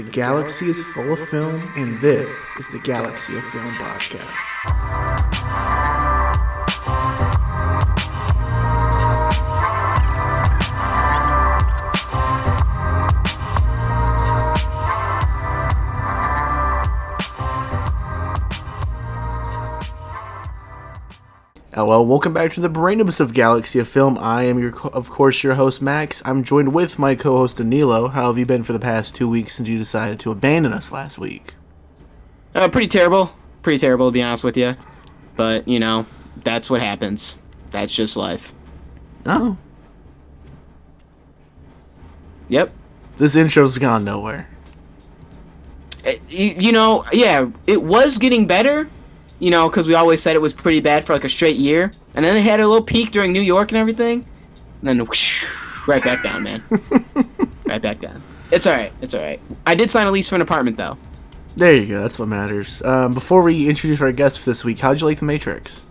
The galaxy is full of film, and this is the Galaxy of Film podcast. Hello, welcome back to the Brainibus of Galaxy of Film. I am your, of course, your host Max. I'm joined with my co-host Danilo. How have you been for the past two weeks since you decided to abandon us last week? Uh, pretty terrible. Pretty terrible to be honest with you. But you know, that's what happens. That's just life. Oh, Yep. this intro's gone nowhere. Uh, You, you know, yeah, it was getting better. You know, because we always said it was pretty bad for like a straight year, and then it had a little peak during New York and everything, and then whoosh, right back down, man. right back down. It's all right. It's all right. I did sign a lease for an apartment though. There you go. That's what matters. Um, before we introduce our guest for this week, how'd you like The Matrix?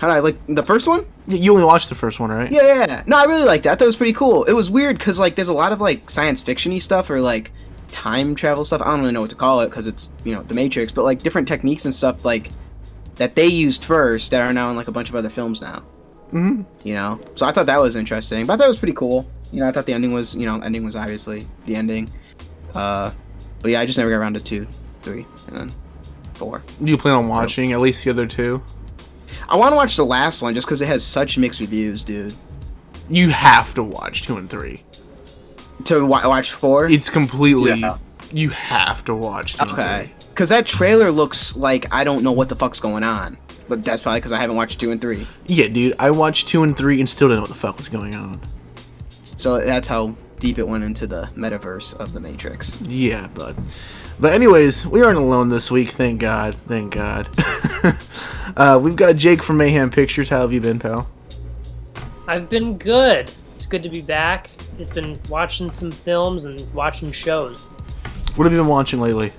How did I like the first one? You only watched the first one, right? Yeah, yeah, yeah. No, I really liked that. That was pretty cool. It was weird because like there's a lot of like science fictiony stuff or like time travel stuff. I don't really know what to call it because it's you know the Matrix, but like different techniques and stuff like that they used first that are now in like a bunch of other films now. Mhm. You know, so I thought that was interesting. But I thought it was pretty cool. You know, I thought the ending was you know ending was obviously the ending. Uh, but yeah, I just never got around to two, three, and then four. Do you plan on watching at least the other two? I want to watch the last one just because it has such mixed reviews, dude. You have to watch two and three. To wa- watch four. It's completely. Yeah. You have to watch. Two Okay. Because that trailer looks like I don't know what the fuck's going on. But that's probably because I haven't watched two and three. three. Yeah, dude. I watched two and three and still didn't know what the fuck was going on. So that's how deep it went into the metaverse of the Matrix. Yeah, but but anyways, we aren't alone this week. Thank God. Thank God. uh, we've got Jake from Mayhem Pictures. How have you been, pal? I've been good. It's good to be back. Just been watching some films and watching shows. What have you been watching lately?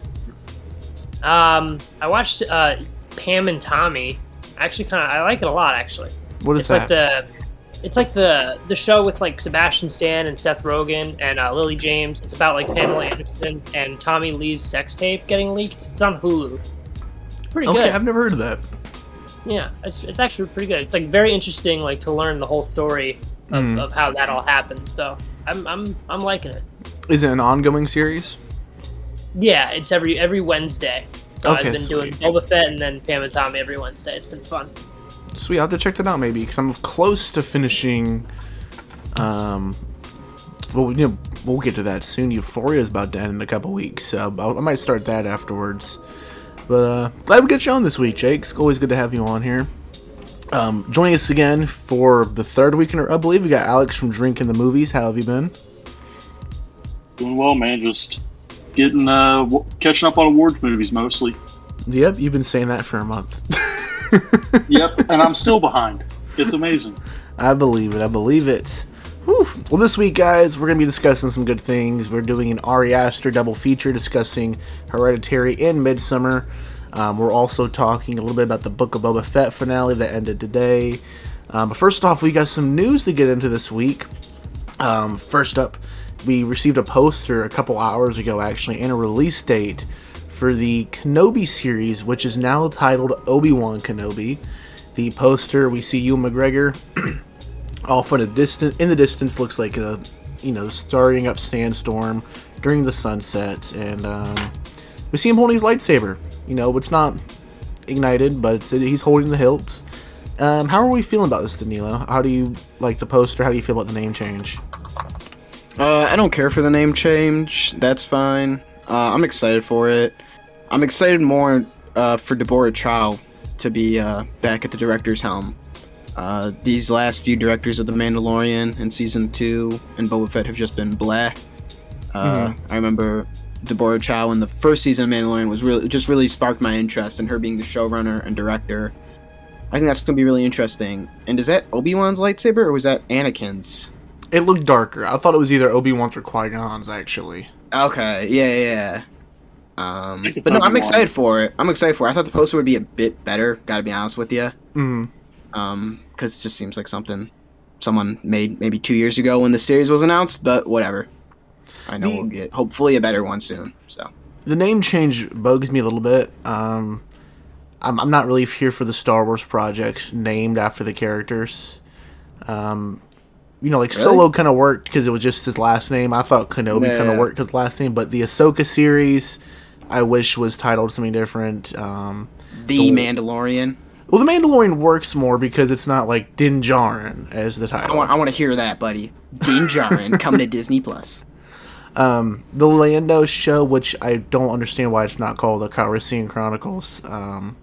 Um, I watched uh, Pam and Tommy. Actually, kind of, I like it a lot. Actually, What is it's that? like the, it's like the the show with like Sebastian Stan and Seth Rogen and uh, Lily James. It's about like Pamela Anderson and Tommy Lee's sex tape getting leaked. It's on Hulu. Pretty okay, good. Okay, I've never heard of that. Yeah, it's, it's actually pretty good. It's like very interesting, like to learn the whole story of, Mm. of how that all happened. So I'm I'm I'm liking it. Is it an ongoing series? Yeah, it's every every Wednesday. So Okay, I've been doing sweet. Boba Fett and then Pam and Tommy every Wednesday. It's been fun. Sweet, I'll have to check that out maybe because I'm close to finishing. Um, well, you know, we'll get to that soon. Euphoria is about to end in a couple weeks, so I might start that afterwards. But uh, glad we got you on this week, Jake. It's always good to have you on here. Um, joining us again for the third week in a row, I believe we got Alex from Drink in the Movies. How have you been? Doing well, man. Just getting uh w- catching up on awards movies mostly. Yep, you've been saying that for a month. Yep, and I'm still behind. It's amazing. I believe it. I believe it. Whew. Well, this week, guys, we're going to be discussing some good things. We're doing an Ari Aster double feature discussing Hereditary and Midsommar. Um, we're also talking a little bit about the Book of Boba Fett finale that ended today. Um, but first off, we got some news to get into this week. Um, first up, we received a poster a couple hours ago, actually, and a release date for the Kenobi series, which is now titled Obi Wan Kenobi. The poster, we see Ewan McGregor off in a distant in the distance looks like a you know starting up sandstorm during the sunset and um, we see him holding his lightsaber you know it's not ignited but it's he's holding the hilt um, how are we feeling about this danilo how do you like the poster how do you feel about the name change Uh, I don't care for the name change. That's fine. Uh, I'm excited for it. I'm excited more uh, for Deborah Chow to be uh, back at the director's helm. Uh, these last few directors of The Mandalorian and season two and Boba Fett have just been blah. Uh, I remember Deborah Chow in the first season of Mandalorian was really just really sparked my interest in her being the showrunner and director. I think that's gonna be really interesting. And is that Obi Wan's lightsaber or was that Anakin's? it looked darker i thought it was either obi-wan's or qui-gon's actually Okay, yeah, yeah. yeah. Um, but no, I'm excited for it. I'm excited for it. I thought the poster would be a bit better. Gotta be honest with you. mm. Um, because it just seems like something someone made maybe two years ago when the series was announced. But whatever. I know The- we'll get hopefully a better one soon. So the name change bugs me a little bit. Um, I'm, I'm not really here for the Star Wars projects named after the characters. Um, you know, like Really? Solo kind of worked because it was just his last name. I thought Kenobi kind of worked because last name, but the Ahsoka series, I wish was titled something different. Um, the So- Mandalorian. well, the Mandalorian works more because it's not like Din Djarin as the title. I want I want to hear that, buddy. Din Djarin coming to Disney Plus. Um, the Lando show, which I don't understand why it's not called the Calrissian Chronicles. Um,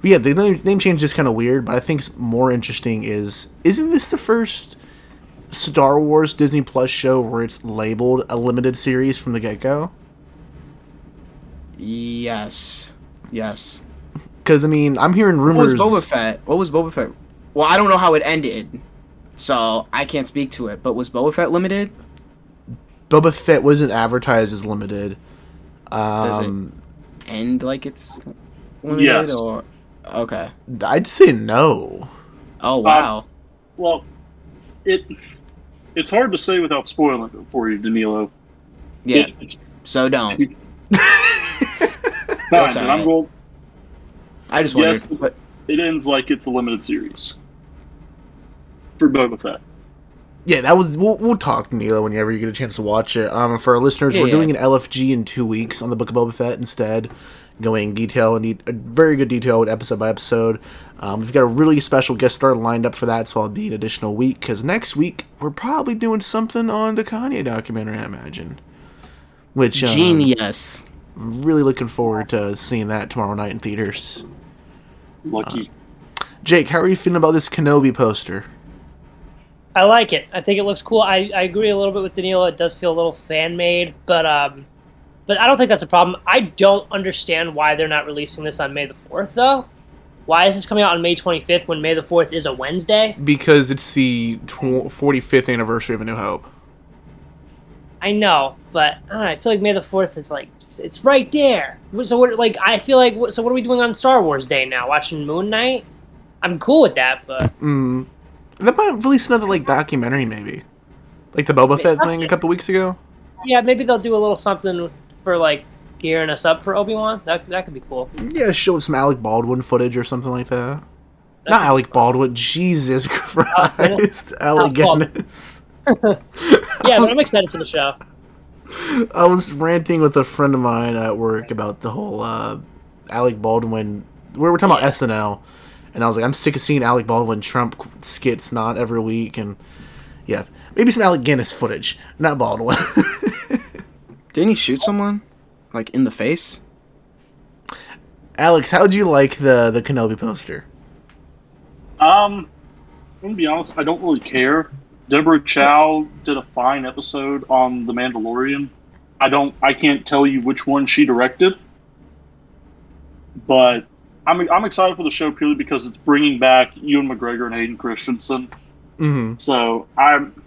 but yeah, the name, name change is kind of weird, but I think more interesting is isn't this the first Star Wars Disney Plus show where it's labeled a limited series from the get go? Yes, yes. Because I mean, I'm hearing rumors. What was. Boba Fett? What was Boba Fett? Well, I don't know how it ended, so I can't speak to it. But was Boba Fett limited? Boba Fett wasn't advertised as limited. Does it Um, end like it's limited Yes. or okay? I'd say no. Oh wow. Well, it it's hard to say without spoiling it for you, Danilo. yeah. It- So don't. fine, That's and alright. I'm going. I just wondered. Yes. But It ends like it's a limited series for Boba Fett. Yeah, that was. We'll, we'll talk, Nilo, whenever you get a chance to watch it. Um, for our listeners, Yeah, we're yeah. doing an LFG in two weeks on the Book of Boba Fett instead, going detail and de- a very good detail episode by episode. Um, we've got a really special guest star lined up for that, so I'll need an additional week because next week we're probably doing something on the Kanye documentary. I imagine, which um, genius. really looking forward to seeing that tomorrow night in theaters. Lucky. Jake, how are you feeling about this Kenobi poster? I like it. I think it looks cool. I, I agree a little bit with Danilo. It does feel a little fan made, but um, but I don't think that's a problem. I don't understand why they're not releasing this on May the fourth though. Why is this coming out on May twenty fifth when May the fourth is a Wednesday? Because it's the tw- 45th anniversary of A New Hope. I know, but I, don't know, I feel like May the Fourth is like it's right there. So what? Like I feel like so what are we doing on Star Wars Day now? Watching Moon Knight? I'm cool with that, but Mm. They might release another like documentary, maybe, like the Boba Fett thing a couple weeks ago. yeah, maybe they'll do a little something for like gearing us up for Obi Wan. That that could be cool. Yeah, show some Alec Baldwin footage or something like that. Not Alec Baldwin. Jesus Christ, Alec Paul. Guinness. Yeah, but I'm excited for the show. I was ranting with a friend of mine at work about the whole uh, Alec Baldwin. We were talking about SNL, and I was like, I'm sick of seeing Alec Baldwin Trump skits not every week, and yeah, maybe some Alec Guinness footage, not Baldwin. Didn't he shoot someone? Like in the face? Alex, how'd you like the the Kenobi poster? Um, I'm gonna be honest. I don't really care. Deborah Chow did a fine episode on The Mandalorian. I don't. I can't tell you which one she directed, but I'm I'm excited for the show purely because it's bringing back Ewan McGregor and Hayden Christensen. Mm-hmm. So I'm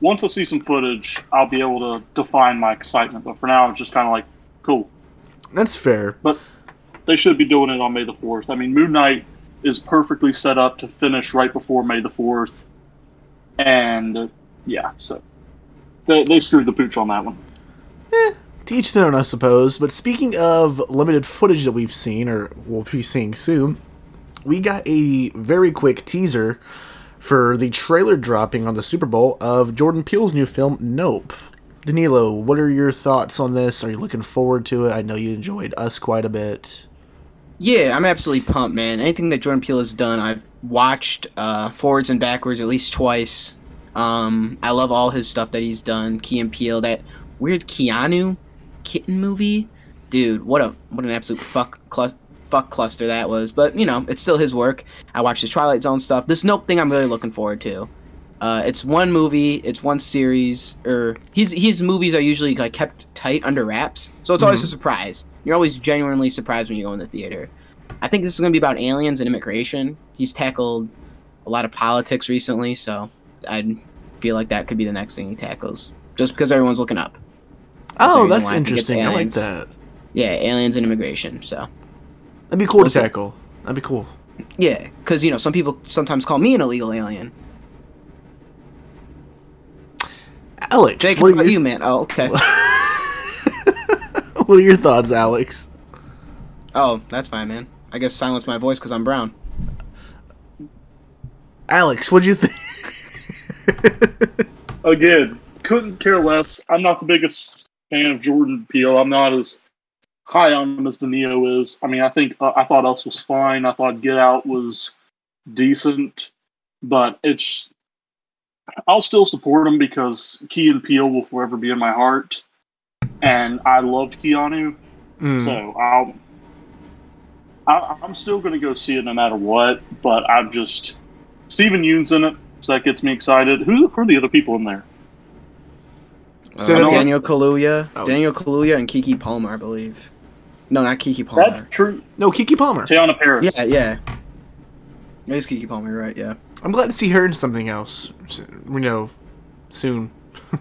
once I see some footage, I'll be able to define my excitement. But for now, it's just kind of like cool. That's fair. But they should be doing it on May the Fourth. I mean, Moon Knight is perfectly set up to finish right before May the Fourth, and uh, yeah, so they they screwed the pooch on that one. To each their own, I suppose. But speaking of limited footage that we've seen, or we'll be seeing soon, we got a very quick teaser for the trailer dropping on the Super Bowl of Jordan Peele's new film, Nope. Danilo, what are your thoughts on this? Are you looking forward to it? I know you enjoyed us quite a bit. Yeah, I'm absolutely pumped, man. Anything that Jordan Peele has done, I've watched uh, forwards and backwards at least twice. Um, I love all his stuff that he's done. Key and Peele, that weird Keanu kitten movie, dude. What a what an absolute fuck clu- fuck cluster that was. But you know, it's still his work. I watched his Twilight Zone stuff. This Nope thing, I'm really looking forward to. Uh, it's one movie, it's one series, or his his movies are usually like kept tight under wraps, so it's always a surprise. You're always genuinely surprised when you go in the theater. I think this is going to be about aliens and immigration. He's tackled a lot of politics recently, so I feel like that could be the next thing he tackles. Just because everyone's looking up. That's the Oh, that's why I think it's interesting. I like that. Yeah, aliens and immigration. So That'd be cool We'll to see. tackle. That'd be cool. yeah, because you know some people sometimes call me an illegal alien. Alex, Jake, what what are, about your, you, man? Oh, okay. what are your thoughts, Alex? oh, that's fine, man. I guess silence my voice because I'm brown. Alex, what'd you think? Again, couldn't care less. I'm not the biggest fan of Jordan Peele. I'm not as high on him as the Neo is. I mean, I think uh, I thought Us was fine. I thought Get Out was decent, but it's. I'll still support him because Key and Peele will forever be in my heart, and I loved Keanu, Mm. so I'll. I, I'm still going to go see it no matter what, but I'm just Steven Yeun's in it, so that gets me excited. Who, who are the other people in there? So- Uh, Daniel Kaluuya, Oh. Daniel Kaluuya, and Keke Palmer, I believe. No, not Keke Palmer. That's true. no, Keke Palmer. Teyonah Parris. Yeah, yeah. It is Keke Palmer, right? Yeah. I'm glad to see her in something else. s- You know, soon.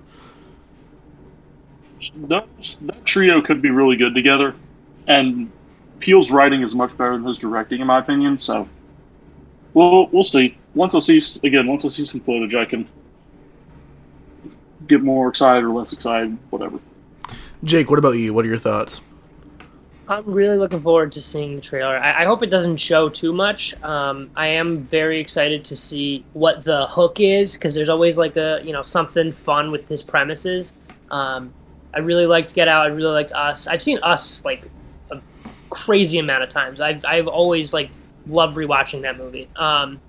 That, that trio could be really good together, and Peele's writing is much better than his directing, in my opinion. So, we'll we'll see. Once I see again, once I see some footage, I can get more excited or less excited, whatever. Jake, what about you? What are your thoughts? I'm really looking forward to seeing the trailer. I, I hope it doesn't show too much. Um, I am very excited to see what the hook is because there's always like a you know something fun with his premises. Um, I really liked Get Out. I really liked Us. I've seen Us like a crazy amount of times. I've I've always like loved rewatching that movie. Um,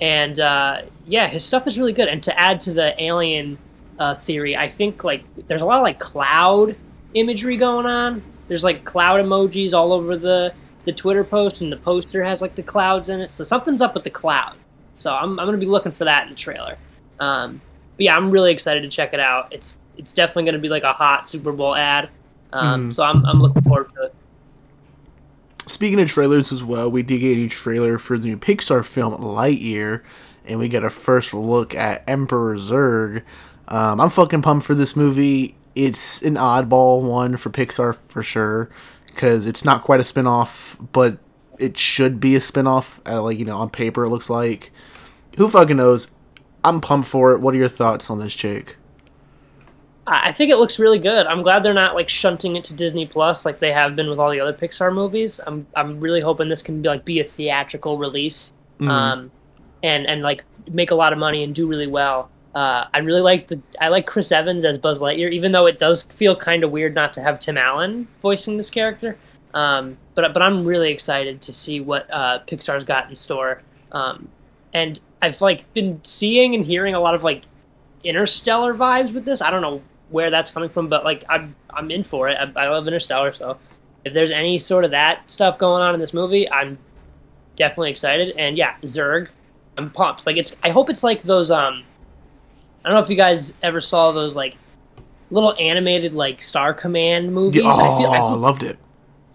and uh, yeah, his stuff is really good. And to add to the alien uh, theory, I think like there's a lot of like cloud imagery going on. There's like cloud emojis all over the the Twitter post, and the poster has like the clouds in it. So something's up with the cloud. So I'm I'm gonna be looking for that in the trailer. Um, but yeah, I'm really excited to check it out. It's it's definitely gonna be like a hot Super Bowl ad. Um, Mhm. So I'm I'm looking forward to it. Speaking of trailers as well, we did get a new trailer for the new Pixar film Lightyear, and we got a first look at Emperor Zurg. Um, I'm fucking pumped for this movie. It's an oddball one for Pixar for sure, because it's not quite a spin-off, but it should be a spin-off. Uh, like you know, on paper it looks like. Who fucking knows? I'm pumped for it. What are your thoughts on this, Jake? I think it looks really good. I'm glad they're not like shunting it to Disney Plus like they have been with all the other Pixar movies. I'm I'm really hoping this can be like be a theatrical release, Mhm. um, and and like make a lot of money and do really well. Uh, I really like the I like Chris Evans as Buzz Lightyear, even though it does feel kind of weird not to have Tim Allen voicing this character. Um, but but I'm really excited to see what uh, Pixar's got in store. Um, and I've like been seeing and hearing a lot of like interstellar vibes with this. I don't know where that's coming from, but like I'm I'm in for it. I, I love Interstellar, so if there's any sort of that stuff going on in this movie, I'm definitely excited. And yeah, Zurg, I'm pumped. Like it's I hope it's like those um I don't know if you guys ever saw those like little animated like Star Command movies. Yeah, oh, I feel I I hope, loved it.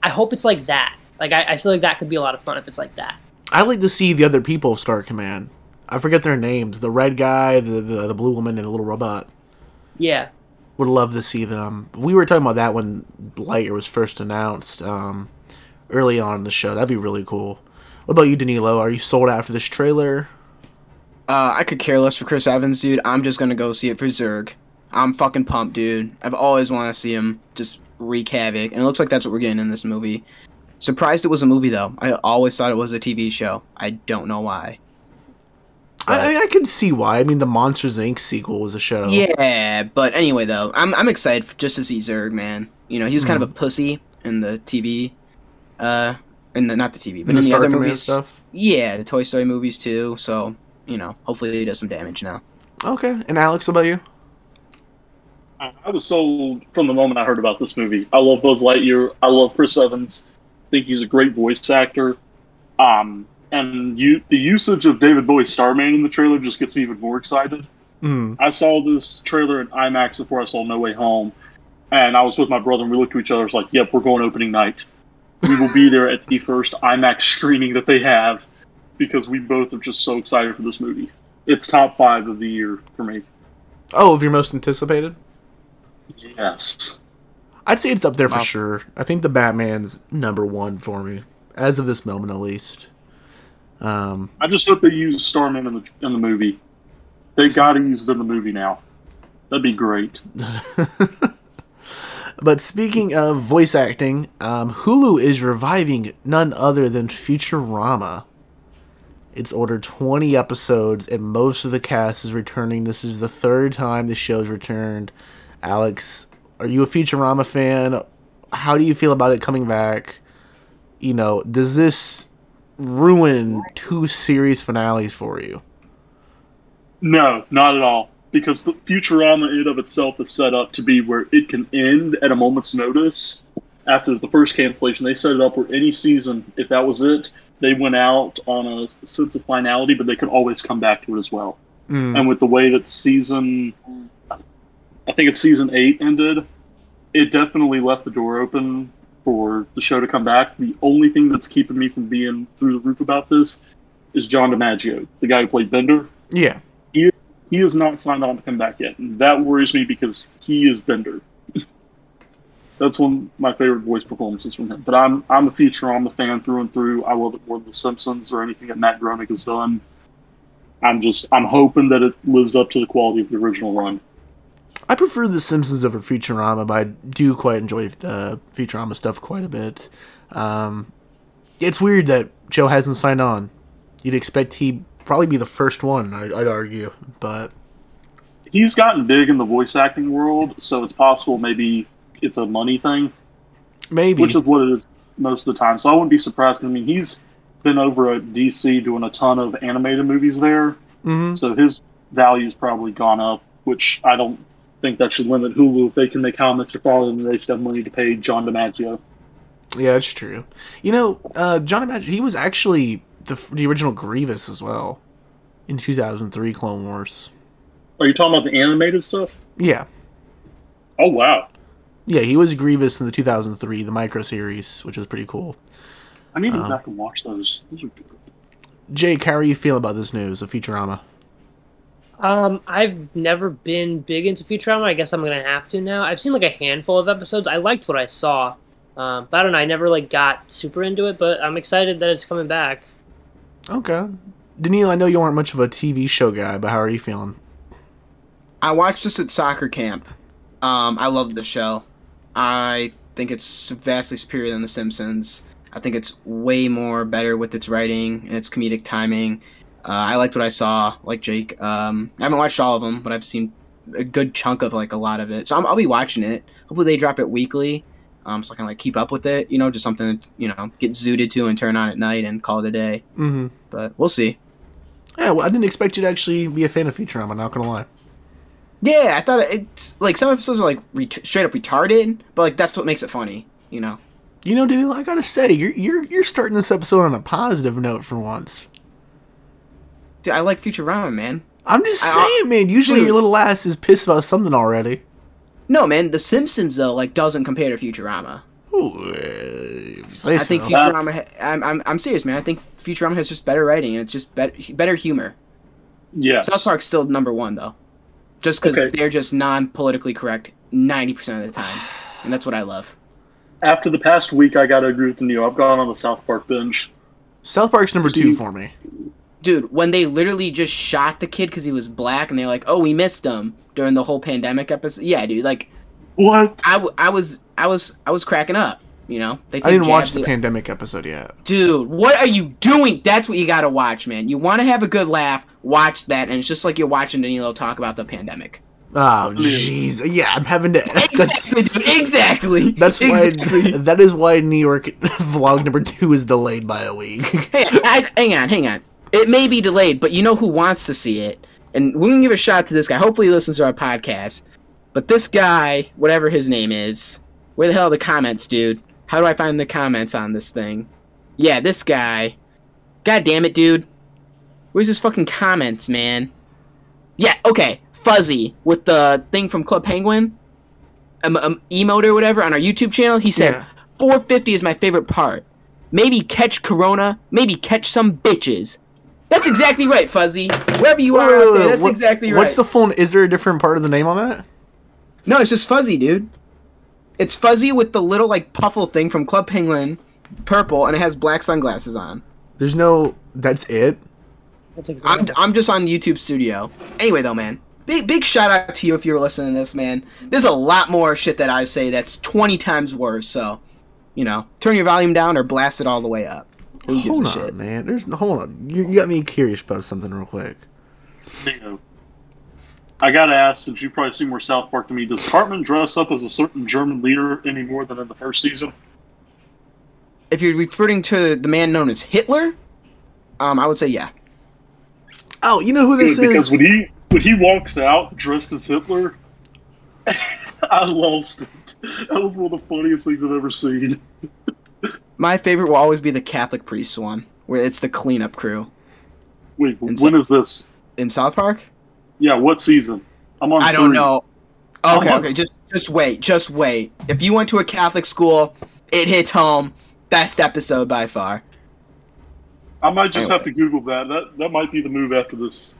I hope it's like that. Like I, I feel like that could be a lot of fun if it's like that. I'd like to see the other people of Star Command. I forget their names. The red guy, the the, the blue woman, and the little robot. Yeah. Would love to see them. We were talking about that when Lightyear was first announced um, early on in the show. That'd be really cool. What about you, Danilo? Are you sold after this trailer? Uh, I could care less for Chris Evans, dude. I'm just gonna go see it for Zurg. I'm fucking pumped, dude. I've always wanted to see him just wreak havoc, and it looks like that's what we're getting in this movie. Surprised it was a movie though. I always thought it was a TV show. I don't know why. I, I, I can see why. I mean, the Monsters Inc. sequel was a show. Yeah, but anyway though, I'm I'm excited for, just to see Zurg, man. You know, he was kind of a pussy in the TV, uh, in the not the TV, but And in the Star other Command movies. stuff. Yeah, the Toy Story movies too. So you know, hopefully he does some damage now. Okay. And Alex, what about you? I I was sold from the moment I heard about this movie. I love Buzz Lightyear. I love Chris Evans. I think he's a great voice actor. Um, and you, the usage of David Bowie's Starman in the trailer just gets me even more excited. Mm. I saw this trailer in IMAX before I saw No Way Home, and I was with my brother, and we looked at each other. It's like, "Yep, we're going opening night. We will be there at the first IMAX screening that they have because we both are just so excited for this movie. It's top five of the year for me. Oh, of your most anticipated? Yes. I'd say it's up there for Wow. sure. I think the Batman's number one for me, as of this moment at least. Um, I just hope they use Starman in the in the movie. They got to use it in the movie now. That'd be great. But speaking of voice acting, um, Hulu is reviving none other than Futurama. It's ordered 20 episodes, and most of the cast is returning. This is the third time the show's returned. Alex, are you a Futurama fan? How do you feel about it coming back? You know, does this ruin two series finales for you? No, not at all. Because the Futurama in of itself is set up to be where it can end at a moment's notice. After the first cancellation, they set it up where any season, if that was it, they went out on a sense of finality, but they could always come back to it as well. Mm. And with the way that season, I think it's season eight ended, it definitely left the door open for the show to come back. The only thing that's keeping me from being through the roof about this is John DiMaggio, the guy who played Bender. Yeah. He, he is not signed on to come back yet, and that worries me because he is Bender. That's one of my favorite voice performances from him. But I'm I'm a Futurama fan through and through. I love it more than The Simpsons or anything that Matt Groening has done. I'm just I'm hoping that it lives up to the quality of the original run. I prefer The Simpsons over Futurama, but I do quite enjoy the Futurama stuff quite a bit. Um, it's weird that Joe hasn't signed on. You'd expect he'd probably be the first one, I'd argue, but He's gotten big in the voice acting world, so it's possible maybe it's a money thing, maybe. which is what it is most of the time. So I wouldn't be surprised. I mean, he's been over at DC doing a ton of animated movies there, Mhm. so his value's probably gone up. Which I don't think that should limit Hulu if they can make how much follow them. They should have money to pay John DiMaggio. Yeah, that's true. You know, uh, John Imag- he was actually the, the original Grievous as well in 2003 Clone Wars. Are you talking about the animated stuff? Yeah. Oh wow! Yeah, he was Grievous in the 2003, the micro series, which was pretty cool. I need to Um, go back and watch those. Those are good. Jake, how are you feeling about this news of Futurama? Um, I've never been big into Futurama. I guess I'm gonna have to now. I've seen like a handful of episodes. I liked what I saw, um, but I don't know. I never like got super into it. But I'm excited that it's coming back. Okay. Daniil, I know you aren't much of a TV show guy, but how are you feeling? I watched this at soccer camp. Um, I loved the show. I think it's vastly superior than The Simpsons. I think it's way more better with its writing and its comedic timing. Uh, I liked what I saw, like Jake. Um, I haven't watched all of them, but I've seen a good chunk of like a lot of it. So I'm, I'll be watching it. Hopefully they drop it weekly, um, so I can like keep up with it. You know, just something to, you know get zooted to and turn on at night and call it a day. Mm-hmm. But we'll see. Yeah, well, I didn't expect you to actually be a fan of Futurama, not gonna lie. Yeah, I thought it's like some episodes are like ret- straight up retarded, but like that's what makes it funny, you know. You know, dude, I gotta say, you're you're you're starting this episode on a positive note for once. Dude, I like Futurama, man. I'm just I- saying, man. Usually dude. your little ass is pissed about something already. No, man, The Simpsons though like doesn't compare to Futurama. Ooh, if you say I so. think Futurama. Ha- I'm, I'm I'm serious, man. I think Futurama has just better writing and it's just better better humor. Yeah. South Park's still number one though, just because Okay. they're just non politically correct ninety percent of the time, and that's what I love. After the past week, I gotta agree with Neil. I've gone on the South Park binge. South Park's number two for me. Dude, when they literally just shot the kid because he was black, and they're like, "Oh, we missed him" during the whole pandemic episode. Yeah, dude, like What? I, w- I was I was I was cracking up. You know, they I didn't watch the pandemic episode yet. Dude, what are you doing? That's what you gotta watch, man. You want to have a good laugh, watch that, and it's just like you're watching Danilo talk about the pandemic. Oh, jeez. Yeah, I'm having to. That's, Exactly, dude, exactly. that's why. Exactly. That is why New York vlog number two is delayed by a week. hey, I, hang on, hang on. It may be delayed, but you know who wants to see it, and we're gonna give a shot to this guy. Hopefully, he listens to our podcast. But this guy, whatever his name is, where the hell are the comments, dude? How do I find the comments on this thing? Yeah, this guy. God damn it, dude. Where's his fucking comments, man? Yeah, okay. Fuzzy with the thing from Club Penguin, um, um, emote or whatever on our YouTube channel. He said, Yeah. 450 is my favorite part. Maybe catch Corona, maybe catch some bitches. That's exactly right, Fuzzy. Wherever you are out there, that's What- exactly right. What's the phone? Is there a different part of the name on that? No, it's just Fuzzy, dude. It's Fuzzy with the little like puffle thing from Club Penguin, purple, and it has black sunglasses on. There's no. That's it. That's a I'm, I'm just on YouTube Studio. Anyway, though, man, big big shout out to you if you're listening to this, man. There's a lot more shit that I say that's 20 times worse. So, you know, turn your volume down or blast it all the way up. Who gives Hold a on, shit? man. There's hold on. You, you got me curious about something real quick. You know, I gotta ask, since you've probably seen more South Park than me, does Cartman dress up as a certain German leader any more than in the first season? If you're referring to the man known as Hitler, um, I would say yeah. Oh, you know who this because is? when he when he walks out dressed as Hitler, I lost it. That was one of the funniest things I've ever seen. My favorite will always be the Catholic priest one, where it's the cleanup crew Wait, And when so- is this? in South Park. Yeah, what season? I'm on. I don't know. Okay, on- okay, just just wait, just wait. If you went to a Catholic school, it hits home. Best episode by far. I might just Anyway. have to Google that. That that might be the move after this.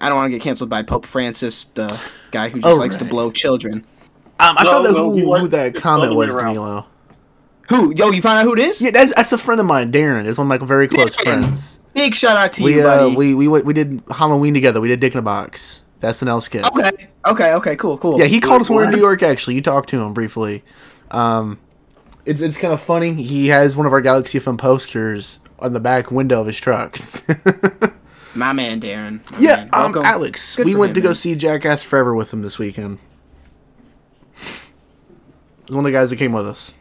I don't want to get canceled by Pope Francis, the guy who just Oh, likes to blow children. Um, I No, found out no, who, who likes- that comment was, around. Danilo. Who? Yo, you found out who it is? Yeah, that's that's a friend of mine, Darren. It's one of my very close Darren. friends. Big shout out to We you, uh, buddy. we we we did Halloween together. We did Dick in a Box. The SNL skit. okay, okay, okay, cool, cool. Yeah, he called us when we in? New York. Actually, you talked to him briefly. Um, it's it's kind of funny. He has one of our Galaxy FM posters on the back window of his truck. My man, Darren. My yeah, man. um, Alex. Good we went him, to go see Jackass Forever with him this weekend. He's one of the guys that came with us.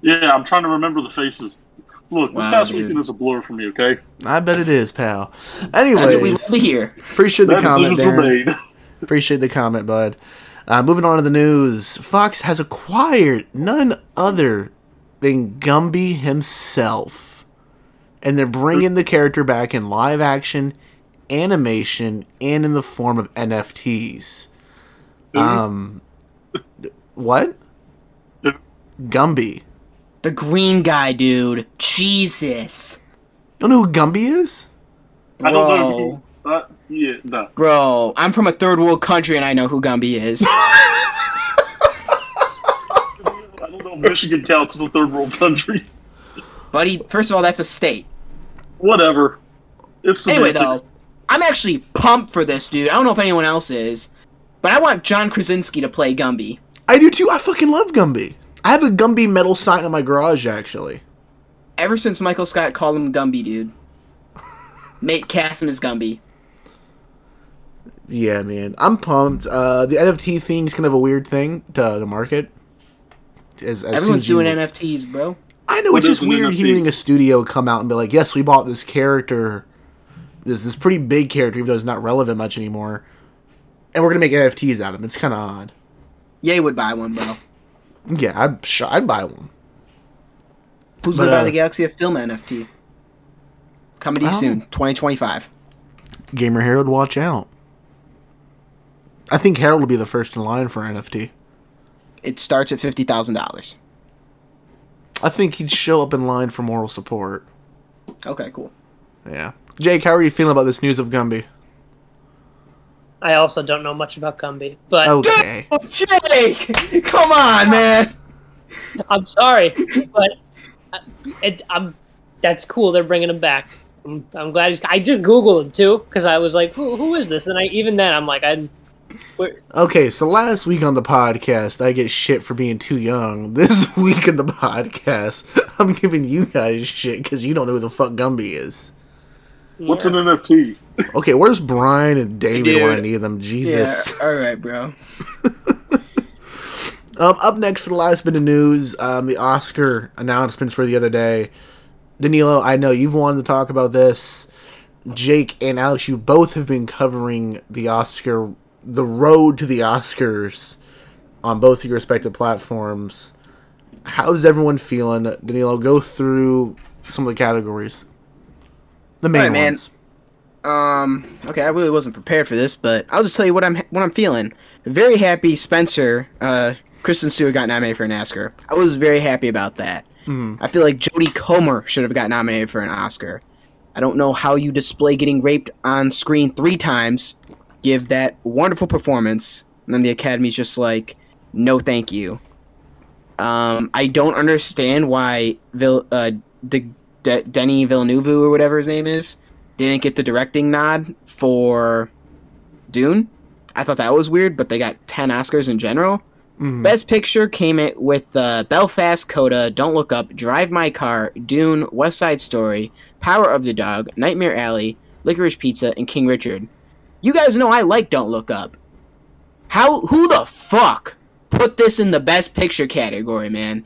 Yeah, I'm trying to remember the faces. Look, this Wow, past dude. weekend is a blur for me. Okay, I bet it is, pal. That's what we love Anyways, to hear. appreciate the that comment, decisions Darren. Appreciate the comment, bud. Uh, moving on to the news. Fox has acquired none other than Gumby himself. And they're bringing the character back in live action, animation, and in the form of NFTs. Um, what? Gumby. The green guy, dude. Jesus. Don't know who Gumby is? I don't know. Bro. Who, uh, yeah, no. Bro, I'm from a third world country and I know who Gumby is. I don't know. if Michigan counts as a third world country. Buddy, first of all, that's a state. Whatever. It's Anyway, though. I'm actually pumped for this, dude. I don't know if anyone else is, but I want John Krasinski to play Gumby. I do too. I fucking love Gumby. I have a Gumby metal sign in my garage, actually. Ever since Michael Scott called him Gumby, dude. Mate, cast him as Gumby. Yeah, man, I'm pumped. Uh, the NFT thing's kind of a weird thing to, to market. As, as Everyone's as you- doing NFTs, bro. I know What it's just weird hearing a studio come out and be like, "Yes, we bought this character, this this pretty big character, even though it's not relevant much anymore, and we're gonna make NFTs out of him." It's kind of odd. Ye would buy one, bro. Yeah, I'd sh- I'd buy one. Who's But, gonna buy uh, the Galaxy of Film NFT? Coming to you soon, 2025. Gamer Harold, watch out. I think Harold will be the first in line for NFT. It starts at fifty thousand dollars. I think he'd show up in line for moral support. Okay, cool. Yeah, Jake, how are you feeling about this news of Gumby? I also don't know much about Gumby, but Okay. Oh, Jake, come on, man. I'm sorry, but uh, it, I'm that's cool. They're bringing him back. I'm, I'm glad he's. I just googled him too because I was like, who, who is this? And I even then I'm like, I. Where, Okay, so last week on the podcast, I get shit for being too young. This week in the podcast, I'm giving you guys shit because you don't know who the fuck Gumby is. What's an NFT? Okay, where's Brian and David when I Dude. need them? Jesus. Yeah, all right, bro. Um, up next for the last bit of news, um, the Oscar announcements for the other day. Danilo, I know you've wanted to talk about this. Jake and Alex, you both have been covering the Oscar, the road to the Oscars, on both of your respective platforms. How's everyone feeling? Danilo, go through some of the categories. The main ones. man. Um. Okay, I really wasn't prepared for this, but I'll just tell you what I'm what I'm feeling. Very happy. Spencer, uh, Kristen Stewart got nominated for an Oscar. I was very happy about that. Mhm. I feel like Jodie Comer should have got nominated for an Oscar. I don't know how you display getting raped on screen three times, give that wonderful performance, and then the Academy's just like, no, thank you. Um, I don't understand why Vil- uh, the De- Denny Villeneuve or whatever his name is didn't get the directing nod for Dune. I thought that was weird, but they got 10 Oscars in general. Mhm. Best Picture came it with uh, Belfast, Coda, Don't Look Up, Drive My Car, Dune, West Side Story, Power of the Dog, Nightmare Alley, Licorice Pizza, and King Richard. You guys know I like Don't Look Up. How? Who the fuck put this in the Best Picture category, man?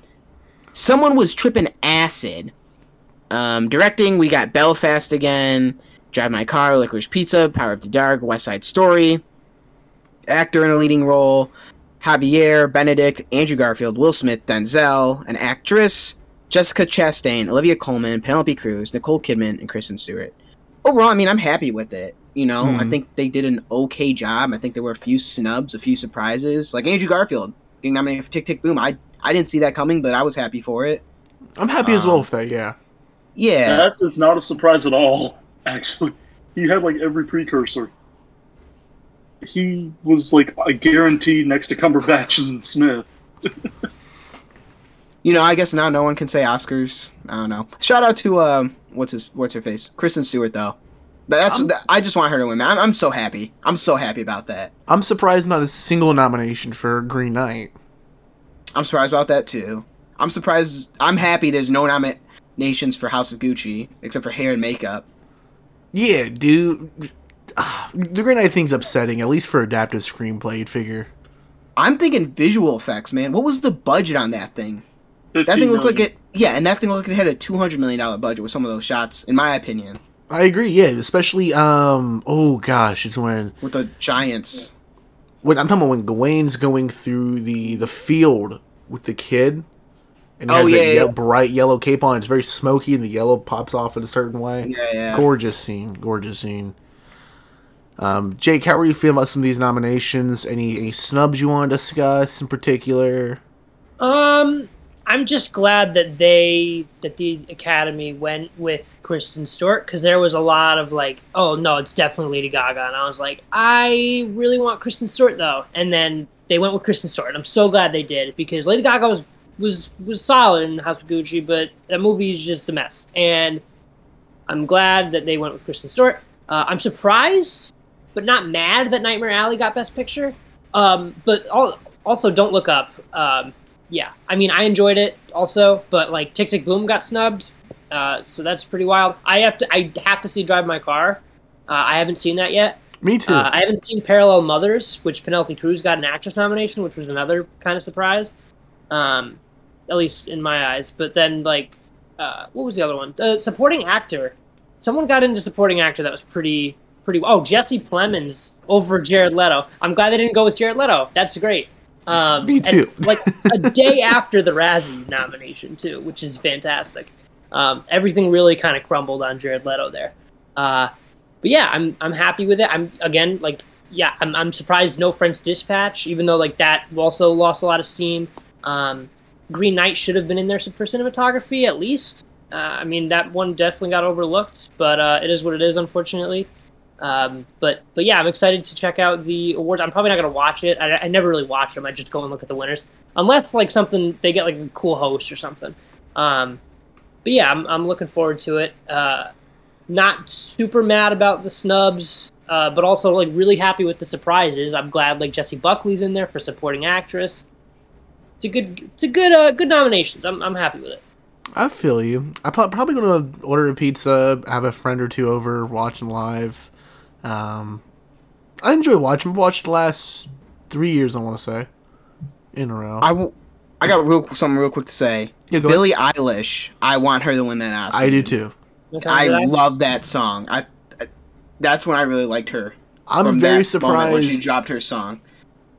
Someone was tripping acid. Um, directing, we got Belfast again, Drive My Car, Licorice Pizza, Power of the Dark, West Side Story. Actor in a leading role, Javier, Benedict, Andrew Garfield, Will Smith, Denzel, an actress, Jessica Chastain, Olivia Colman, Penelope Cruz, Nicole Kidman, and Kristen Stewart. Overall, I mean, I'm happy with it. You know, I Mhm. think they did an okay job. I think there were a few snubs, a few surprises, like Andrew Garfield getting nominated for Tick Tick Boom. I I didn't see that coming, but I was happy for it. I'm happy as well Um, with that. Yeah. Yeah, That is not a surprise at all. Actually, he had like every precursor. He was like a guarantee next to Cumberbatch and Smith. you know, I guess now no one can say Oscars. I don't know. Shout out to um, what's his what's her face, Kristen Stewart though. But That's I'm- I just want her to win. man. I'm, I'm so happy. I'm so happy about that. I'm surprised not a single nomination for Green Knight. I'm surprised about that too. I'm surprised. I'm happy there's no nominations for House of Gucci except for hair and makeup. Yeah, dude. The Green Knight thing's upsetting, at least for adaptive screenplay. You'd figure. I'm thinking visual effects, man. What was the budget on that thing? That thing looked like it. Yeah, and that thing looked like it had a 200 million dollar budget with some of those shots, in my opinion, I agree. Yeah, especially um. Oh gosh, it's when with the giants. when I'm talking about when Gawain's going through the the field with the kid. And he Oh, has that yeah, ye- yeah. bright yellow cape on. It's very smoky, and the yellow pops off in a certain way. Yeah, yeah. Gorgeous scene. Gorgeous scene. Um, Jake, how are you feeling about some of these nominations? Any any snubs you want to discuss in particular? Um, I'm just glad that they that the Academy went with Kristen Stewart because there was a lot of like, oh no, it's definitely Lady Gaga, and I was like, I really want Kristen Stewart though, and then they went with Kristen Stewart. I'm so glad they did because Lady Gaga was was was solid in House of Gucci, but that movie is just a mess, and I'm glad that they went with Kristen Stewart. Uh, I'm surprised, but not mad that Nightmare Alley got Best Picture. Um, but al- also, don't look up. Um, yeah, I mean, I enjoyed it also, but like Tick Tick Boom got snubbed, uh, so that's pretty wild. I have to, I have to see Drive My Car. Uh, I haven't seen that yet. Me too. Uh, I haven't seen Parallel Mothers, which Penelope Cruz got an actress nomination, which was another kind of surprise, um, at least in my eyes. But then, like, uh, what was the other one? The supporting actor. Someone got into supporting actor that was pretty, pretty. Oh, Jesse Plemons over Jared Leto. I'm glad they didn't go with Jared Leto. That's great. Um, Me and, too. like a day after the Razzie nomination too, which is fantastic. Um, everything really kind of crumbled on Jared Leto there. Uh, but yeah, I'm I'm happy with it. I'm again like yeah, I'm I'm surprised no French Dispatch, even though like that also lost a lot of steam. Um, Green Knight should have been in there for cinematography at least. Uh, I mean that one definitely got overlooked, but uh, it is what it is, unfortunately. Um, but but yeah, I'm excited to check out the awards. I'm probably not gonna watch it. I, I never really watch them. I just go and look at the winners, unless like something they get like a cool host or something. Um, but yeah, I'm I'm looking forward to it. Uh, not super mad about the snubs, uh, but also like really happy with the surprises. I'm glad like Jesse Buckley's in there for supporting actress. It's a good, it's a good, uh, good nominations. I'm I'm happy with it. I feel you. I pro- probably gonna order a pizza, have a friend or two over, watching live. Um, I enjoy watching. I've watched the last three years. I want to say, in a row. I, I got real something real quick to say. Yeah, go Billie Eilish. I want her to win that Oscar. I do too. What I love that song. I. I- That's when I really liked her. I'm from very that moment when she dropped her song.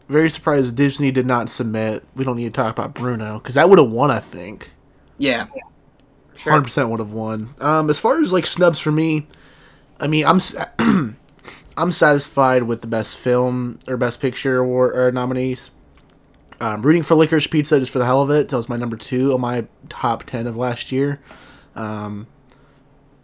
Very surprised Disney did not submit. We don't need to talk about Bruno because that would have won. I think. Yeah, Sure. Hundred percent would have won. Um, as far as like snubs for me, I mean, I'm I'm satisfied with the best film or best picture award or nominees. Um, rooting for Licorice Pizza just for the hell of it. That was my number two on my top ten of last year. Um,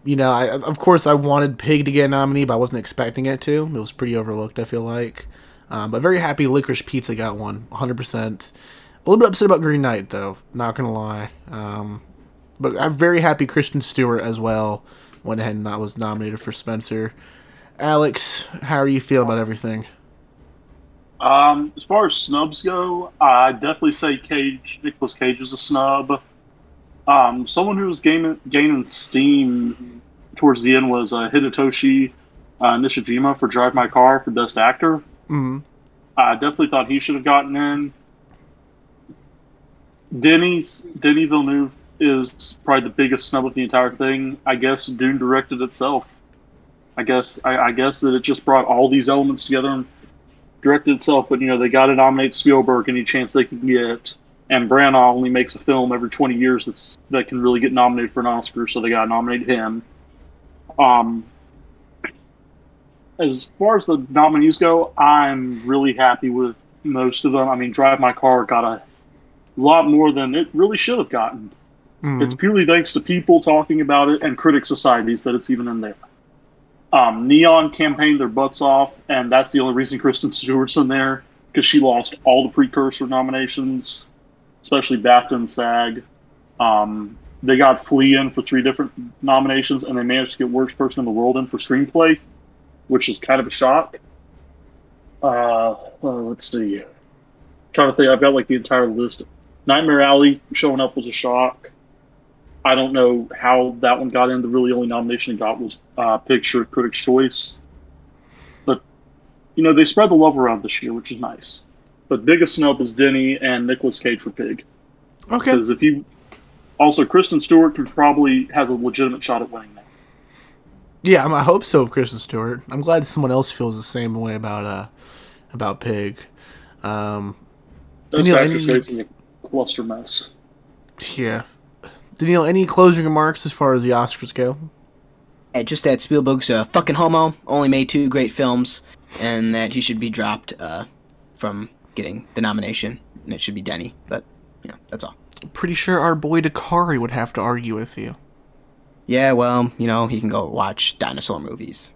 you know, I of course I wanted Pig to get a nominee, but I wasn't expecting it to. It was pretty overlooked. I feel like, um, but very happy Licorice Pizza got one, 100. percent A little bit upset about Green Knight though. Not gonna lie. Um, but I'm very happy Kristen Stewart as well went ahead and was nominated for Spencer. Alex, how are you feeling about everything? Um, as far as snubs go, I definitely say Cage. Nicolas Cage is a snub. Um, someone who was gaining gaining steam towards the end was uh, Hidetoshi uh, Nishijima for Drive My Car for Best Actor. Mm-hmm. I definitely thought he should have gotten in. Denny's Denny Villeneuve is probably the biggest snub of the entire thing. I guess Dune directed itself. I guess I, I guess that it just brought all these elements together and directed itself. But you know they got to nominate Spielberg any chance they can get, and Branagh only makes a film every twenty years that's that can really get nominated for an Oscar, so they got to nominate him. Um, as far as the nominees go, I'm really happy with most of them. I mean, Drive My Car got a lot more than it really should have gotten. Mm-hmm. It's purely thanks to people talking about it and critic societies that it's even in there. Um, Neon campaigned their butts off, and that's the only reason Kristen Stewart's in there because she lost all the precursor nominations, especially BAFTA and SAG. Um, they got Flea in for three different nominations, and they managed to get Worst Person in the World in for Screenplay, which is kind of a shock. Uh, uh, let's see. trying to think, I've got like the entire list. Nightmare Alley showing up was a shock. I don't know how that one got in. The really only nomination it got was uh, Picture Critics' Choice. But, you know, they spread the love around this year, which is nice. But biggest snub is Denny and Nicolas Cage for Pig. Okay. Because if you. Also, Kristen Stewart could probably has a legitimate shot at winning that. Yeah, I'm- hope so of Kristen Stewart. I'm glad someone else feels the same way about uh about Pig. Um, Those Daniel, any- is a cluster mess. yeah. Daniel, any closing remarks as far as the Oscars go? And just that Spielberg's a fucking homo, only made two great films, and that he should be dropped uh, from getting the nomination, and it should be Denny. But, yeah, that's all. Pretty sure our boy Dakari would have to argue with you. Yeah, well, you know, he can go watch dinosaur movies.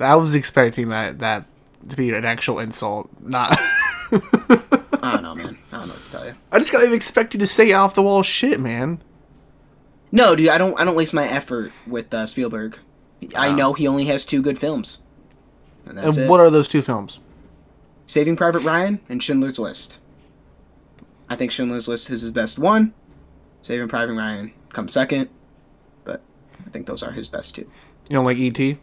I was expecting that that to be an actual insult, not. I don't know, man. I don't know what to tell you. I just gotta expect you to say off the wall shit, man. No, dude, I don't. I don't waste my effort with uh, Spielberg. I know he only has two good films, and that's and what are those two films? Saving Private Ryan and Schindler's List. I think Schindler's List is his best one. Saving Private Ryan comes second, but I think those are his best two. You don't like E.T.?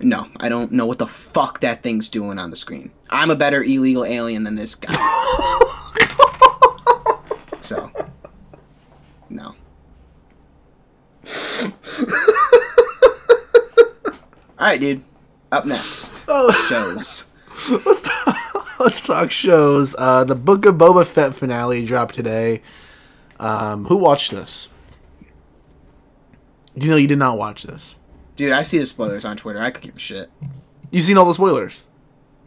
No, I don't know what the fuck that thing's doing on the screen. I'm a better illegal alien than this guy. so, no. All right, dude. Up next, Oh, shows. let's talk, let's talk shows. Uh, the Book of Boba Fett finale dropped today. Um, who watched this? You know, you did not watch this. Dude, I see the spoilers on Twitter. I could give a shit. You've seen all the spoilers.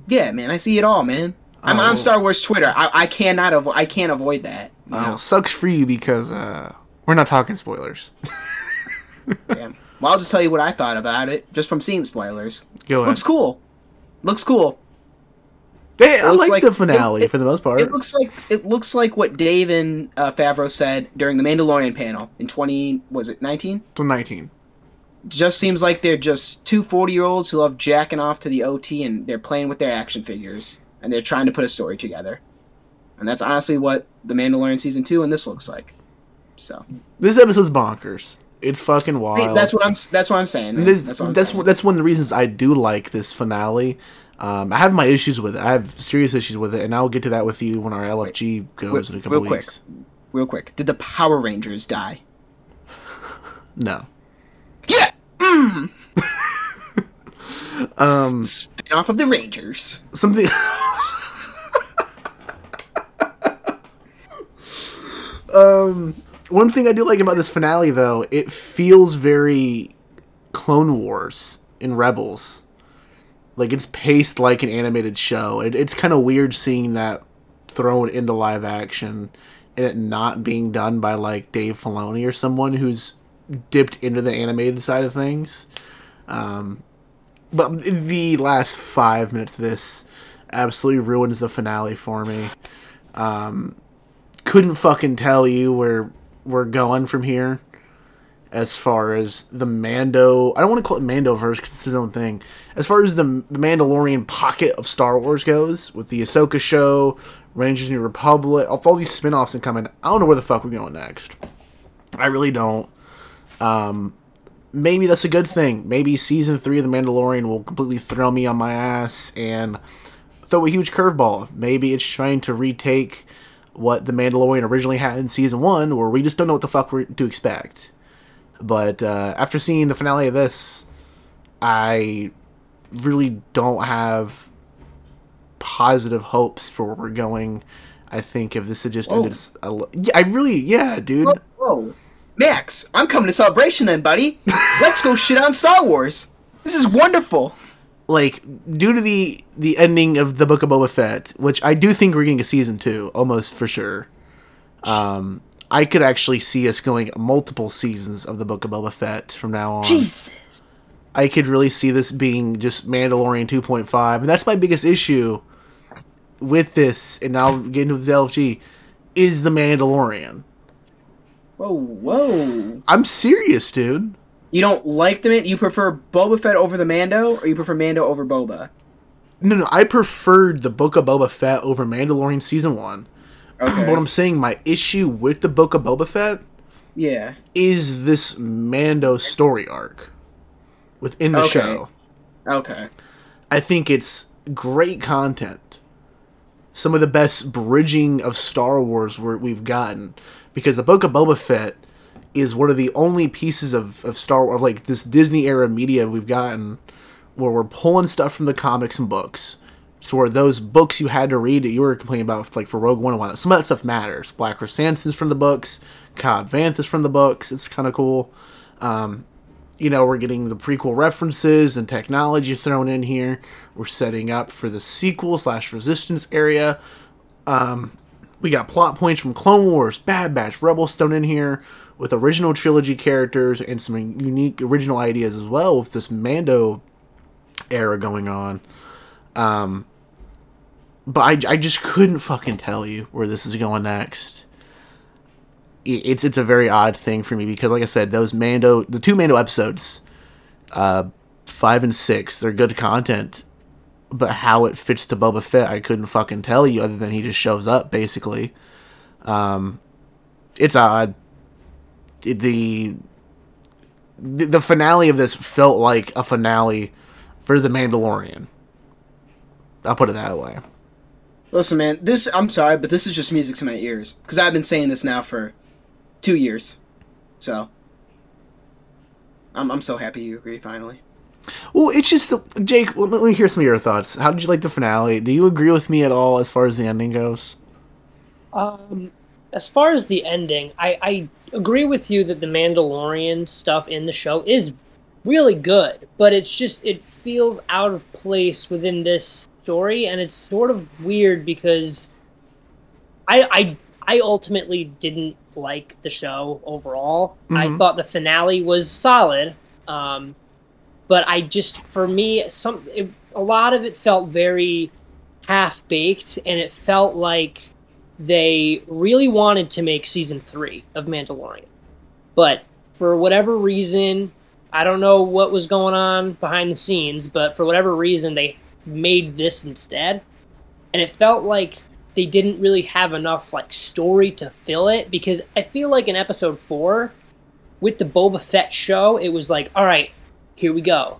Yeah, man, I see it all, man. I'm Oh. on Star Wars Twitter. I, I cannot avo- I can't avoid that. You Oh, know? sucks for you because uh, we're not talking spoilers. Yeah. Well, I'll just tell you what I thought about it just from seeing spoilers. Go ahead. Looks cool. Looks cool. Hey, I like, like- the finale it- for the most part. It looks like it looks like what Dave and uh, Favreau said during the Mandalorian panel in 20 was it 19? to 19. Just seems like they're just two 40 year olds who love jacking off to the OT and they're playing with their action figures and they're trying to put a story together. And that's honestly what the Mandalorian season two and this looks like. So This episode's bonkers. It's fucking wild. See, that's what I'm that's what I'm saying. This, that's what I'm that's saying. that's one of the reasons I do like this finale. Um, I have my issues with it. I have serious issues with it, and I'll get to that with you when our LFG goes in a couple weeks. real quick. real quick. Did the Power Rangers die? No. Yeah. Mm. Um, Spin off of the Rangers. something. um, one thing I do like about this finale, though, it feels very Clone Wars in Rebels. Like it's paced like an animated show. It, it's kind of weird seeing that thrown into live action and it not being done by like Dave Filoni or someone who's dipped into the animated side of things. Um, but the last five minutes of this absolutely ruins the finale for me. Um, couldn't fucking tell you where we're going from here. As far as the Mando. I don't want to call it Mandoverse because it's his own thing. As far as the, Mandalorian pocket of Star Wars goes, with the Ahsoka show, Rangers New Republic, all these spin offs coming—I don't know where the fuck we're going next. I really don't. Um, maybe that's a good thing. Maybe season three of The Mandalorian will completely throw me on my ass and throw a huge curveball. Maybe it's trying to retake what The Mandalorian originally had in season one, where we just don't know what the fuck we're to expect. But uh, after seeing the finale of this, I really don't have positive hopes for where we're going. I think if this had just Whoa. ended, s- a l- yeah, I really, yeah, dude. Whoa, whoa. Max, I'm coming to celebration then, buddy. Let's go shit on Star Wars. This is wonderful. like due to the the ending of the book of Boba Fett, which I do think we're getting a season two, almost for sure. Um, I could actually see us going multiple seasons of the book of Boba Fett from now on. Jesus. I could really see this being just Mandalorian 2.5, and that's my biggest issue with this. And now getting to the LFG is the Mandalorian. Whoa, whoa. I'm serious, dude. You don't like the man? You prefer Boba Fett over the Mando, or you prefer Mando over Boba? No, no, I preferred the book of Boba Fett over Mandalorian season one. Okay. What I'm saying, my issue with the book of Boba Fett yeah. is this Mando story arc within the Okay. show. Okay. I think it's great content. Some of the best bridging of Star Wars we've gotten because the Book of Boba Fett is one of the only pieces of, of Star Wars like this Disney era media we've gotten where we're pulling stuff from the comics and books. So those books you had to read that you were complaining about like for Rogue One and whatnot, some of that stuff matters. Black Krrsantan's from the books, Cobb Vanth is from the books. It's kind of cool. Um, you know, we're getting the prequel references and technology thrown in here. We're setting up for the sequel slash resistance area. Um, we got plot points from Clone Wars, Bad Batch, Rebels thrown in here with original trilogy characters and some unique original ideas as well with this Mando era going on. Um, but I, I just couldn't fucking tell you where this is going next it's it's a very odd thing for me because like I said, those Mando the two Mando episodes, uh, five and six, they're good content, but how it fits to Boba Fett, I couldn't fucking tell you other than he just shows up basically. Um, it's odd. The the finale of this felt like a finale for the Mandalorian. I'll put it that way. Listen, man. This I'm sorry, but this is just music to my ears because I've been saying this now for two years. So I'm I'm so happy you agree finally. Well, it's just Jake. Let me, let me hear some of your thoughts. How did you like the finale? Do you agree with me at all as far as the ending goes? Um, as far as the ending, I, I agree with you that the Mandalorian stuff in the show is really good, but it's just it feels out of place within this story, and it's sort of weird because I I I ultimately didn't like the show overall. I Mhm. thought the finale was solid, um, but I just for me some it, a lot of it felt very half baked, and it felt like they really wanted to make season three of Mandalorian, but for whatever reason, I don't know what was going on behind the scenes, but for whatever reason, they made this instead, and it felt like they didn't really have enough like story to fill it because I feel like in episode four, with the Boba Fett show, it was like, all right, here we go.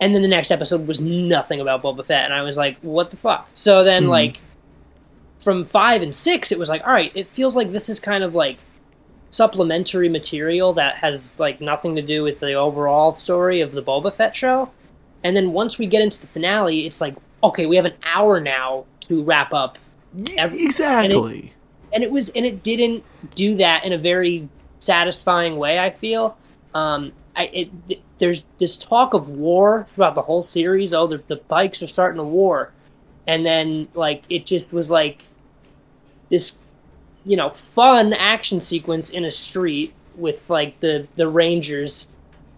And then the next episode was nothing about Boba Fett, and I was like, what the fuck? So then, Mhm. like, from five and six, it was like, all right, it feels like this is kind of like supplementary material that has like nothing to do with the overall story of the Boba Fett show. And then once we get into the finale, it's like, okay, we have an hour now to wrap up Every- exactly. and it was and it didn't do that in a very satisfying way i feel. Um I, it, th- there's this talk of war throughout the whole series. Oh the, the Pykes are starting a war. And then like it just was like this you know fun action sequence in a street with like the the rangers.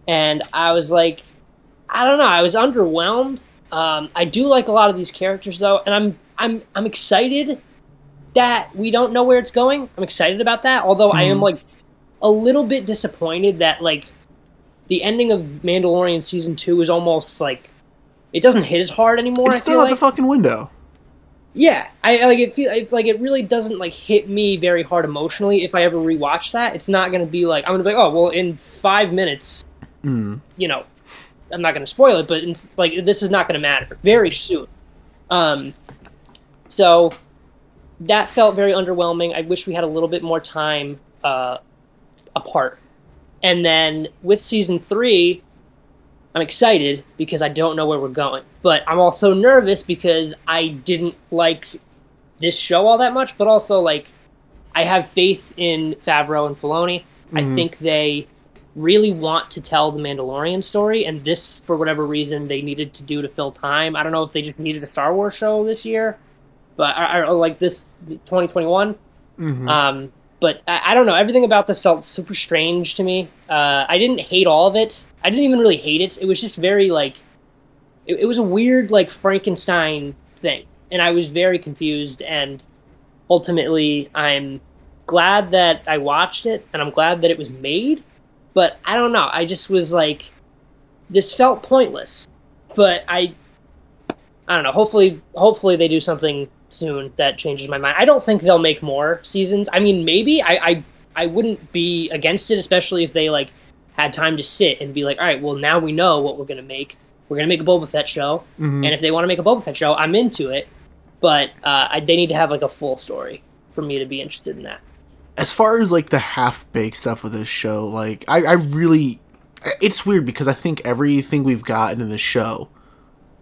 And i was like i don't know i was underwhelmed um, i do like a lot of these characters though and i'm i'm i'm excited that we don't know where it's going. I'm excited about that. Although I am Mhm. like a little bit disappointed that like the ending of Mandalorian season two is almost like it doesn't hit as hard anymore. It's still out like. the fucking window. Yeah, I like it. Feel it, like it really doesn't like hit me very hard emotionally. If I ever rewatch that, it's not gonna be like I'm gonna be like, oh well, in five minutes, Mm. you know, I'm not gonna spoil it, but in, like this is not gonna matter very soon. Um, so that felt very underwhelming. I wish we had a little bit more time uh, apart. And then with season three, I'm excited because I don't know where we're going. But I'm also nervous because I didn't like this show all that much, but also like I have faith in Favreau and Filoni. I Mhm. think they really want to tell the Mandalorian story, and this, for whatever reason, they needed to do to fill time. I don't know if they just needed a Star Wars show this year, but or, or like this 2021. Mhm. Um, but I, I don't know. Everything about this felt super strange to me. Uh, I didn't hate all of it. I didn't even really hate it. It was just very like, it, it was a weird like Frankenstein thing, and I was very confused. And ultimately, I'm glad that I watched it, and I'm glad that it was made. But I don't know. I just was like, this felt pointless. But I, I don't know. Hopefully, hopefully they do something soon that changes my mind. I don't think they'll make more seasons. I mean, maybe I I, I wouldn't be against it, especially if they like had time to sit and be like, all right, well now we know what we're gonna make. We're gonna make a Boba Fett show, Mhm. and if they want to make a Boba Fett show, I'm into it. But uh, I, they need to have like a full story for me to be interested in that. As far as like the half baked stuff with this show, like I, I really, it's weird because I think everything we've gotten in the show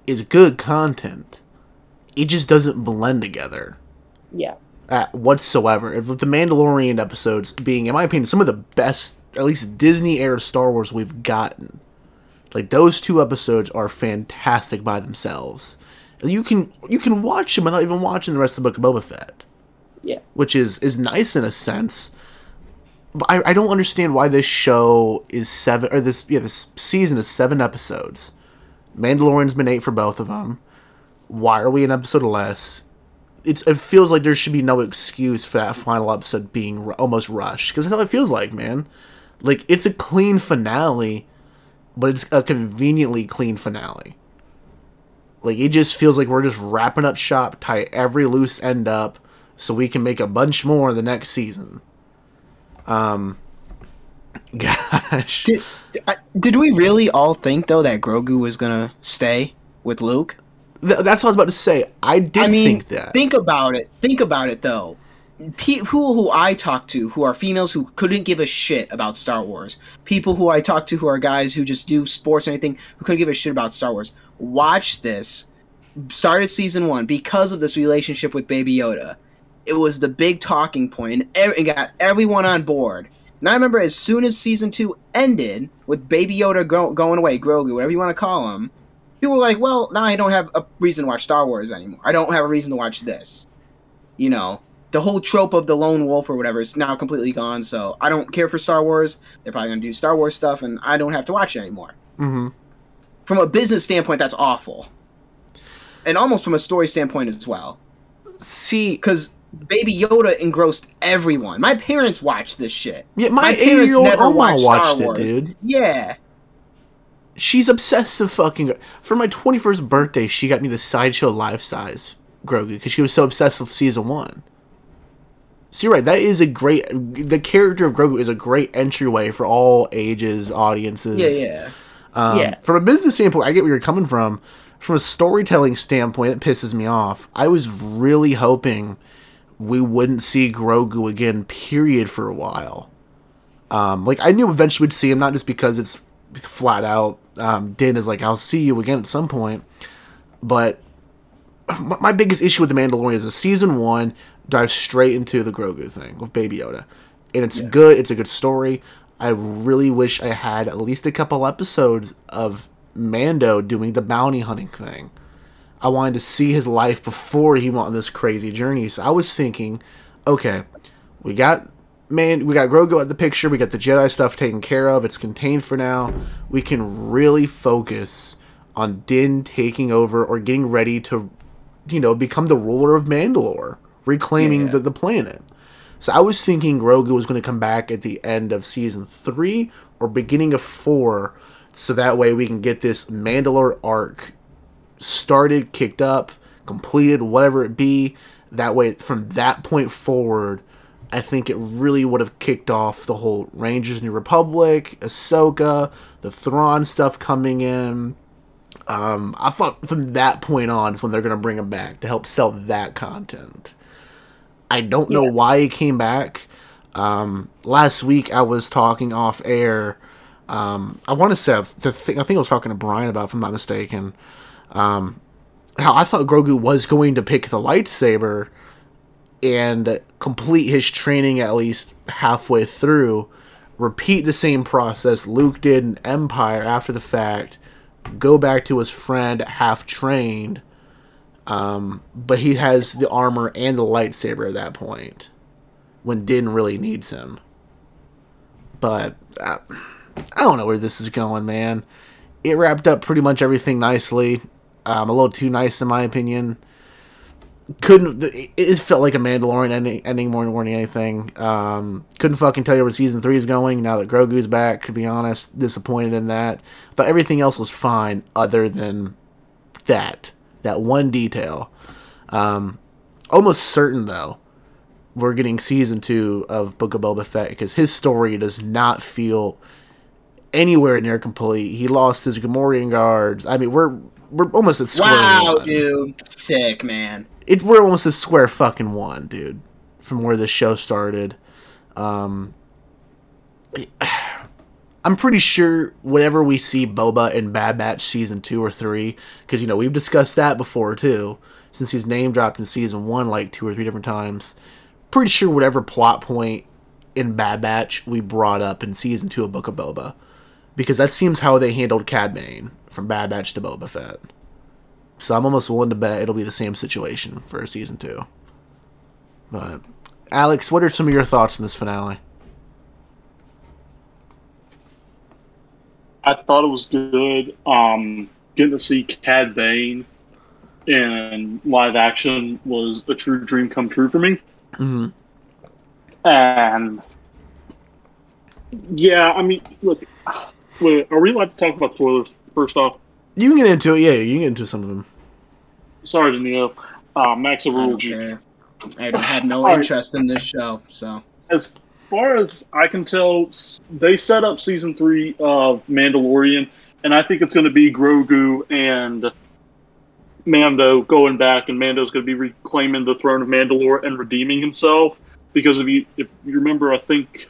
is good content. It just doesn't blend together Yeah, uh, whatsoever. If the Mandalorian episodes being, in my opinion, some of the best, at least Disney era Star Wars we've gotten, like those two episodes are fantastic by themselves. You can you can watch them without even watching the rest of the Book of Boba Fett yeah. which is is nice in a sense. But I, I don't understand why this show is seven or this yeah this season is seven episodes. Mandalorian's been eight for both of them. Why are we an episode less? It's it feels like there should be no excuse for that final episode being r- almost rushed because that's how it feels like, man. Like it's a clean finale, but it's a conveniently clean finale. Like it just feels like we're just wrapping up shop, tie every loose end up, so we can make a bunch more the next season. Um, gosh, Did, did we really all think though that Grogu was gonna stay with Luke? Th- that's what I was about to say. I did I mean, think that. think about it. Think about it though. People who I talk to who are females who couldn't give a shit about Star Wars. People who I talk to who are guys who just do sports and anything who couldn't give a shit about Star Wars. Watch this. Started season one because of this relationship with Baby Yoda. It was the big talking point, and it got everyone on board. And I remember as soon as season two ended, with Baby Yoda go- going away, Grogu, whatever you want to call him, people were like, well, now I don't have a reason to watch Star Wars anymore. I don't have a reason to watch this. You know, the whole trope of the lone wolf or whatever is now completely gone, so I don't care for Star Wars. They're probably going to do Star Wars stuff, and I don't have to watch it anymore. hmm From a business standpoint, that's awful. And almost from a story standpoint as well. See, Because Baby Yoda engrossed everyone. My parents watched this shit. yeah, my, My eight parents year old never Oma watched watched Star it, Wars. dude. Yeah. She's obsessive fucking. For my 21st birthday, she got me the sideshow life size Grogu because she was so obsessed with season one. So you're right. That is a great. The character of Grogu is a great entryway for all ages, audiences. Yeah, yeah. Um, Yeah. From a business standpoint, I get where you're coming from. From a storytelling standpoint, it pisses me off. I was really hoping we wouldn't see Grogu again, period, for a while. Um, like I knew eventually we'd see him, not just because it's flat out. Um, Din is like, "I'll see you again at some point," but my my biggest issue with the Mandalorian is the season one dives straight into the Grogu thing with Baby Yoda, and it's good. It's a good story. I really wish I had at least a couple episodes of Mando doing the bounty hunting thing. I wanted to see his life before he went on this crazy journey. So I was thinking, okay, we got man, we got Grogu at the picture. We got the Jedi stuff taken care of. It's contained for now. We can really focus on Din taking over or getting ready to, you know, become the ruler of Mandalore, reclaiming Yeah. the, the planet. So I was thinking Grogu was going to come back at the end of season three or beginning of four, so that way we can get this Mandalore arc started, kicked up, completed, whatever it be. That way, from that point forward, I think it really would have kicked off the whole Rangers New Republic, Ahsoka, the Thrawn stuff coming in. Um, I thought from that point on is when they're going to bring him back to help sell that content. I don't know Yeah. why he came back. Um, last week I was talking off air. Um, I want to say the thing, I think I was talking to Brian about, if I'm not mistaken. Um, I thought Grogu was going to pick the lightsaber and complete his training at least halfway through, repeat the same process Luke did in Empire after the fact, go back to his friend half trained, um, but he has the armor and the lightsaber at that point when Din really needs him. But uh, I don't know where this is going, man. It wrapped up pretty much everything nicely. Um, a little too nice in my opinion couldn't it felt like a Mandalorian ending, ending more than anything. Um, couldn't fucking tell you where season three is going now that Grogu's back. To be honest, disappointed in that. Thought everything else was fine other than that that one detail. Um, almost certain though, we're getting season two of Book of Boba Fett because his story does not feel anywhere near complete. He lost his Gamorrean guards. I mean, we're we're almost at square Wow, one dude. Sick, man. it we're almost a square fucking one, dude, from where the show started. Um, I'm pretty sure whenever we see Boba in Bad Batch season two or three, because you know we've discussed that before too, since he's name dropped in season one like two or three different times. Pretty sure whatever plot point in Bad Batch we brought up in season two of Book of Boba, because that seems how they handled Cad Bane from Bad Batch to Boba Fett. So I'm almost willing to bet it'll be the same situation for season two. But Alex, what are some of your thoughts on this finale? I thought it was good. Um, getting to see Cad Bane in live action was a true dream come true for me. Mm-hmm. And yeah, I mean, look, wait, are we allowed to talk about spoilers first off? You can get into it. Yeah, you can get into some of them. Sorry, Danilo. Uh, Max I overruled you. I don't have no interest in this show, so. As far as I can tell, they set up season three of Mandalorian, and I think it's going to be Grogu and Mando going back, and Mando's going to be reclaiming the throne of Mandalore and redeeming himself. Because if you if you remember, I think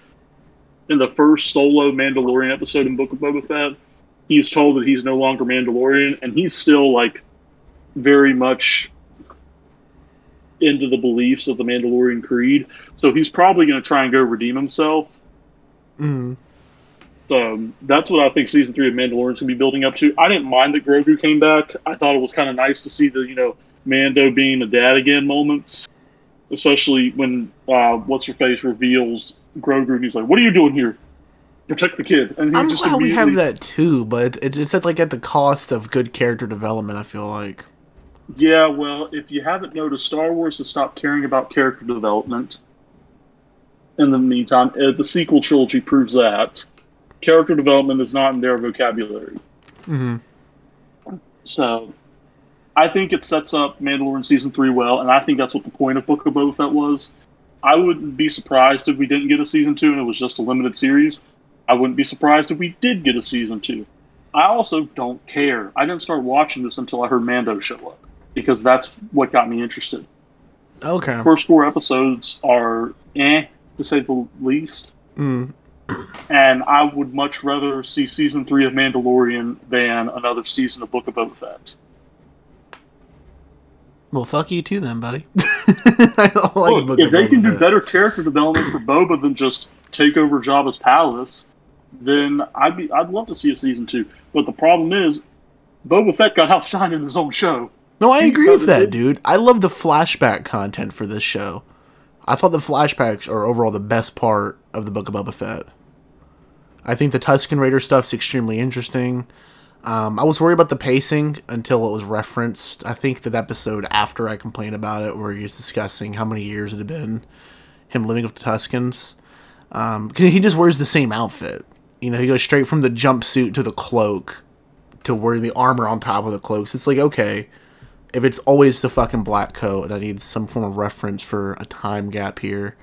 in the first solo Mandalorian episode in Book of Boba Fett, he is told that he's no longer Mandalorian, and he's still like very much into the beliefs of the Mandalorian creed. So he's probably going to try and go redeem himself. Mm. So that's what I think season three of Mandalorian's going to be building up to. I didn't mind that Grogu came back. I thought it was kind of nice to see the you know Mando being a dad again moments, especially when uh, what's her face reveals Grogu and he's like, "What are you doing here? Protect the kid." And he I'm just glad we have that too, but it, it's at like at the cost of good character development. I feel like. Yeah, well, if you haven't noticed, Star Wars has stopped caring about character development. In the meantime, uh, the sequel trilogy proves that character development is not in their vocabulary. Mm-hmm. So, I think it sets up Mandalorian season three well, and I think that's what the point of Book of Boba Fett was. I wouldn't be surprised if we didn't get a season two and it was just a limited series. I wouldn't be surprised if we did get a season two. I also don't care. I didn't start watching this until I heard Mando show up because that's what got me interested. Okay. First four episodes are eh, to say the least, Mm. and I would much rather see season three of Mandalorian than another season of Book of Boba Fett. Well, fuck you too, then, buddy. I don't like Look, if they Boba can do better character development for Boba than just take over Jabba's palace, then I'd be I'd love to see a season two. But the problem is, Boba Fett got outshined in his own show. No, I agree with that, dude. dude. I love the flashback content for this show. I thought the flashbacks are overall the best part of the Book of Boba Fett. I think the Tusken Raider stuff's extremely interesting. Um, I was worried about the pacing until it was referenced. I think that episode after I complained about it, where he was discussing how many years it had been, him living with the Tuskens. Um, because he just wears the same outfit. You know, he goes straight from the jumpsuit to the cloak to wearing the armor on top of the cloaks. It's like okay, if it's always the fucking black coat, I need some form of reference for a time gap here.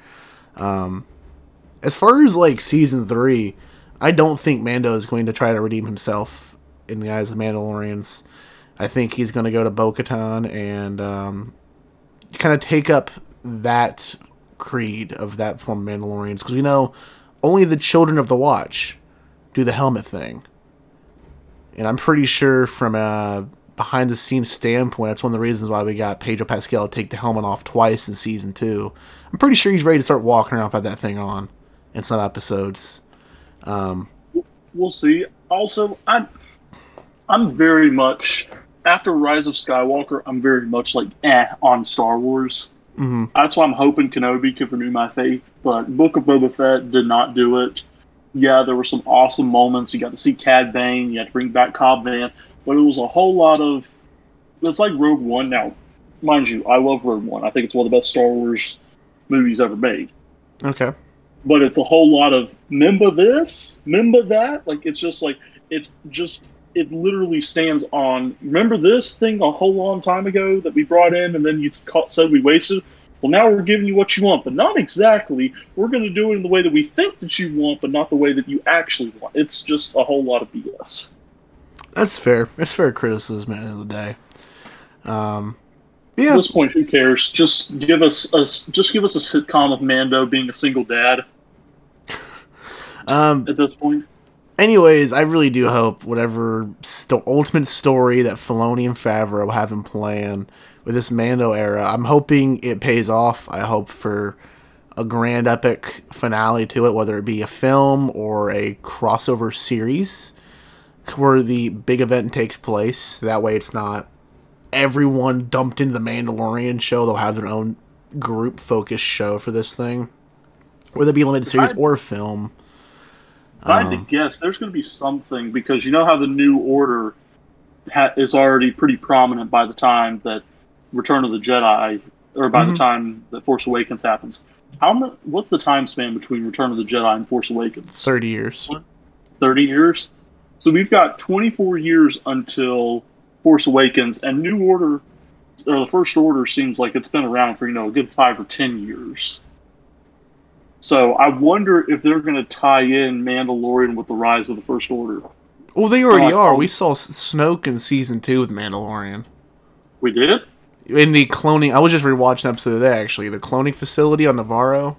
Um, as far as like season three, I don't think Mando is going to try to redeem himself in the eyes of Mandalorians. I think he's going to go to Bo Katan and um, kind of take up that creed of that form of Mandalorians because we know only the children of the Watch do the helmet thing. And I'm pretty sure from a behind the scenes standpoint, that's one of the reasons why we got Pedro Pascal to take the helmet off twice in season two. I'm pretty sure he's ready to start walking around with that thing on in some episodes. Um, we'll see. Also, I'm I'm very much after Rise of Skywalker. I'm very much like eh on Star Wars. Mm-hmm. That's why I'm hoping Kenobi can renew my faith. But Book of Boba Fett did not do it. Yeah, there were some awesome moments. You got to see Cad Bane. You had to bring back Cobb Vanth, but it was a whole lot of. It's like Rogue One. Now, mind you, I love Rogue One. I think it's one of the best Star Wars movies ever made. Okay. But it's a whole lot of remember this, remember that. Like it's just like it's just it literally stands on remember this thing a whole long time ago that we brought in and then you said we wasted well now we're giving you what you want but not exactly we're going to do it in the way that we think that you want but not the way that you actually want it's just a whole lot of bs that's fair it's fair criticism at the end of the day um yeah. At this point, who cares? Just give us a just give us a sitcom of Mando being a single dad. Um, at this point, anyways, I really do hope whatever st- ultimate story that Filoni and Favreau have in plan with this Mando era, I'm hoping it pays off. I hope for a grand epic finale to it, whether it be a film or a crossover series where the big event takes place. That way, it's not everyone dumped into the Mandalorian show. They'll have their own group focused show for this thing, whether it be a limited series or a film. If I had to um, guess, there's going to be something because you know how the New Order ha- is already pretty prominent by the time that Return of the Jedi, or by mm-hmm. the time that Force Awakens happens. How much? What's the time span between Return of the Jedi and Force Awakens? Thirty years. Thirty years. So we've got 24 years until Force Awakens, and New Order, or the First Order, seems like it's been around for you know a good five or ten years. So I wonder if they're going to tie in Mandalorian with the rise of the First Order. Well, they already uh, are. We saw Snoke in season two with Mandalorian. We did in the cloning. I was just rewatching an episode today. Actually, the cloning facility on Nevarro.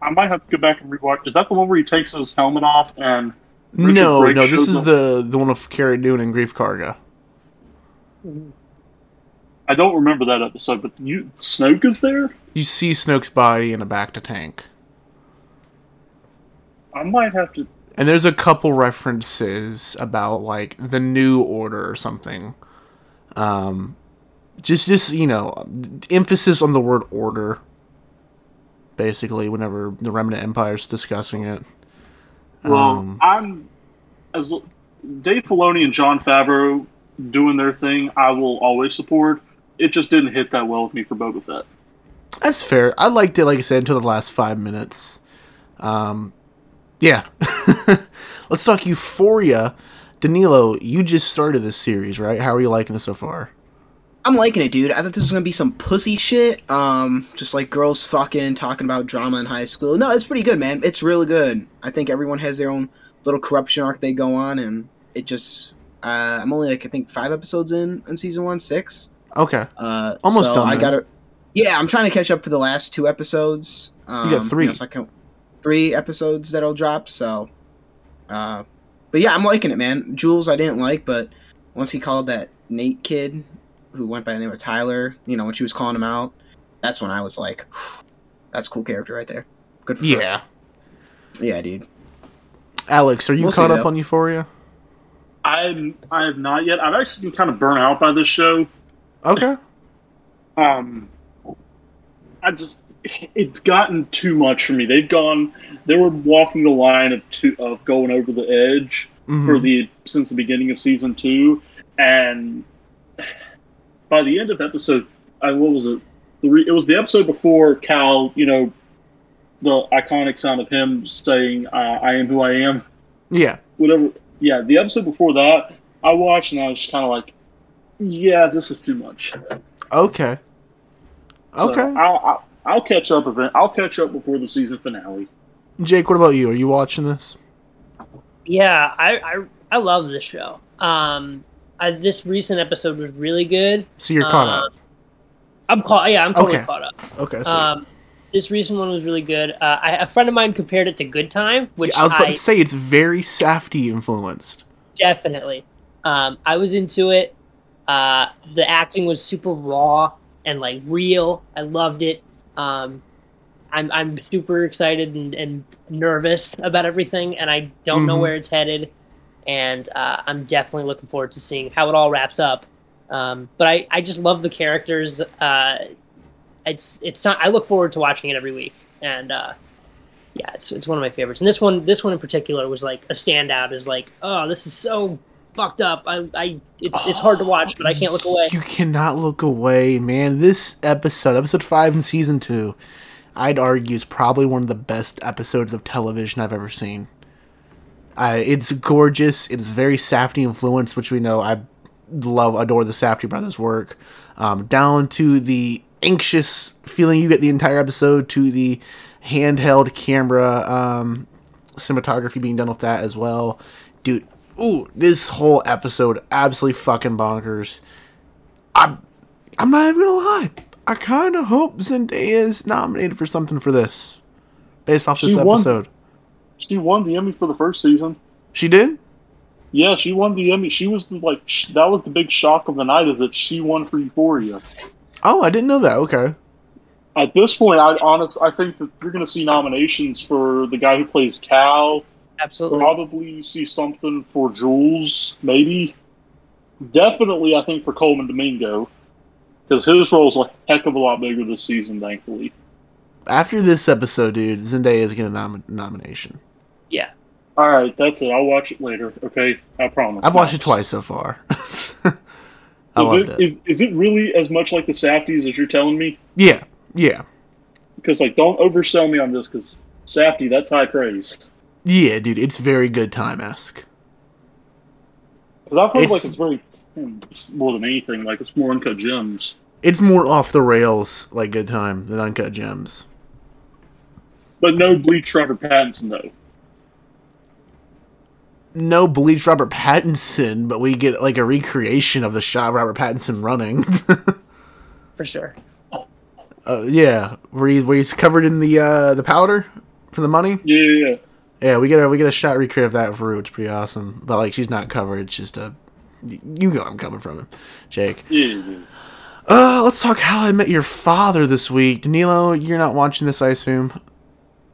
I might have to go back and rewatch. Is that the one where he takes his helmet off and? Richard no, Brake no. This is the the one of Cara Dune and Greef Karga. Mm-hmm. I don't remember that episode, but you Snoke is there. You see Snoke's body in a bacta tank. I might have to. And there's a couple references about like the New Order or something. Um, just just you know, emphasis on the word order. Basically, whenever the Remnant Empire is discussing it. Well, um, I'm as Dave Filoni and Jon Favreau doing their thing. I will always support. It just didn't hit that well with me for Boba Fett. That's fair. I liked it, like I said, until the last five minutes. Um, yeah. Let's talk Euphoria. Danilo, you just started this series, right? How are you liking it so far? I'm liking it, dude. I thought this was gonna be some pussy shit. Um, just like girls fucking talking about drama in high school. No, it's pretty good, man. It's really good. I think everyone has their own little corruption arc they go on, and it just. Uh, I'm only like I think five episodes in in season one, six. Okay. Uh, almost so done. I got it. Yeah, I'm trying to catch up for the last two episodes. Um, you got three. You know, so I can, three episodes that'll drop. So, uh, but yeah, I'm liking it, man. Jules, I didn't like, but once he called that Nate kid, who went by the name of Tyler, you know, when she was calling him out, that's when I was like, that's a cool character right there. Good for yeah, her. yeah, dude. Alex, are you we'll caught up on Euphoria? I'm. I have not yet. I've actually been kind of burnt out by this show. Okay. um, I just it's gotten too much for me. They've gone they were walking the line of two, of going over the edge mm-hmm. for the since the beginning of season two, and by the end of episode, I, what was it the re- it was the episode before Cal. You know, the iconic sound of him saying, uh, "I am who I am." Yeah. Whatever. Yeah, the episode before that, I watched and I was just kind of like, "Yeah, this is too much." Okay. So Okay. I'll, I'll I'll catch up event. I'll catch up before the season finale. Jake, what about you? Are you watching this? Yeah, I I, I love this show. Um, I, this recent episode was really good. So you're caught Uh, up. I'm caught. Yeah, I'm totally Okay. caught up. Okay. sweet. Um, this recent one was really good. Uh, I, a friend of mine compared it to Good Time, which Yeah, I was about I to say it's very Safdie influenced. definitely. Um, I was into it. Uh, the acting was super raw and like real. I loved it. Um, I'm I'm super excited and, and nervous about everything, and I don't know Mhm. where it's headed. And uh, I'm definitely looking forward to seeing how it all wraps up. Um, but I, I just love the characters. Uh, it's it's not, I look forward to watching it every week, and uh, yeah, it's it's one of my favorites. And this one this one in particular was like a standout. Is like, oh, this is so fucked up. I, I it's it's hard to watch, but I can't look away. You cannot look away, man. This episode, episode five in season two, I'd argue is probably one of the best episodes of television I've ever seen. Uh, it's gorgeous. It's very Safdie influenced, which we know I love, adore the Safdie brothers' work. Um, down to the anxious feeling you get the entire episode, to the handheld camera um, cinematography being done with that as well. Dude, ooh, this whole episode absolutely fucking bonkers. I'm I'm not even gonna lie. I kind of hope Zendaya is nominated for something for this, based off this She won. episode. She won the Emmy for the first season. She did. Yeah, she won the Emmy. She was the, like sh- that was the big shock of the night is that she won for Euphoria. Oh, I didn't know that. Okay. At this point, I honest I think that you're going to see nominations for the guy who plays Cal. Absolutely. Probably see something for Jules, maybe. Definitely, I think for Colman Domingo, because his role's a heck of a lot bigger this season. Thankfully. After this episode, dude, Zendaya is getting a nom- nomination. Yeah. All right, that's it. I'll watch it later. Okay, I promise. I've watched it twice so far. I Is loved it, it. is, is it really as much like the Safdies as you're telling me? Yeah, yeah, Because like, don't oversell me on this. Because Safdie, that's high praise. Yeah, dude. It's very good time esque. Because I've heard It's- like it's very it's more than anything like it's more uncut gems. It's more off the rails, like good time than Uncut Gems. But no Bleach Robert Pattinson though. No Bleach Robert Pattinson, but we get like a recreation of the shot of Robert Pattinson running. For sure. uh, yeah, where, he, where he's covered in the uh, the powder for the money. Yeah, yeah, yeah. Yeah, we get a we get a shot recreate of that for Rue. It's pretty awesome. But like, she's not covered. It's just a you know I'm coming from him, Jake. yeah, yeah. Uh, let's talk How I Met Your Father this week. Danilo, you're not watching this, I assume.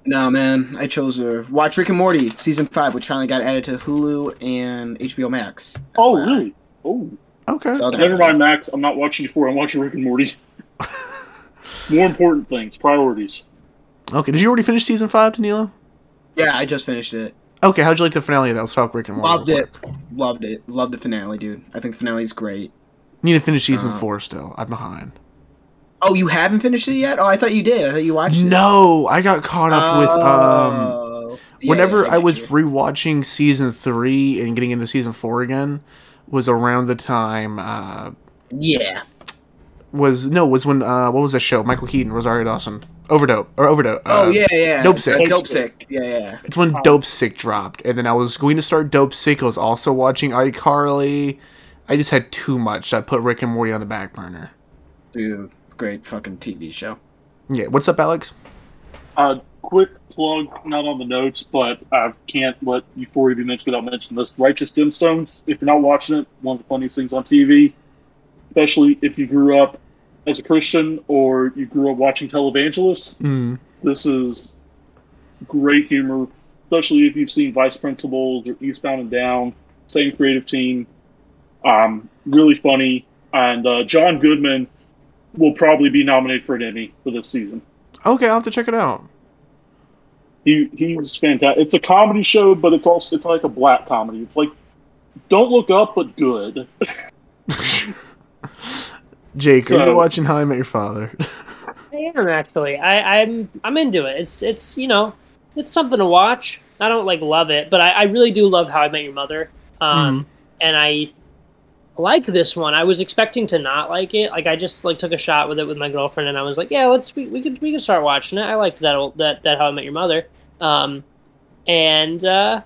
No, man. I chose to watch Rick and Morty season five, which finally got added to Hulu and HBO Max. Oh, FYI. really? Oh, Okay. So never mind, Max. I'm not watching you for. I'm watching Rick and Morty. more important things, priorities. Okay. Did you already finish season five, Danilo? Yeah, I just finished it. Okay. How'd you like the finale of that? Let's talk Rick and Morty. Loved it. Loved it. Loved the finale, dude. I think the finale is great. Need to finish season Uh, four still. I'm behind. Oh, you haven't finished it yet? Oh, I thought you did. I thought you watched it. No, I got caught up with um. Oh. Yeah, Whenever yeah, I get was you. rewatching season three and getting into season four again, was around the time uh, yeah, was no was when uh, what was that show? Michael Keaton, Rosario Dawson, Overdope or Overdope. Oh uh, yeah, yeah. Dope Sick. Uh, Dope Dope Sick. sick. Yeah, yeah. It's when Dope Sick dropped, and then I was going to start Dope Sick. I was also watching iCarly. I just had too much. So I put Rick and Morty on the back burner. Dude, great fucking TV show. Yeah, what's up, Alex? Uh, quick plug, not on the notes, but I can't let Euphoria be mentioned without mentioning this. Righteous Gemstones, if you're not watching it, one of the funniest things on TV, especially if you grew up as a Christian or you grew up watching televangelists. Mm. This is great humor, especially if you've seen Vice Principals or Eastbound and Down, same creative team. Um, really funny. And uh, John Goodman will probably be nominated for an Emmy for this season. Okay, I'll have to check it out. He he's fantastic. It's a comedy show, but it's also it's like a black comedy. It's like don't look up, but good. Jake, are you watching How I Met Your Father? I am actually. I, I'm I'm into it. It's it's you know it's something to watch. I don't like love it, but I, I really do love How I Met Your Mother. Um, and I like this one. I was expecting to not like it. Like I just like took a shot with it with my girlfriend, and I was like, yeah, let's we, we could we could start watching it. I liked that old that that How I Met Your Mother. Um, and uh,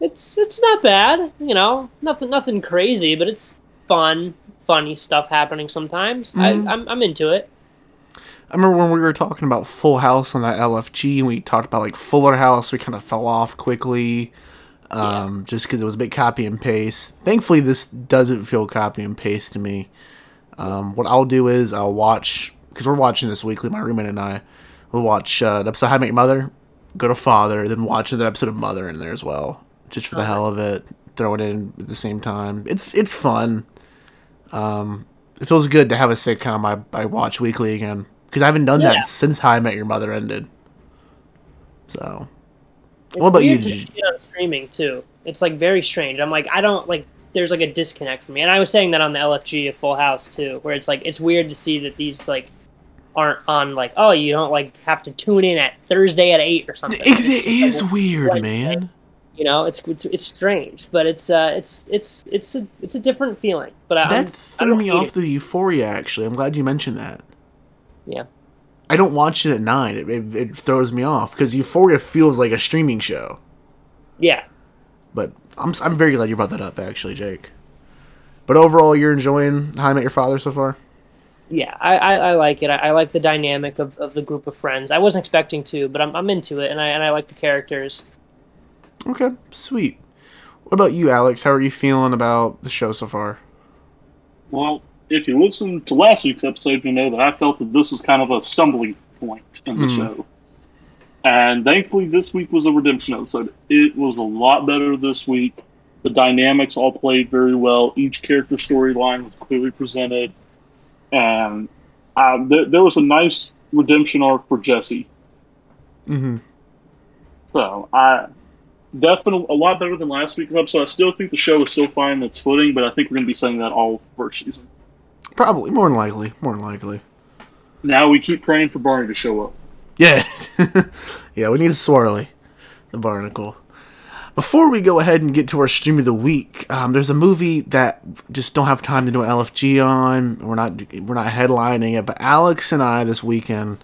it's it's not bad. You know, nothing nothing crazy, but it's fun, funny stuff happening sometimes. Mhm. I, I'm I'm into it. I remember when we were talking about Full House on that LFG, and we talked about like Fuller House. We kind of fell off quickly, um, just because it was a bit copy and paste. Thankfully, this doesn't feel copy and paste to me. Um, what I'll do is I'll watch because we're watching this weekly. My roommate and I will watch uh, an episode of How Met Your Mother, go to Father, then watch another episode of Mother in there as well, just for the Okay. hell of it. Throw it in at the same time. It's it's fun. Um, it feels good to have a sitcom I, I watch weekly again because I haven't done Yeah. that since How I Met Your Mother ended. So It's What about you, weird to see it on streaming too. It's like very strange. I'm like, I don't like. There's like a disconnect for me, and I was saying that on the LFG of Full House too, where it's like it's weird to see that these like aren't on like oh you don't like have to tune in at Thursday at eight or something. it, it is like, weird, man. You know, it's, it's it's strange, but it's uh it's it's it's a it's a different feeling. But I, That I'm, threw me off it. the Euphoria. Actually, I'm glad you mentioned that. Yeah. I don't watch it at nine. It, it, it throws me off because Euphoria feels like a streaming show. Yeah, But I'm I'm very glad you brought that up, actually, Jake. But overall, you're enjoying How I Met Your Father so far. yeah, I, I, I like it. I, I like the dynamic of, of the group of friends. I wasn't expecting to, but I'm, I'm into it, and I and I like the characters. Okay, sweet. What about you, Alex? How are you feeling about the show so far? Well, if you listen to last week's episode, you know that I felt that this was kind of a stumbling point in the Hmm. show. And thankfully, this week was a redemption episode. It was a lot better this week. The dynamics all played very well. Each character storyline was clearly presented. And um, th- there was a nice redemption arc for Jesse. Mm-hmm. So I definitely a lot better than last week's episode. I still think the show is still finding its footing, but I think we're going to be saying that all first season. Probably, more than likely, more than likely. Now we keep praying for Barney to show up. Yeah, yeah. We need a swirly, the barnacle. Before we go ahead and get to our stream of the week, um, there's a movie that just don't have time to do an LFG on. We're not we're not headlining it, but Alex and I this weekend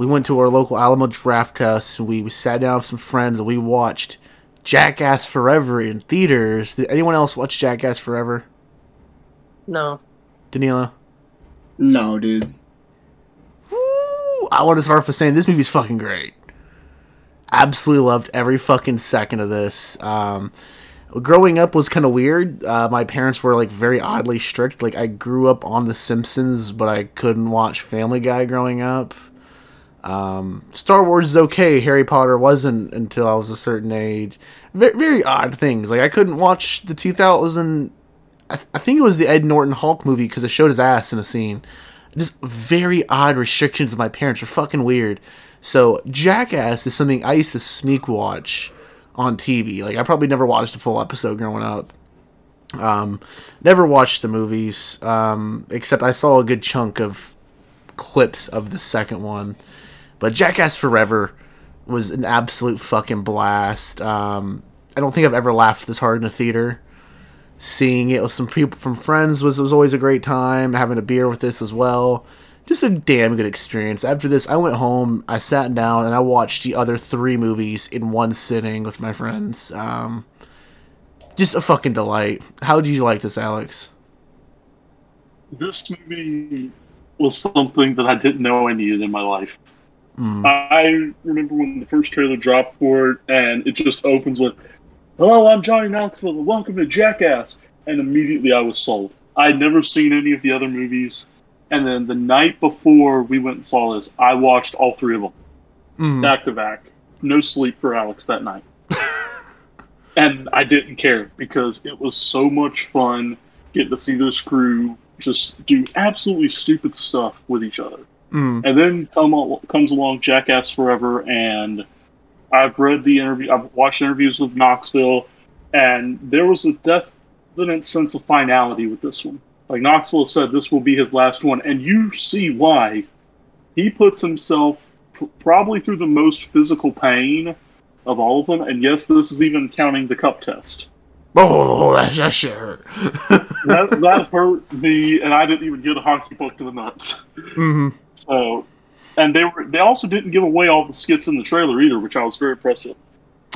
we went to our local Alamo Drafthouse and we, we sat down with some friends and we watched Jackass Forever in theaters. Did anyone else watch Jackass Forever? No, Danilo? No, dude. Woo! I want to start off by saying this movie's fucking great. Absolutely loved every fucking second of this. Um, growing up was kind of weird. Uh, my parents were like very oddly strict. Like I grew up on The Simpsons, but I couldn't watch Family Guy growing up. Um, Star Wars is okay. Harry Potter wasn't until I was a certain age. Very, very odd things. Like I couldn't watch the 2000. I, th- I think it was the Ed Norton Hulk movie because it showed his ass in a scene. Just very odd restrictions of my parents are fucking weird. So Jackass is something I used to sneak watch on TV. Like I probably never watched a full episode growing up. Um, never watched the movies, um, except I saw a good chunk of clips of the second one. But Jackass Forever was an absolute fucking blast. Um, I don't think I've ever laughed this hard in a theater. Seeing it with some people from friends was, was always a great time. Having a beer with this as well. Just a damn good experience. After this, I went home, I sat down, and I watched the other three movies in one sitting with my friends. Um, just a fucking delight. How do you like this, Alex? This movie was something that I didn't know I needed in my life. Mm. I remember when the first trailer dropped for it, and it just opens with, "Hello, I'm Johnny Knoxville, and welcome to Jackass." And immediately I was sold. I'd never seen any of the other movies, and then the night before we went and saw this, I watched all three of them Mm. back to back. No sleep for Alex that night. and I didn't care because it was so much fun getting to see this crew just do absolutely stupid stuff with each other. Mm. And then come comes along Jackass Forever, and I've read the interview, I've watched interviews with Knoxville, and there was a definite sense of finality with this one. Like Knoxville said, this will be his last one, and you see why. He puts himself pr- probably through the most physical pain of all of them. And yes, this is even counting the cup test. Oh, that, that shit hurt. That, that hurt me, and I didn't even get a hockey puck to the nuts. mm-hmm. So, and they were they also didn't give away all the skits in the trailer either, which I was very impressed with.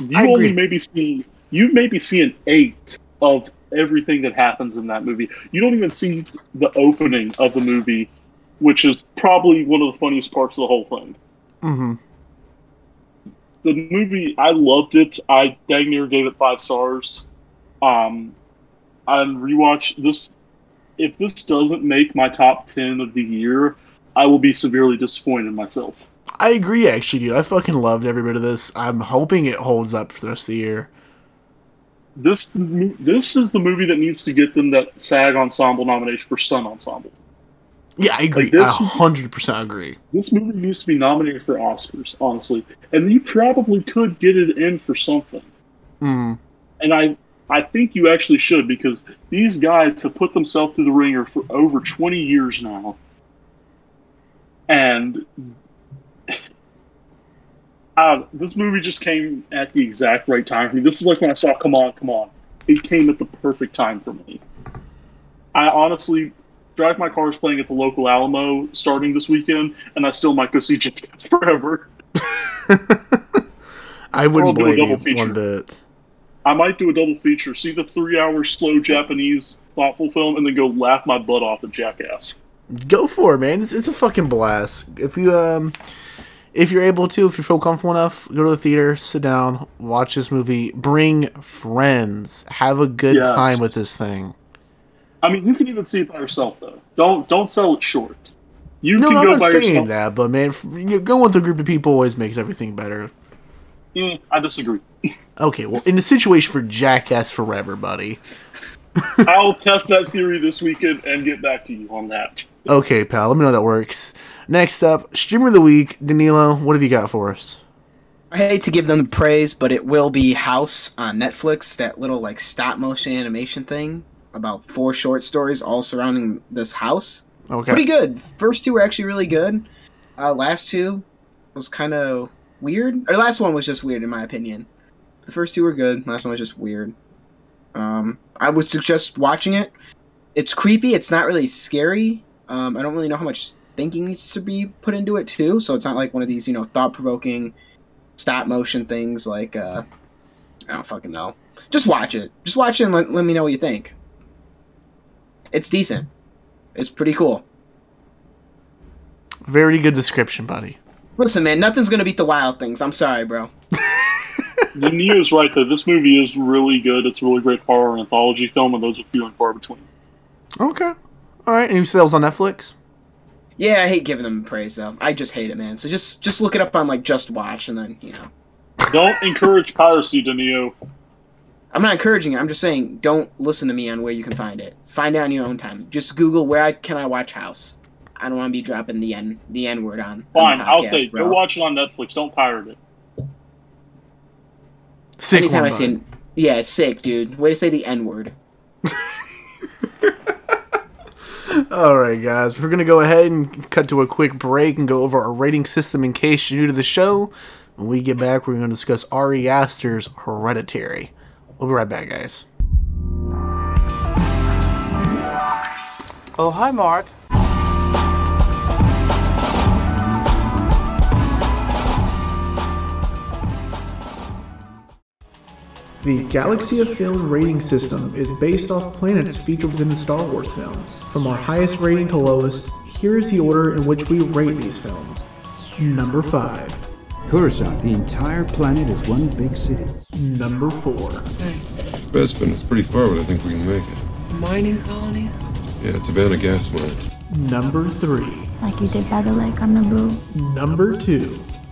You I only maybe see you maybe see an eight of everything that happens in that movie. You don't even see the opening of the movie, which is probably one of the funniest parts of the whole thing. Mm-hmm. The movie, I loved it. I dang near gave it five stars. Um, and rewatch this. If this doesn't make my top ten of the year, I will be severely disappointed in myself. I agree, actually, dude. I fucking loved every bit of this. I'm hoping it holds up for the rest of the year. This this is the movie that needs to get them that SAG Ensemble nomination for Stunt Ensemble. Yeah, I agree. Like I 100% agree. This movie needs to be nominated for Oscars, honestly, and you probably could get it in for something. Mm. And I I think you actually should because these guys have put themselves through the ringer for over 20 years now. And uh, this movie just came at the exact right time for me. This is like when I saw Come On, Come On. It came at the perfect time for me. I honestly Drive My Car's playing at the local Alamo starting this weekend, and I still might go see Jackass Forever. I wouldn't blame you feature. one bit. I might do a double feature, see the three hour slow Japanese thoughtful film, and then go laugh my butt off at Jackass. Go for it, man. It's, it's a fucking blast. If you um, if you're able to, if you feel comfortable enough, go to the theater, sit down, watch this movie, bring friends, have a good Yes. time with this thing. I mean, you can even see it by yourself though. Don't don't sell it short. You No, can no, go I'm by not saying yourself. that, but man, f- you know, going with a group of people always makes everything better. Mm, I disagree. Okay, well, in the situation for Jackass Forever, buddy. I'll test that theory this weekend and get back to you on that. Okay, pal, let me know that works. Next up, streamer of the week, Danilo. What have you got for us? I hate to give them the praise, but it will be House on Netflix, that little like stop motion animation thing about four short stories all surrounding this house. Okay, Pretty good. First two were actually really good. Uh, last two was kind of weird. Or last one was just weird in my opinion. The first two were good. Last one was just weird. Um, I would suggest watching it. It's creepy. It's not really scary. Um, I don't really know how much thinking needs to be put into it too. So it's not like one of these you know thought provoking stop motion things like uh, I don't fucking know. Just watch it. Just watch it and let, let me know what you think. It's decent. It's pretty cool. very good description, buddy. Listen, man, nothing's gonna beat the Wild Things. I'm sorry, bro. The Neo's right though. This movie is really good. It's a really great horror anthology film, and those are few and far between. Okay, all right. And you said that was on Netflix. Yeah, I hate giving them praise though. I just hate it, man. So just just look it up on like Just Watch, and then you know. Don't encourage piracy, Denio. I'm not encouraging it. I'm just saying, don't listen to me on where you can find it. Find it on your own time. Just Google where I can I watch House. I don't want to be dropping the n the n word on. on the Fine, I'll say bro. go watch it on Netflix. Don't pirate it. Sick Anytime one, I see, buddy. an, yeah, it's sick, dude. Way to say the n word. All right, guys, we're gonna go ahead and cut to a quick break and go over our rating system in case you're new to the show. When we get back, we're gonna discuss Ari Aster's Hereditary. We'll be right back, guys. Oh, hi, Mark. The Galaxy of Film rating system is based off planets featured in the Star Wars films. From our highest rating to lowest, here is the order in which we rate these films. Number 5. Coruscant, the entire planet is one big city. Number 4. Bespin, it's pretty far, but I think we can make it. Mining colony? Yeah, Tibanna gas mine. Number 3. like you did by the lake on Naboo. Number 2.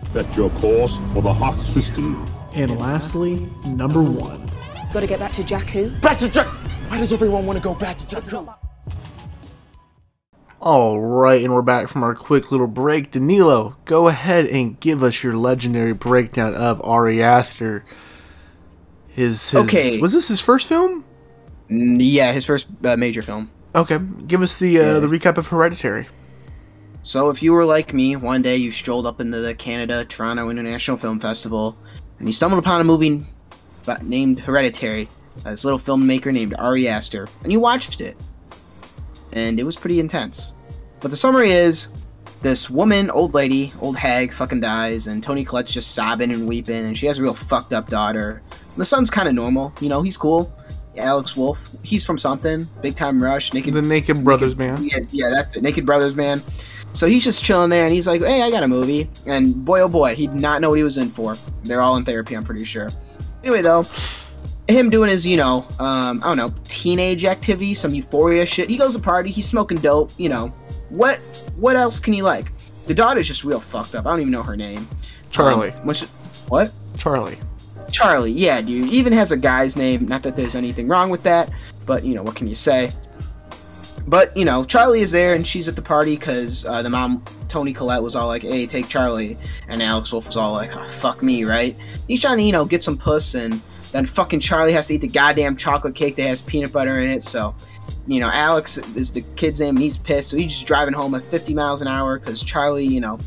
Set your course for the Hoth system. And lastly, number 1. Gotta get back to Jakku. Back to Jack. Why does everyone want to go back to Jakku? All right, and we're back from our quick little break. Danilo, go ahead and give us your legendary breakdown of Ari Aster. His, his Okay. was this his first film? Mm, Yeah, his first uh, major film. Okay, give us the uh, Yeah. the recap of Hereditary. So if you were like me, one day you strolled up into the Canada Toronto International Film Festival, and he stumbled upon a movie named Hereditary, by this little filmmaker named Ari Aster, and you watched it, and it was pretty intense. But the summary is, this woman, old lady, old hag, fucking dies, and Toni Collette's just sobbing and weeping, and she has a real fucked up daughter. And the son's kind of normal, you know, he's cool. Alex Wolff, he's from something, Big Time Rush, Naked The Naked Brothers man. yeah, yeah, that's it. Naked Brothers, man. So he's just chilling there, and he's like, "Hey, I got a movie." And boy, oh boy, he did not know what he was in for. They're all in therapy, I'm pretty sure. Anyway, though, him doing his, you know, um, I don't know, teenage activity, some euphoria shit. He goes to party, he's smoking dope. You know, what? What else can you like? The daughter's just real fucked up. I don't even know her name. Charlie. Um, what? Charlie. Charlie, yeah, dude. Even has a guy's name. Not that there's anything wrong with that, but you know what can you say? But you know, Charlie is there, and she's at the party because uh, the mom, Toni Collette, was all like, "Hey, take Charlie," and Alex Wolff was all like, oh, "Fuck me, right?" He's trying to, you know, get some puss, and then fucking Charlie has to eat the goddamn chocolate cake that has peanut butter in it. So, you know, Alex is the kid's name, and he's pissed. So he's just driving home at 50 miles an hour because Charlie, you know,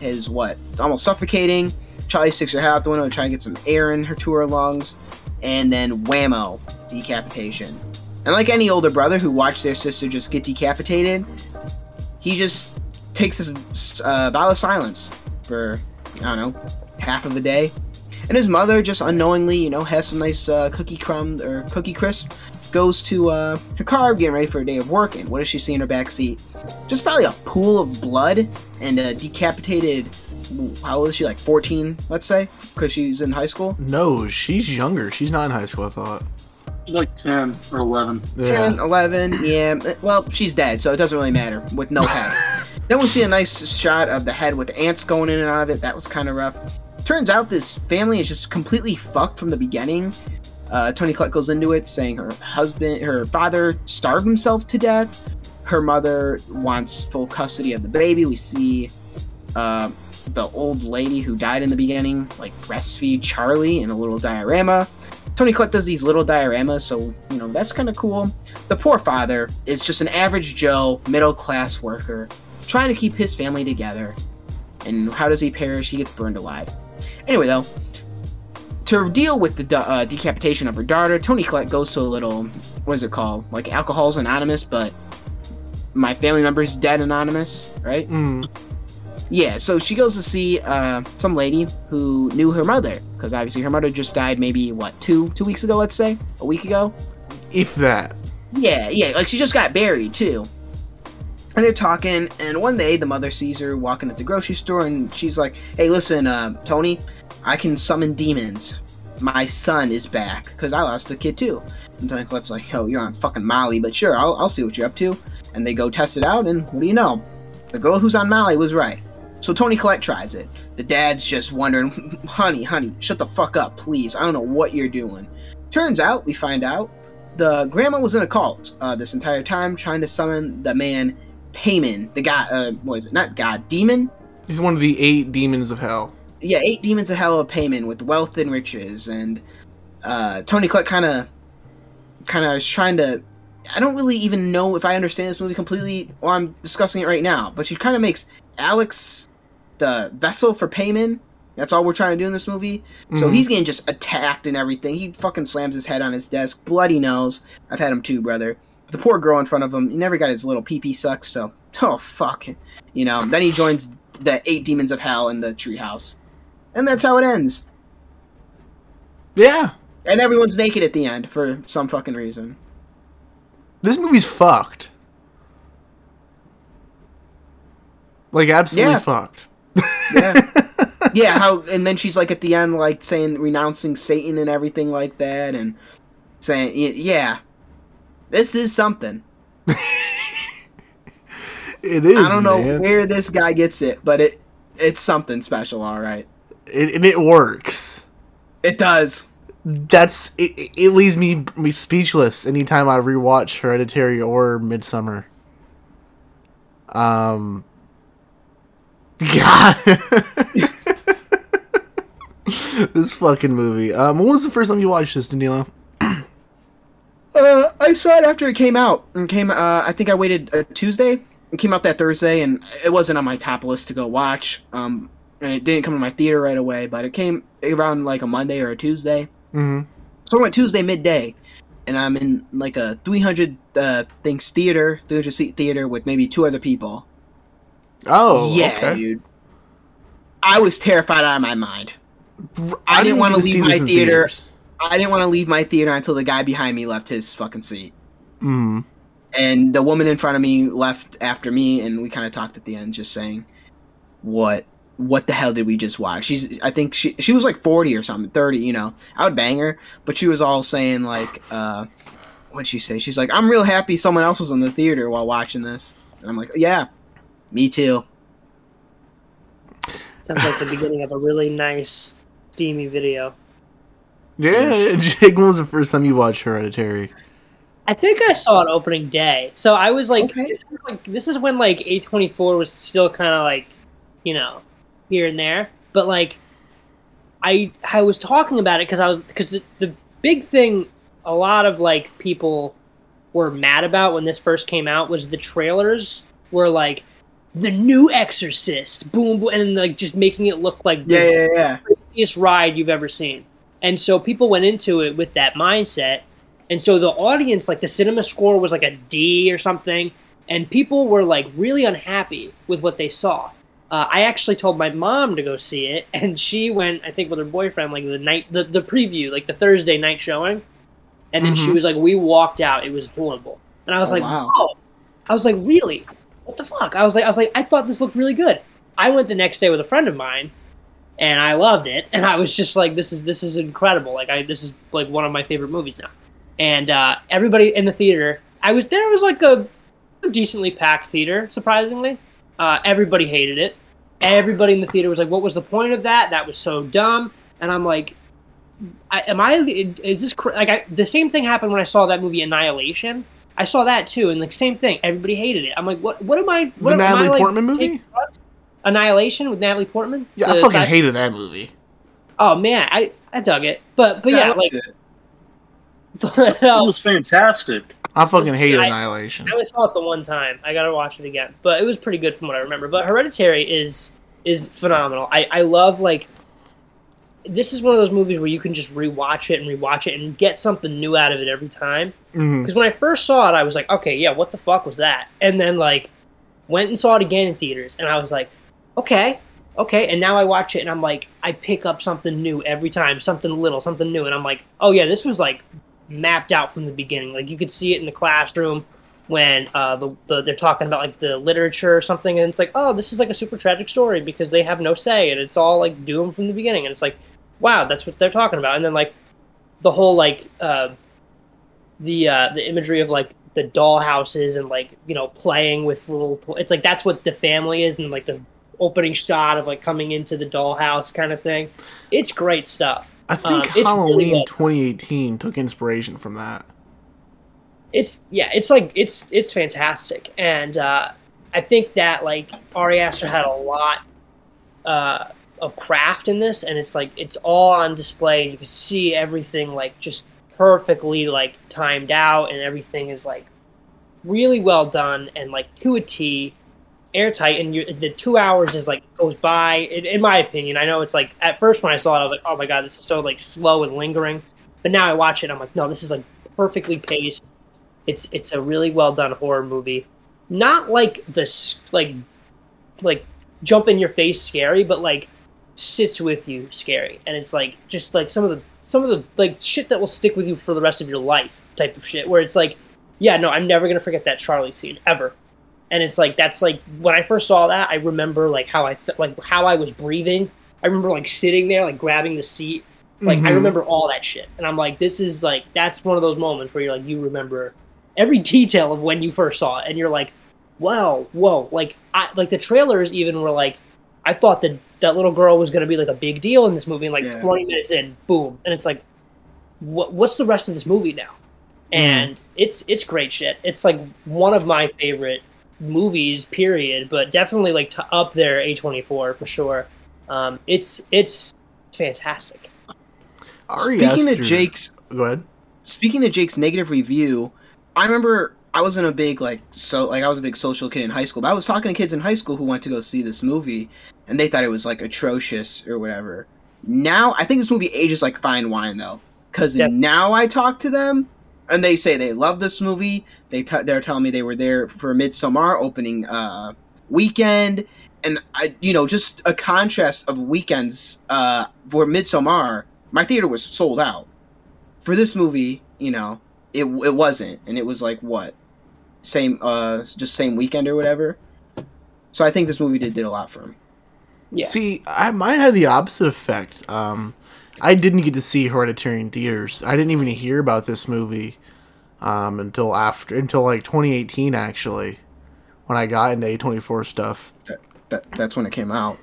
is what almost suffocating. Charlie sticks her head out the window trying to get some air in her to her lungs, and then whammo, decapitation. And like any older brother who watched their sister just get decapitated, he just takes his uh, vow of silence for I don't know half of a day. And his mother just unknowingly, you know, has some nice uh, cookie crumb or cookie crisp. Goes to uh, her car, getting ready for a day of work, and what does she see in her back seat? Just probably a pool of blood and a decapitated. How old is she? Like 14, let's say, because she's in high school. No, she's younger. She's not in high school. I thought. She's like 10 or 11. 10, 11, yeah. Well, she's dead, so it doesn't really matter with no head. then we see a nice shot of the head with ants going in and out of it. That was kind of rough. Turns out this family is just completely fucked from the beginning. Uh, Toni Collette goes into it saying her husband, her father starved himself to death. Her mother wants full custody of the baby. We see uh, the old lady who died in the beginning, like breastfeed Charlie in a little diorama. Toni Collette does these little dioramas, so you know that's kind of cool. The poor father is just an average Joe, middle class worker, trying to keep his family together. And how does he perish? He gets burned alive. Anyway, though, to deal with the uh, decapitation of her daughter, Toni Collette goes to a little, what is it called? Like Alcohol's Anonymous, but my family member's dead anonymous, right? Mm. Yeah, so she goes to see uh, some lady who knew her mother, because obviously her mother just died maybe what two two weeks ago, let's say, a week ago. If that. Yeah, yeah, like she just got buried too. And they're talking, and one day the mother sees her walking at the grocery store, and she's like, "Hey, listen, uh, Toni, I can summon demons. My son is back because I lost a kid too." And Toni Collette's like, "Oh, you're on fucking Molly, but sure, I'll, I'll see what you're up to." And they go test it out, and what do you know? The girl who's on Molly was right. So Toni Collette tries it. The dad's just wondering, honey, honey, shut the fuck up, please. I don't know what you're doing. Turns out, we find out, the grandma was in a cult uh, this entire time, trying to summon the man Paimon, the guy, Uh, what is it? Not god, demon. He's one of the eight demons of hell. Yeah, eight demons of hell of Paimon with wealth and riches, and uh, Toni Collette kind of, kind of is trying to. I don't really even know if I understand this movie completely while I'm discussing it right now, but she kind of makes Alex the vessel for Paimon. That's all we're trying to do in this movie. Mm-hmm. So he's getting just attacked and everything. He fucking slams his head on his desk, bloody nose. I've had him too, brother. The poor girl in front of him, he never got his little pee pee sucked, so oh fuck, you know. Then he joins the eight demons of hell in the treehouse, and that's how it ends. Yeah, and everyone's naked at the end for some fucking reason. This movie's fucked. Like absolutely Yeah. fucked. Yeah. yeah, how and then she's like at the end like saying renouncing Satan and everything like that and saying yeah. This is something. It is. I don't know man. where this guy gets it, but it it's something special, all right. It, and it works. It does. That's it, it- it leaves me me speechless anytime I rewatch Hereditary or Midsommar. Um God This fucking movie. Um when was the first time you watched this, Danilo? Uh, I saw it after it came out. And came uh I think I waited a Tuesday it came out that Thursday, and it wasn't on my top list to go watch. Um, and it didn't come to my theater right away, but it came around like a Monday or a Tuesday. Mm-hmm. So I went Tuesday midday, and I'm in like a 300 uh, things theater, 300 seat theater with maybe two other people. Oh, yeah, okay. dude. I was terrified out of my mind. I, I didn't want to leave my theater. theaters. I didn't want to leave my theater until the guy behind me left his fucking seat. Mm. And the woman in front of me left after me, and we kind of talked at the end, just saying, "What? What the hell did we just watch?" She's, I think she she was like forty or something, thirty. You know, I would bang her, but she was all saying like, uh, what'd she say? She's like, "I'm real happy someone else was in the theater while watching this," and I'm like, "Yeah, me too." Sounds like the beginning of a really nice, steamy video. Yeah, Jake, when was the first time you watched Hereditary? I think I saw it opening day. So I was like, this, is like this is when like A24 was still kind of like, you know, here and there. But like, I I was talking about it because I was because the, the big thing a lot of like people were mad about when this first came out was the trailers were like the new Exorcist, boom, boom, and like just making it look like the Yeah, yeah, yeah. craziest ride you've ever seen. And so people went into it with that mindset. And so the audience, like the cinema score was like a D or something, and people were like really unhappy with what they saw. Uh, I actually told my mom to go see it, and she went, I think, with her boyfriend, like the night, the, the preview, like the Thursday night showing. And then she Mhm. was like, we walked out. It was horrible. And I was Oh, like, wow. oh. I was like, really? What the fuck? I was like, I was like, I thought this looked really good. I went the next day with a friend of mine, and I loved it. And I was just like, this is this is incredible. Like, I this is like one of my favorite movies now. And uh, everybody in the theater, I was there was like a decently packed theater, surprisingly. Uh, everybody hated it. Everybody in the theater was like, "What was the point of that? That was so dumb." And I'm like, I, "Am I? Is this like I, the same thing happened when I saw that movie Annihilation? I saw that too, and like same thing. Everybody hated it. I'm like, what? What am I? What The am Natalie I, like, Portman movie? taking drugs? Annihilation with Natalie Portman. Yeah, I fucking sci- hated that movie. Oh man, I I dug it, but but Yeah, I yeah, like. it. But, um, It was fantastic. I fucking This- hated I- Annihilation. I only saw it the one time. I gotta watch it again, but it was pretty good from what I remember. But Hereditary is is phenomenal. I I love like this is one of those movies where you can just rewatch it and rewatch it and get something new out of it every time. Mhm. Because when I first saw it, I was like, okay, yeah, what the fuck was that? And then like went and saw it again in theaters, and I was like, okay, okay. And now I watch it, and I'm like, I pick up something new every time, something little, something new, and I'm like, oh yeah, this was like mapped out from the beginning. Like you could see it in the classroom when uh, the, the they're talking about like the literature or something, and it's like, oh, this is like a super tragic story because they have no say, and it's all like doomed from the beginning, and it's like, wow, that's what they're talking about, and then like the whole like uh, the uh, the imagery of like the doll houses and like you know playing with little it's like that's what the family is and like the opening shot of like coming into the dollhouse kind of thing it's great stuff I Um, think really Halloween good. 2018 took inspiration from that. it's yeah it's like it's it's fantastic and uh i think that like ari aster had a lot uh of craft in this and it's like it's all on display and you can see everything like just perfectly like timed out and everything is like really well done and like to a t airtight and you the two hours is like goes by in, in my opinion. I know it's like at first when i saw it i was like oh my god this is so like slow and lingering. But now i watch it i'm like no this is like perfectly paced. It's it's a really well done horror movie. Not like this like like jump in your face scary, but like sits with you scary. And it's like just like some of the some of the like shit that will stick with you for the rest of your life type of shit where it's like yeah, no, I'm never to forget that Charlie scene ever. And it's like that's like when I first saw that, I remember like how I fe- like how I was breathing. I remember like sitting there like grabbing the seat. Like I Mhm. remember all that shit. And I'm like this is like that's one of those moments where you're like you remember every detail of when you first saw it and you're like wow whoa like i like the trailers even were like i thought that that little girl was going to be like a big deal in this movie and like Yeah. 20 minutes in boom. And it's like what what's the rest of this movie now? And it's it's great shit. It's like one of my favorite movies period but definitely like to up there a24 for sure. Um it's it's fantastic. Ari Speaking Aster- of Jake's Go ahead. Speaking of Jake's negative review, I remember I wasn't a big like so like I was a big social kid in high school, but I was talking to kids in high school who went to go see this movie, and they thought it was like atrocious or whatever. Now I think this movie ages like fine wine though, because Yeah. now I talk to them, and they say they love this movie. They t- they're telling me they were there for Midsommar opening uh, weekend, and I you know just a contrast of weekends uh, for Midsommar. My theater was sold out. For this movie, you know, it it wasn't, and it was like what same uh just same weekend or whatever. So I think this movie did did a lot for him. Yeah. See, I mine had the opposite effect. Um, I didn't get to see Hereditary in theaters. I didn't even hear about this movie um, until after until like 2018 actually, when I got into A24 stuff. That, that that's when it came out.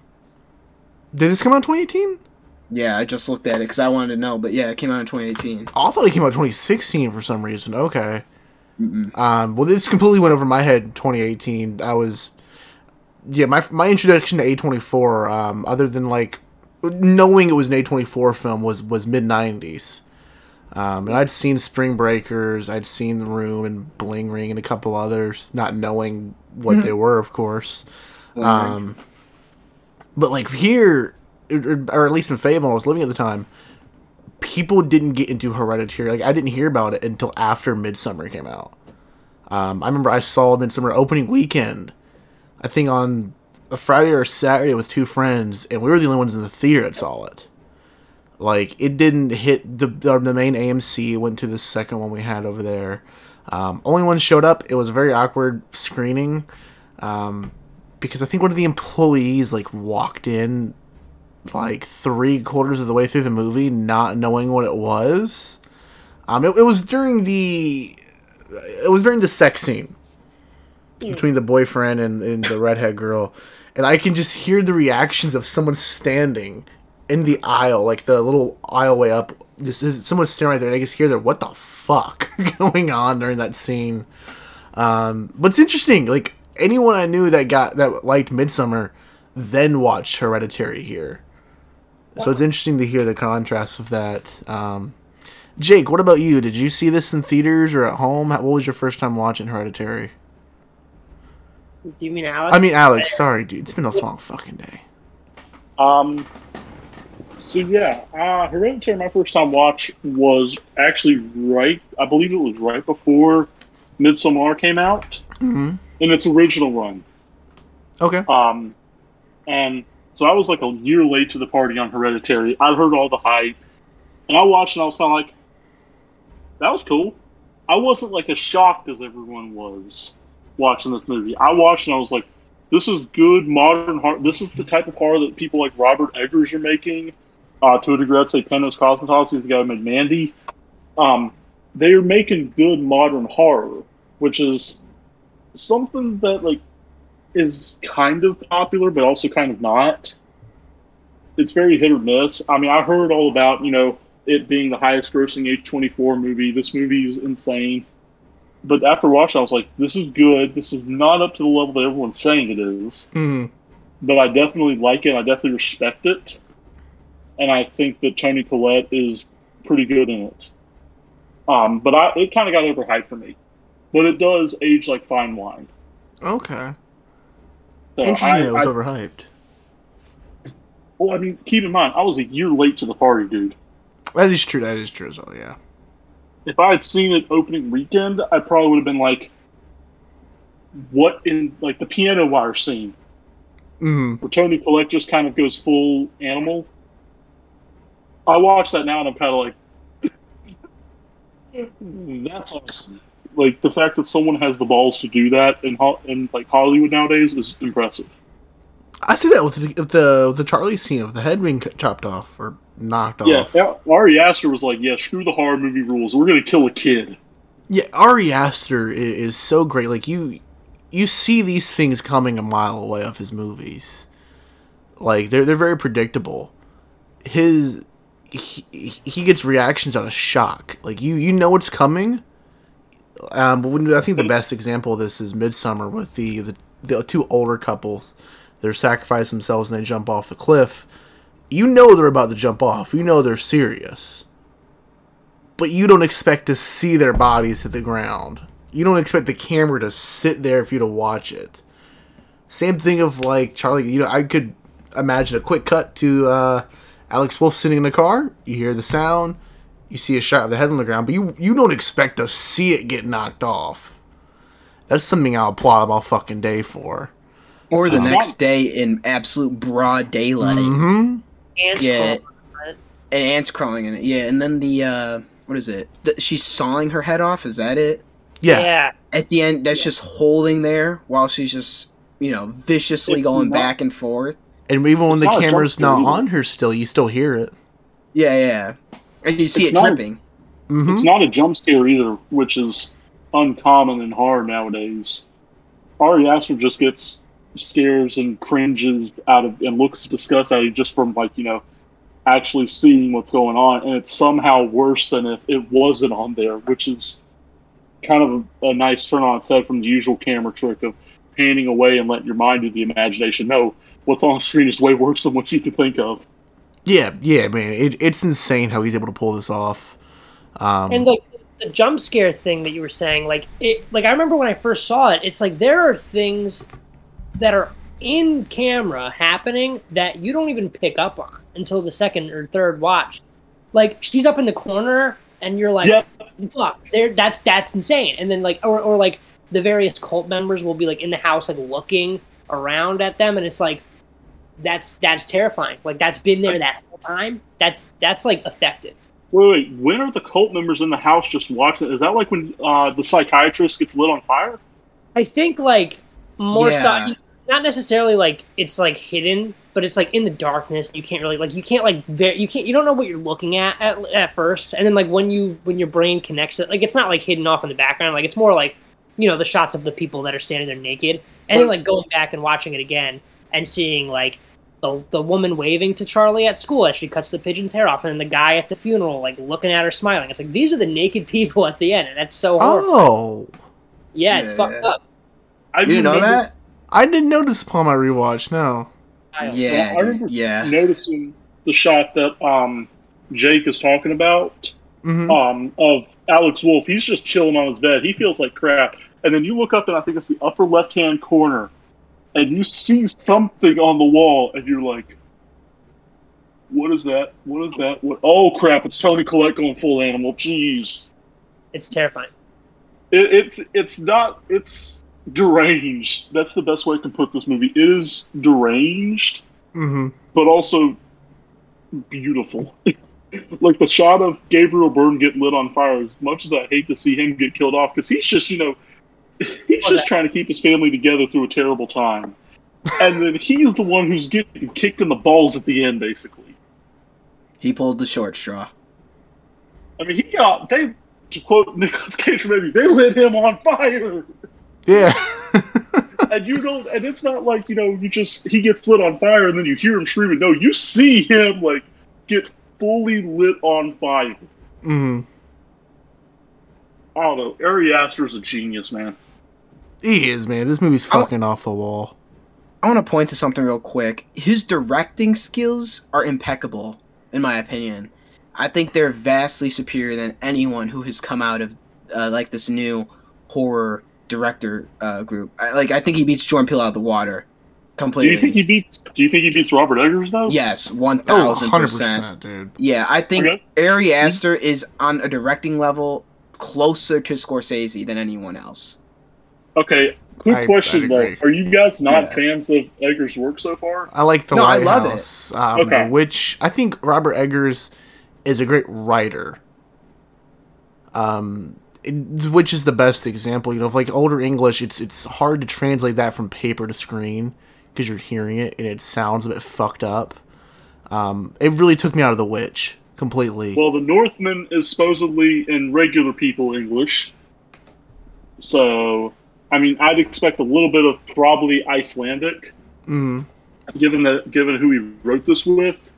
Did this come out in 2018? Yeah, I just looked at it because I wanted to know, but yeah, it came out in 2018. Oh, I thought it came out 2016 for some reason. Okay. Um, well, this completely went over my head. 2018. I was, yeah, my my introduction to A24, um, other than like knowing it was an A24 film, was was Mid90s. Um, and I'd seen Spring Breakers, I'd seen The Room and Bling Ring and a couple others, not knowing what Mhm. they were, of course. Um, but like here, or at least in when I was living at the time, people didn't get into Hereditary. Like I didn't hear about it until after Midsommar came out. Um, I remember I saw Midsommar opening weekend. I think on a Friday or Saturday with two friends, and we were the only ones in the theater that saw it. Like it didn't hit the the, main AMC. Went to the second one we had over there. Um, only one showed up. It was a very awkward screening um, because I think one of the employees like walked in like three quarters of the way through the movie, not knowing what it was. Um, it, it was during the it was during the sex scene between the boyfriend and, and the redhead girl, and I can just hear the reactions of someone standing in the aisle, like the little aisleway up. Just is someone staring right there, and I just hear their "What the fuck" going on during that scene. Um, but it's interesting. Like anyone I knew that got that liked Midsommar, then watched Hereditary here. So it's interesting to hear the contrast of that. Um, Jake, what about you? Did you see this in theaters or at home? What was your first time watching Hereditary? Do you mean Alex? I mean, Alex. Sorry, dude. It's been a long fucking day. Um. So yeah, uh, Hereditary. My first time watch was actually right. I believe it was right before Midsommar came out Mm-hmm. in its original run. Okay. Um, and so I was like a year late to the party on Hereditary. I heard all the hype, and I watched, and I was kind of like, "That was cool." I wasn't like as shocked as everyone was watching this movie. I watched, and I was like, "This is good modern horror. This is the type of horror that people like Robert Eggers are making." Uh, to a degree, I'd say Panos Cosmatos is the guy who made Mandy. Um, they are making good modern horror, which is something that like is kind of popular, but also kind of not. It's very hit or miss. I mean, I heard all about you know it being the highest grossing A24 movie. This movie is insane. But after watching, I was like, this is good. This is not up to the level that everyone's saying it is. Hmm. But I definitely like it. I definitely respect it. And I think that Toni Collette is pretty good in it. Um, but I, it kind of got overhyped for me. But it does age like fine wine. Okay. So Interesting. I- it was I- overhyped. Well, I mean, keep in mind, I was a year late to the party, dude. That is true. That is true as well. Yeah. If I had seen it opening weekend, I probably would have been like, "What in like the piano wire scene Mm-hmm. where Toni Collette just kind of goes full animal?" I watch that now and I'm kind of like, "That's awesome." Like the fact that someone has the balls to do that in Ho- in like Hollywood nowadays is impressive. I see that with the with the, with the Charlie scene of the head being chopped off or knocked Yeah, off. yeah, Ari Aster was like, "Yeah, screw the horror movie rules. We're gonna kill a kid." Yeah, Ari Aster is, is so great. Like you, you see these things coming a mile away of his movies. Like they're they're very predictable. His he, he gets reactions out of shock. Like you you know it's coming. Um, but when, I think the best example of this is Midsommar with the, the the two older couples. They're sacrifice themselves and they jump off the cliff. You know they're about to jump off. You know they're serious but you don't expect to see their bodies hit the ground you don't expect the camera to sit there for you to watch it. Same thing of like Charlie. You know, I could imagine a quick cut to uh, Alex Wolff sitting in the car. You hear the sound. You see a shot of the head on the ground, but you you don't expect to see it get knocked off. That's something I'll applaud him all fucking day for. Or the Um, next day in absolute broad daylight. Mm-hmm. Ants Yeah. crawling on. And ants crawling in it. Yeah, and then the uh what is it? The, she's sawing her head off, is that it? Yeah. Yeah. At the end that's just holding there while she's just, you know, viciously It's going not- back and forth. And even when It's the not camera's not either. on her still, you still hear it. Yeah, yeah. And you see It's it not- dripping. Mm-hmm. It's not a jump scare either, which is uncommon in horror nowadays. Ari Aster just gets scares and cringes out of and looks disgust out of you just from like you know actually seeing what's going on, and it's somehow worse than if it wasn't on there, which is kind of a, a nice turn on its head from the usual camera trick of panning away and letting your mind do the imagination. No, what's on screen is way worse than what you can think of. Yeah, yeah, man. It, it's insane how he's able to pull this off. Um, And like the jump scare thing that you were saying, like it, like I remember when I first saw it. It's like there are things that are in camera happening that you don't even pick up on until the second or third watch. Like she's up in the corner, and you're like, Yeah. "Fuck!" There, that's that's insane. And then like, or or like the various cult members will be like in the house, like looking around at them, and it's like that's that's terrifying. Like that's been there that whole time. That's that's like effective. Wait, wait, when are the cult members in the house just watching Is that like when uh, the psychiatrist gets lit on fire? I think like more Yeah. so not necessarily like it's like hidden, but it's like in the darkness. You can't really like you can't like ver- you can't you don't know what you're looking at, at at first, and then like when you when your brain connects it, like it's not like hidden off in the background. Like it's more like you know the shots of the people that are standing there naked, and then like going back and watching it again and seeing like. The, the woman waving to Charlie at school as she cuts the pigeon's hair off, and then the guy at the funeral, like looking at her smiling. It's like these are the naked people at the end, and that's so horrible. oh, yeah, it's Yeah. fucked up. I You didn't know that? I didn't notice upon my rewatch. No. I Yeah, I remember yeah. noticing the shot that um, Jake is talking about hmm um, of Alex Wolff. He's just chilling on his bed. He feels like crap. And then you look up, and I think it's the upper left hand corner, and you see something on the wall, and you're like, "What is that? What is that? What? Oh crap! It's Toni Collette going full animal. Jeez." It's terrifying. It, it's it's not it's deranged. That's the best way I can put this movie. It is deranged, hmm but also beautiful. like the shot of Gabriel Byrne get lit on fire. As much as I hate to see him get killed off, because he's just you know he's just trying to keep his family together through a terrible time, and then he's the one who's getting kicked in the balls at the end, basically. He pulled the short straw. I mean, he got they to quote Nicolas Cage, maybe they lit him on fire. Yeah. and you don't and it's not like you know you just he gets lit on fire and then you hear him screaming no you see him like get fully lit on fire Mm-hmm. i don't know ari aster's a genius man He is, man. This movie's Oh. fucking off the wall. I want to point to something real quick. His directing skills are impeccable, in my opinion. I think they're vastly superior than anyone who has come out of uh, like this new horror director uh, group. I, like I think he beats Jordan Peele out of the water completely. do you think he beats do you think he beats robert eggers though yes, one Oh, thousand 100 percent. percent, dude. Yeah, I think Okay. Ari Aster is on a directing level closer to Scorsese than anyone else. okay quick I- question I'd though are you guys not Yeah. fans of eggers work so far I like the No, I love it. Um, Okay. The Witch. I think Robert Eggers is a great writer. Um, it, which is the best example. You know, like older English, it's it's hard to translate that from paper to screen because you're hearing it and it sounds a bit fucked up. Um, it really took me out of The Witch completely. well the northman is supposedly in regular people english so i mean i'd expect a little bit of probably icelandic mm, given that given who he wrote this with,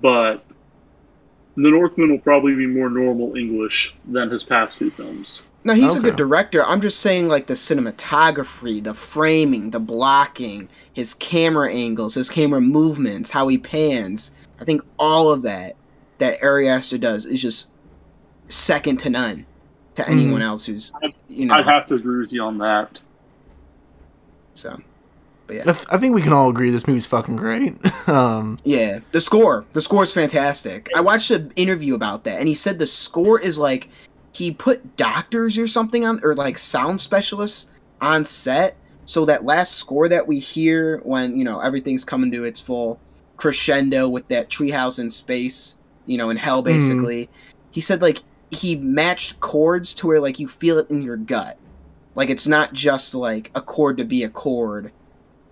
but the Northman will probably be more normal English than his past two films. No, he's a good director. I'm just saying, like the cinematography, the framing, the blocking, his camera angles, his camera movements, how he pans. I think all of that that Ari Aster does is just second to none to anyone mm. else who's you know. I'd have to agree with you on that. So, I, th- I think we can all agree this movie's fucking great. um, yeah, the score, the score is fantastic. I watched an interview about that, and he said the score is like he put doctors or something on, or like sound specialists on set, so that last score that we hear when you know everything's coming to its full crescendo with that treehouse in space, you know, in hell basically. He said like he matched chords to where like you feel it in your gut. Like it's not just like a chord to be a chord.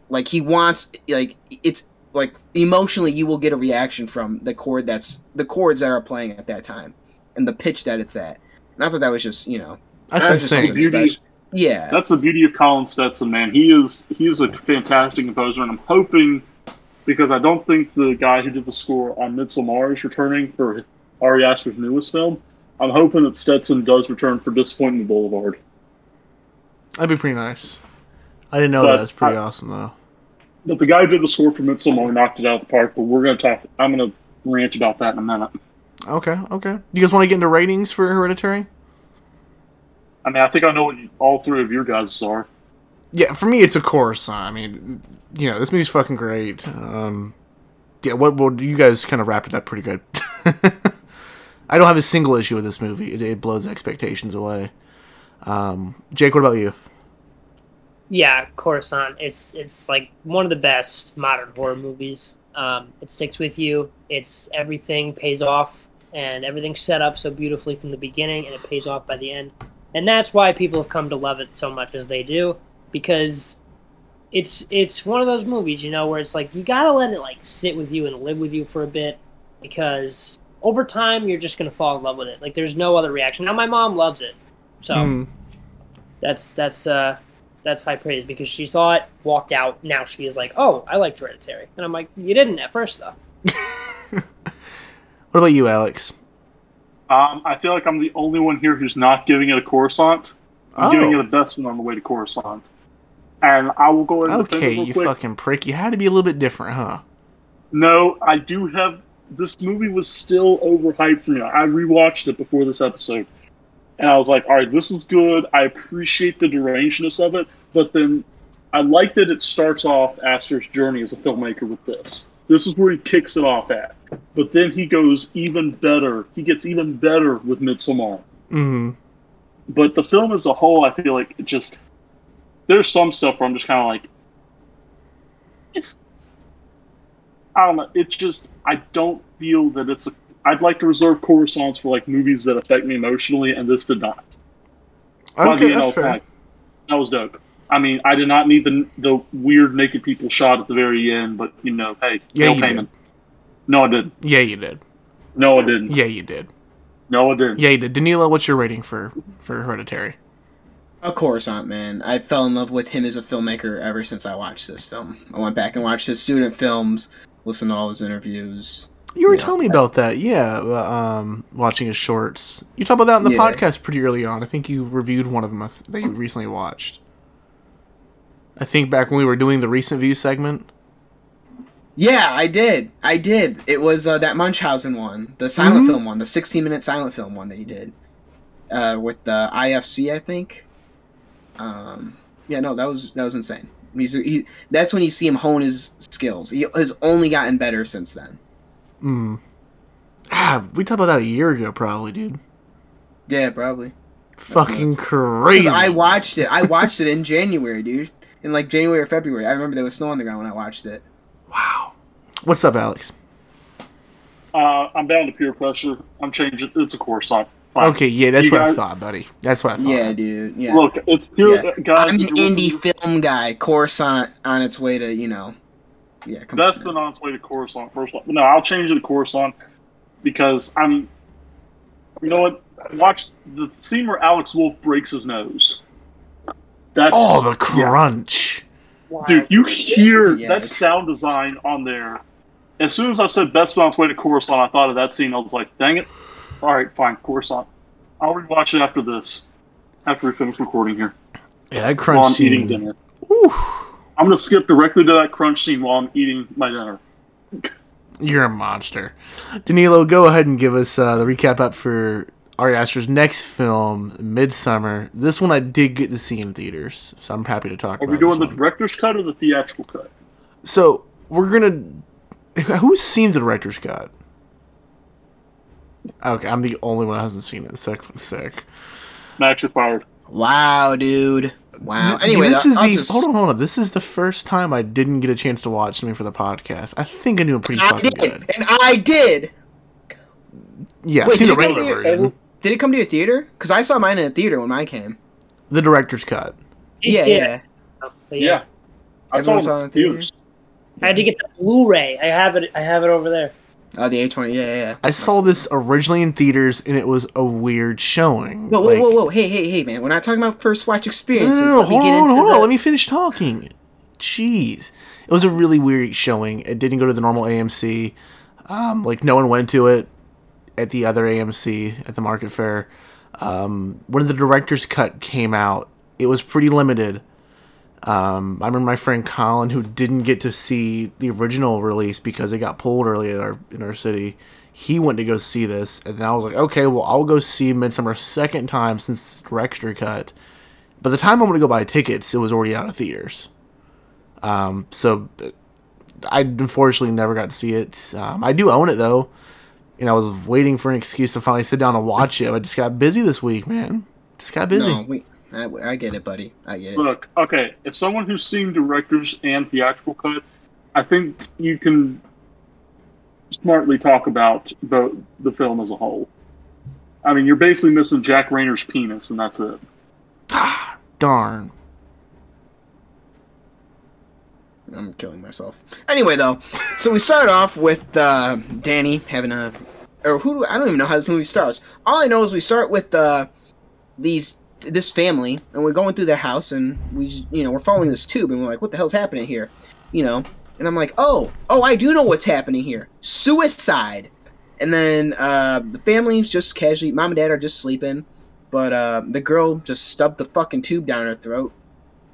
Like he wants like it's like emotionally you will get a reaction from the chord that's the chords that are playing at that time and the pitch that it's at. And I thought that was just, you know, That's that was just insane. something Beauty- special. Yeah. That's the beauty of Colin Stetson, man. He is he is a fantastic composer, and I'm hoping because I don't think the guy who did the score on Midsommar is returning for Ari Aster's newest film. I'm hoping that Stetson does return for Disappointment Boulevard. that'd be pretty nice. I didn't know But that. That's pretty I- awesome, though. But the guy who did the score for Midsommar knocked it out of the park. But we're gonna talk. I'm gonna rant about that in a minute. Okay, okay. You guys want to get into ratings for Hereditary? I mean, I think I know what you, all three of your guys are. Yeah, for me, it's a course. I mean, you know, this movie's fucking great. Um, yeah, what? Well, you guys kind of wrapped it up pretty good. I don't have a single issue with this movie. It, it blows expectations away. Um, Jake, what about you? Yeah, Coruscant. It's it's like one of the best modern horror movies. Um, it sticks with you. It's everything pays off, and everything's set up so beautifully from the beginning, and it pays off by the end. And that's why people have come to love it so much as they do, because it's it's one of those movies, you know, where it's like you gotta let it like sit with you and live with you for a bit, because over time you're just gonna fall in love with it. Like there's no other reaction. Now my mom loves it, so Hmm. that's that's uh that's high praise because she saw it, walked out. Now she is like, "Oh, I liked Hereditary," and I'm like, "You didn't at first, though." What about you, Alex? Um, I feel like I'm the only one here who's not giving it a Coruscant. I'm Oh. giving it a best one on the way to Coruscant. And I will go ahead and defend it Okay, you quick. fucking prick. You had to be a little bit different, huh? No, I do have. This movie was still overhyped for me. I rewatched it before this episode, and I was like, "All right, this is good. I appreciate the derangeness of it, but then I like that it starts off Aster's journey as a filmmaker with this. This is where he kicks it off at, but then he goes even better. He gets even better with Midsommar. Mm-hmm. But the film as a whole, I feel like it just there's some stuff where I'm just kind of like, I don't know. It's just I don't feel that it's a. I'd like to reserve Coruscants for like movies that affect me emotionally, and this did not. By the Okay, end, I that's was fair. like, that was dope. I mean, I did not need the the weird naked people shot at the very end, but you know, hey, Yeah, Neil you Gaiman. did. No, I didn't. Yeah, you did. No, I didn't. Yeah, you did. No, I didn't. Yeah, you did. Danilo, what's your rating for for Hereditary? A Coruscant, man. I fell in love with him as a filmmaker ever since I watched this film. I went back and watched his student films, listened to all his interviews. You were telling me about that, yeah. Um, watching his shorts. You talked about that in the Yeah. podcast pretty early on. I think you reviewed one of them that you recently watched. I think back when we were doing the recent view segment. Yeah, I did. I did. It was uh, that Munchausen one, the silent Mhm. film one, the 16 minute silent film one that you did uh, with the IFC, I think. Um, yeah, no, that was that was insane. He's, he, that's when you see him hone his skills. He has only gotten better since then. Mm. Ah, we talked about that a year ago, probably, dude. Yeah, probably. Fucking nuts. crazy. 'Cause I watched it. I watched it in January, dude. In like January or February. I remember there was snow on the ground when I watched it. Wow. What's up, Alex? Uh, I'm down to peer pressure. I'm changing. It's a Coruscant. Fine. Okay, yeah, that's You what I thought, buddy. That's what I thought. Yeah, dude. Yeah. Look, it's pure Yeah. guys. I'm an if listen indie film guy. Coruscant on its way to, you know. Yeah, come on. That's been on its way to Coruscant first. No, I'll change it to Coruscant because I'm. you know what? Watch the scene where Alex Wolff breaks his nose. That's Oh, the yeah. crunch. dude. You hear Yeah, that it's- sound design on there. As soon as I said best on its way to Coruscant, I thought of that scene. I was like, dang it. All right, fine, Coruscant. I'll rewatch it after this. After we finish recording here. Yeah, that While crunch I'm eating scene. dinner. I'm gonna skip directly to that crunch scene while I'm eating my dinner. You're a monster. Danilo, go ahead and give us uh, the recap up for Ari Aster's next film, Midsommar. This one I did get to see in theaters, so I'm happy to talk Are about. we doing this the one. director's cut or the theatrical cut? So we're gonna. Who's seen the director's cut? Okay, I'm the only one who hasn't seen it. Sick, sick. Max, you're fired. Wow, dude. Wow. Th- Anyway, this I'll is the just- hold on, hold on. This is the first time I didn't get a chance to watch something for the podcast. I think I knew it pretty I fucking did, good. and I did. Yeah, I've Wait, seen the come regular to your- version. Did it come to your theater? Because I saw mine in a theater when mine came. The director's cut. It yeah, did. yeah. Oh, but Yeah. I Everyone saw saw it it in in theaters? theaters. I had to get the Blu-ray. I have it. I have it over there. Oh, the A20. Yeah, yeah, yeah. I saw this originally in theaters, and it was a weird showing. Whoa, whoa, Like- whoa, whoa! Hey, hey, hey, man! We're not talking about first watch No, experiences. no, no, Let me hold get on, into hold the- on. Let me finish talking. Jeez, it was a really weird showing. It didn't go to the normal AMC. Um, like no one went to it at the other AMC at the Market Fair. Um, when the director's cut came out, it was pretty limited. Um, I remember my friend Colin, who didn't get to see the original release because it got pulled early in our in our city. He went to go see this, and then I was like, okay, well, I'll go see Midsommar second time since the director cut. By the time I went to go buy tickets, it was already out of theaters. Um, so I unfortunately never got to see it. Um, I do own it though, and I was waiting for an excuse to finally sit down and watch it. I just got busy this week, man. Just got busy. No, we, I, I get it, buddy. I get it. Look, okay, as someone who's seen directors and theatrical cut, I think you can smartly talk about the the film as a whole. I mean, you're basically missing Jack Reynor's penis, and that's it. Darn. I'm killing myself. Anyway, though, so we start off with uh, Danny having a, or who? Do, I don't even know how this movie starts. All I know is we start with uh, these this family, and we're going through their house, and we, you know, we're following this tube, and we're like, what the hell's happening here? You know, and I'm like, oh, oh, I do know what's happening here. Suicide. And then uh, the family's just casually, mom and dad are just sleeping, but uh, the girl just stubbed the fucking tube down her throat,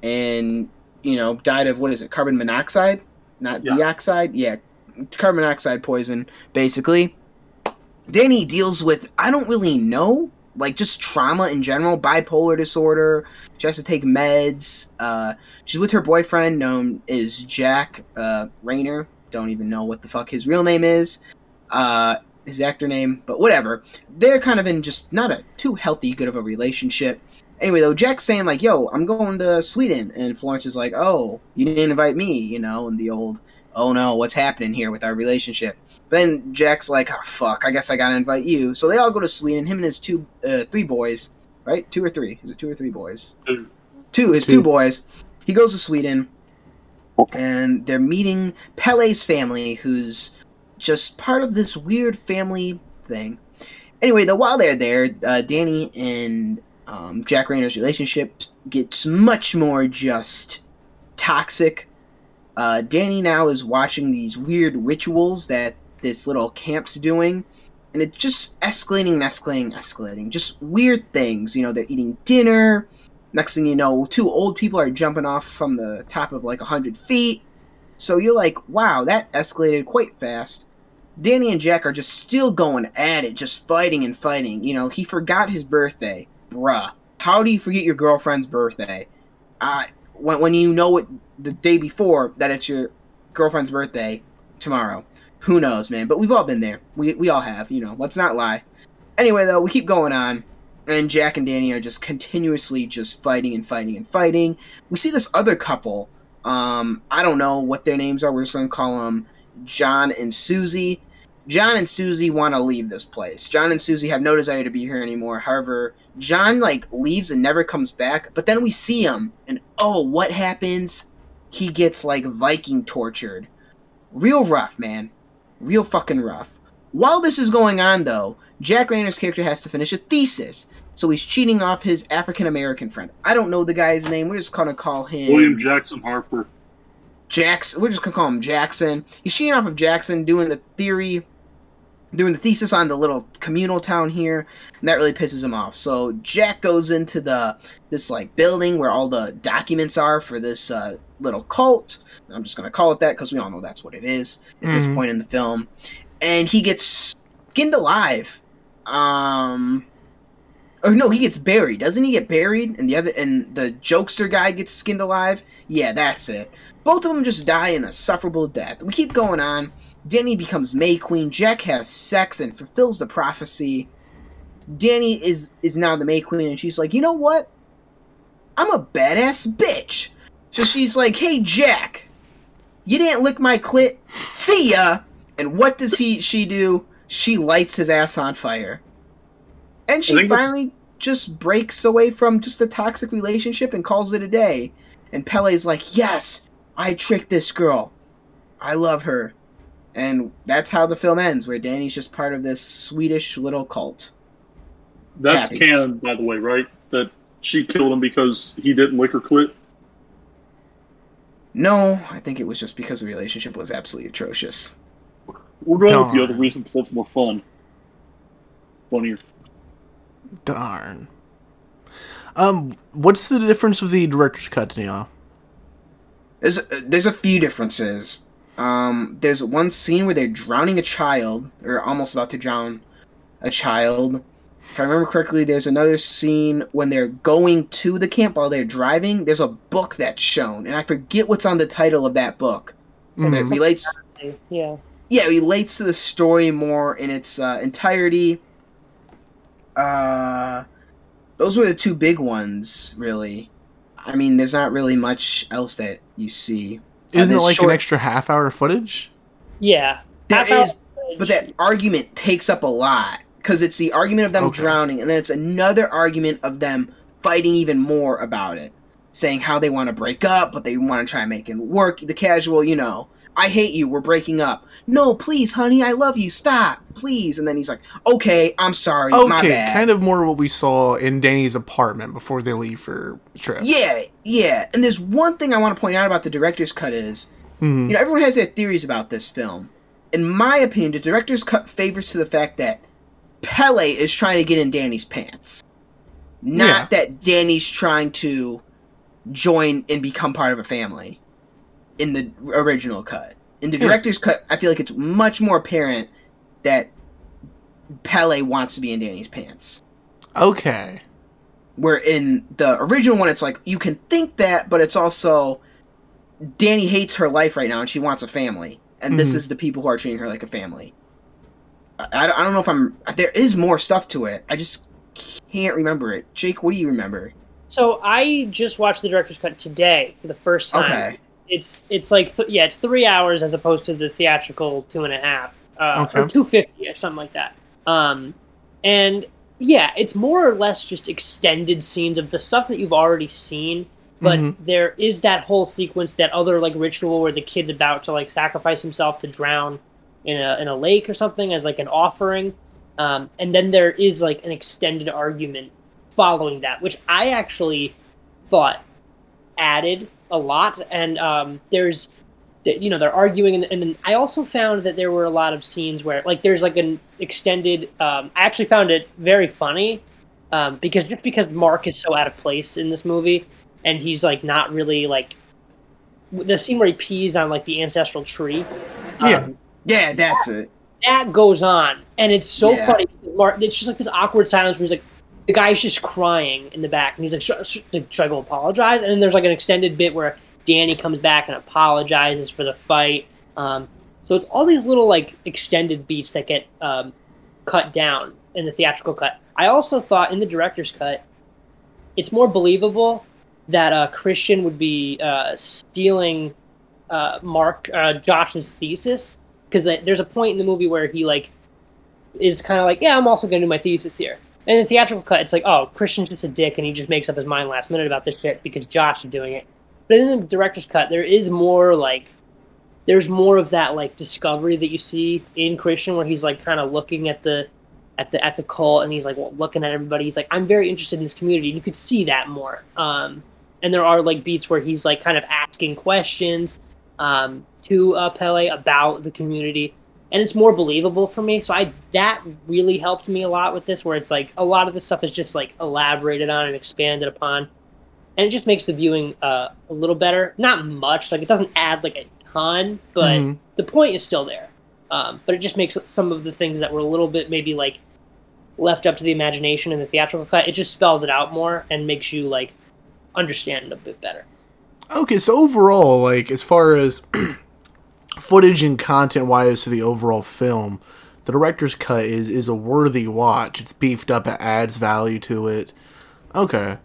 and you know, died of what is it, carbon monoxide, not Yeah. dioxide? Yeah, carbon monoxide poison, basically. Danny deals with I don't really know, like just trauma in general, bipolar disorder. She has to take meds. Uh, she's with her boyfriend, known as Jack uh, Reynor. Don't even know what the fuck his real name is, uh, his actor name, but whatever. They're kind of in just not a too healthy, good of a relationship. Anyway, though, Jack's saying like, "Yo, I'm going to Sweden," and Florence is like, "Oh, you didn't invite me," you know, and the old, "Oh no, what's happening here with our relationship?" Then Jack's like, "Oh fuck, I guess I gotta invite you." So they all go to Sweden. Him and his two, uh, three boys, right? Two or three? Is it two or three boys? Two. Two. His Two. two boys. He goes to Sweden, and they're meeting Pelle's family, who's just part of this weird family thing. Anyway, though, while they're there, uh, Danny and um, Jack Reynor's relationship gets much more just toxic. Uh, Danny now is watching these weird rituals that this little camp's doing, and it's just escalating and escalating, and escalating. Just weird things. You know, they're eating dinner. Next thing you know, two old people are jumping off from the top of like a hundred feet. So you're like, wow, that escalated quite fast. Danny and Jack are just still going at it, just fighting and fighting. You know, he forgot his birthday. Bruh. How do you forget your girlfriend's birthday? Uh, when, when you know it the day before that it's your girlfriend's birthday tomorrow. Who knows, man? But we've all been there. We, we all have, you know, let's not lie. Anyway, though, we keep going on. And Jack and Danny are just continuously just fighting and fighting and fighting. We see this other couple. Um, I don't know what their names are. We're just to call them John and Susie. John and Susie want to leave this place. John and Susie have no desire to be here anymore. However, John like leaves and never comes back. But then we see him, and oh, what happens? He gets like Viking tortured. Real rough, man. Real fucking rough. While this is going on, though, Jack Reynor's character has to finish a thesis. So he's cheating off his African American friend. I don't know the guy's name. We're just gonna call him William Jackson Harper. Jackson. We're just gonna call him Jackson. He's cheating off of Jackson, doing the theory, doing the thesis on the little communal town here, and that really pisses him off. So Jack goes into the this like building where all the documents are for this uh, little cult. I'm just gonna call it that because we all know that's what it is at this Mhm. point in the film, and he gets skinned alive. Um, Oh no, he gets buried. Doesn't he get buried? And the other and the jokester guy gets skinned alive. Yeah, that's it. Both of them just die in a sufferable death. We keep going on. Danny becomes May Queen. Jack has sex and fulfills the prophecy. Danny is is now the May Queen, and she's like, you know what? I'm a badass bitch. So she's like, hey Jack, you didn't lick my clit. See ya. And what does he she do? She lights his ass on fire. And she finally just breaks away from just a toxic relationship and calls it a day. And Pelle's like, yes, I tricked this girl. I love her. And that's how the film ends, where Danny's just part of this Swedish little cult. That's Happy. canon, by the way, right? That she killed him because he didn't lick her clit. No, I think it was just because the relationship was absolutely atrocious. We're going with the other reason because that's more fun. Funnier. Darn. Um, what's the difference with the director's cut, Danielle? There's there's a few differences. Um, there's one scene where they're drowning a child, or almost about to drown a child. If I remember correctly, there's another scene when they're going to the camp while they're driving. There's a book that's shown, and I forget what's on the title of that book. But it Mhm. relates, Yeah. yeah, it relates to the story more in its uh, entirety. Uh, those were the two big ones, really. I mean, there's not really much else that you see. Uh, Isn't it like short- an extra half hour footage? Yeah. There Half hour is, but that argument takes up a lot because it's the argument of them Okay. drowning, and then it's another argument of them fighting even more about it, saying how they want to break up, but they want to try and make it work. The casual, you know, I hate you, we're breaking up. No, please, honey, I love you. Stop, please. And then he's like, okay, I'm sorry, my Okay, kind of more what we saw in Danny's apartment before they leave for trip. Yeah, yeah. And there's one thing I want to point out about the director's cut is, Mhm. you know, everyone has their theories about this film. In my opinion, the director's cut favors to the fact that Pelle is trying to get in Danny's pants, not that Danny's trying to join and become part of a family. In the original cut, in the Yeah. director's cut, I feel like it's much more apparent that Pelle wants to be in Danny's pants. Okay. Where in the original one, it's like you can think that, but it's also Danny hates her life right now and she wants a family, and this Mhm. is the people who are treating her like a family. I, I don't- know if I'm. There is more stuff to it. I just can't remember it. Jake, what do you remember? So I just watched the director's cut today for the first time. Okay. It's it's like th- yeah, it's three hours as opposed to the theatrical two and a half, uh, Okay. or two fifty or something like that. Um, and yeah, it's more or less just extended scenes of the stuff that you've already seen. But Mhm. there is that whole sequence, that other like ritual where the kid's about to like sacrifice himself to drown in a in a lake or something as like an offering. Um, and then there is like an extended argument following that, which I actually thought added a lot. And um, there's, you know, they're arguing, and, and then I also found that there were a lot of scenes where, like, there's like an extended. Um, I actually found it very funny um, because just because Mark is so out of place in this movie, and he's like not really like the scene where he pees on like the ancestral tree. Um, Yeah, that's it. that goes on, and it's so Yeah. funny. Mark, it's just like this awkward silence where he's like, the guy's just crying in the back, and he's like, should, should I go apologize? And then there's like an extended bit where Danny comes back and apologizes for the fight. Um, so it's all these little like extended beats that get um, cut down in the theatrical cut. I also thought in the director's cut, it's more believable that uh, Christian would be uh, stealing uh, Mark uh, Josh's thesis because there's a point in the movie where he like is kind of like, yeah, I'm also to do my thesis here. And in the theatrical cut, it's like, oh, Christian's just a dick, and he just makes up his mind last minute about this shit because Josh is doing it. But in the director's cut, there is more like, there's more of that like discovery that you see in Christian, where he's like kind of looking at the, at the at the cult, and he's like well, looking at everybody. He's like, I'm very interested in this community. You could see that more. Um, and there are like beats where he's like kind of asking questions um, to uh, Pelle about the community, and it's more believable for me. So I that really helped me a lot with this, where it's like a lot of the stuff is just like elaborated on and expanded upon, and it just makes the viewing uh, a little better. Not much, like it doesn't add like a ton, but Mhm. the point is still there. Um, but it just makes some of the things that were a little bit maybe like left up to the imagination in the theatrical cut. It just spells it out more and makes you like understand it a bit better. Okay, so overall, like as far as footage and content wise to the overall film, the director's cut is is a worthy watch. It's beefed up, it adds value to it. Okay.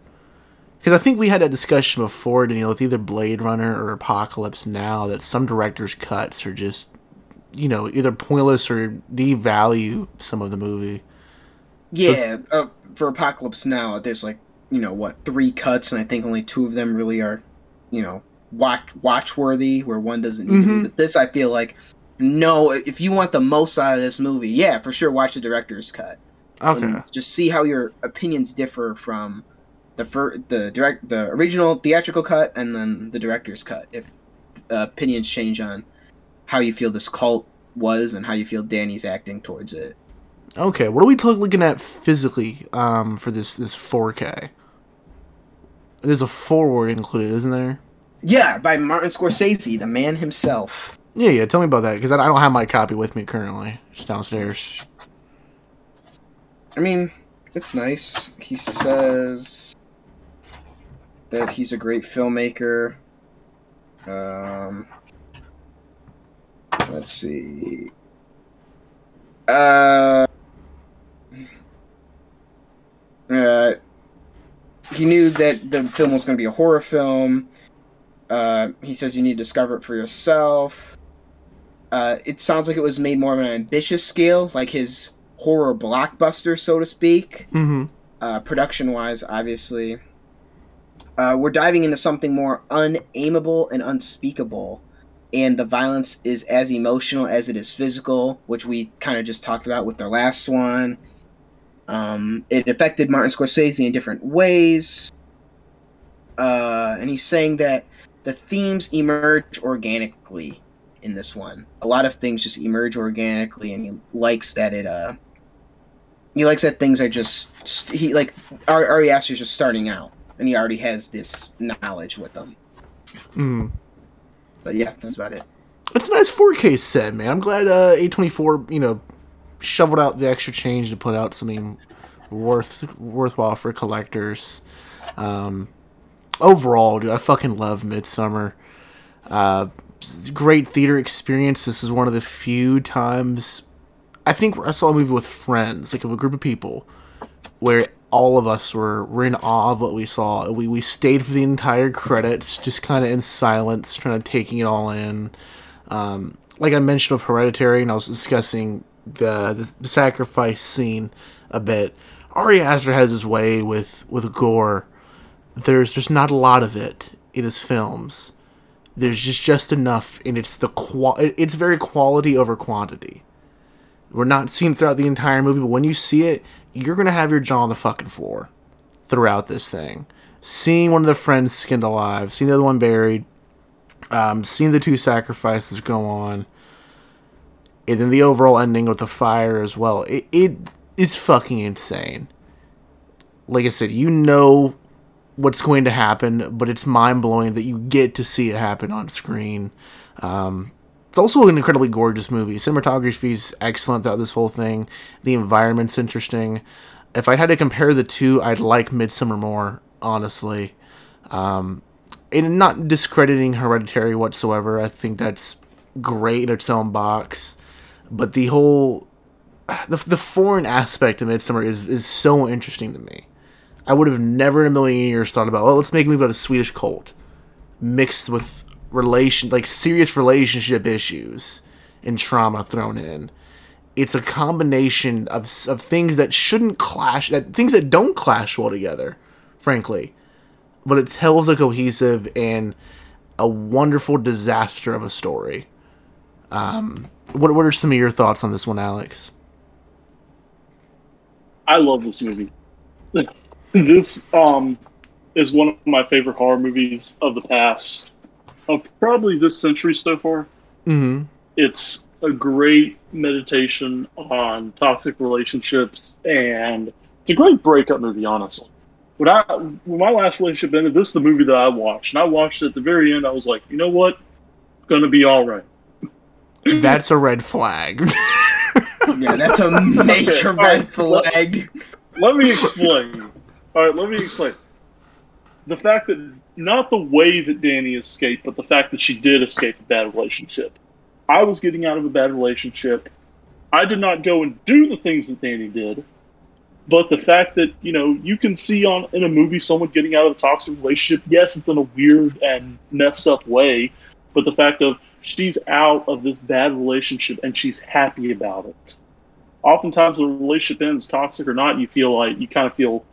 Because I think we had that discussion before, Daniel, with either Blade Runner or Apocalypse Now, that some director's cuts are just, you know, either pointless or devalue some of the movie. Yeah, it's- uh, for Apocalypse Now, there's like you know what three cuts, and I think only two of them really are, you know, watch watch worthy. Where one doesn't need to Mhm. be. But this, I feel like, no. If you want the most out of this movie, yeah, for sure, watch the director's cut. Okay. Just see how your opinions differ from the fir- the direct the original theatrical cut and then the director's cut. If uh, opinions change on how you feel this cult was and how you feel Danny's acting towards it. Okay, what are we t- looking at physically um, for this this 4K? There's a forward included, isn't there? Yeah, by Martin Scorsese, the man himself. Yeah, yeah. Tell me about that because I I don't have my copy with me currently. It's downstairs. I mean, it's nice. He says that he's a great filmmaker. Um, let's see. Uh, uh, he knew that the film was going to be a horror film. Uh, he says you need to discover it for yourself. Uh, it sounds like it was made more of an ambitious scale, like his horror blockbuster, so to speak. Mm-hmm. Uh, production wise, obviously. Uh, we're diving into something more unaimable and unspeakable. And the violence is as emotional as it is physical, which we kind of just talked about with our last one. Um, it affected Martin Scorsese in different ways. Uh, and he's saying that the themes emerge organically in this one. A lot of things just emerge organically, and he likes that it uh he likes that things are just he like Ari, Ari Aster's just starting out, and he already has this knowledge with them. Mm. But yeah, that's about it. It's a nice 4K set, man. I'm glad uh, A24, you know, shoveled out the extra change to put out something worth worthwhile for collectors. Um, overall, dude, I fucking love Midsommar. Uh, great theater experience. This is one of the few times I think I saw a movie with friends, like of a group of people, where all of us were, were in awe of what we saw. We we stayed for the entire credits, just kind of in silence, trying to taking it all in. Um, like I mentioned of Hereditary, and I was discussing the, the sacrifice scene a bit. Ari Aster has his way with with gore. There's just not a lot of it in his films. There's just just enough, and it's the qual. It's very quality over quantity. We're not seeing it throughout the entire movie, but when you see it, you're gonna have your jaw on the fucking floor throughout this thing. Seeing one of the friends skinned alive, seeing the other one buried, um, seeing the two sacrifices go on, and then the overall ending with the fire as well. It, it it's fucking insane. Like I said, you know what's going to happen, but it's mind blowing that you get to see it happen on screen. Um, it's also an incredibly gorgeous movie. Cinematography is excellent throughout this whole thing. The environment's interesting. If I had to compare the two, I'd like Midsommar more, honestly. Um, and not discrediting Hereditary whatsoever. I think that's great in its own box. But the whole the, the foreign aspect of Midsommar is, is so interesting to me. I would have never in a million years thought about, oh, let's make a movie about a Swedish cult mixed with relation, like serious relationship issues and trauma thrown in. It's a combination of, of things that shouldn't clash, that things that don't clash well together, frankly. But it tells a cohesive and a wonderful disaster of a story. Um, what what are some of your thoughts on this one, Alex? I love this movie. this um is one of my favorite horror movies of the past of probably this century so far. Mm-hmm. It's a great meditation on toxic relationships and it's a great breakup movie, honestly. When I when my last relationship ended, this is the movie that I watched. And I watched it at the very end, I was like, you know what? It's gonna be alright. That's a red flag. Yeah, that's a major Okay, red all right, flag. Let me explain. All right, let me explain. The fact that not the way that Danny escaped, but the fact that she did escape a bad relationship. I was getting out of a bad relationship. I did not go and do the things that Danny did. But the fact that, you know, you can see on in a movie someone getting out of a toxic relationship, yes, it's in a weird and messed up way, but the fact of she's out of this bad relationship and she's happy about it. Oftentimes when a relationship ends, toxic or not, you feel like you kind of feel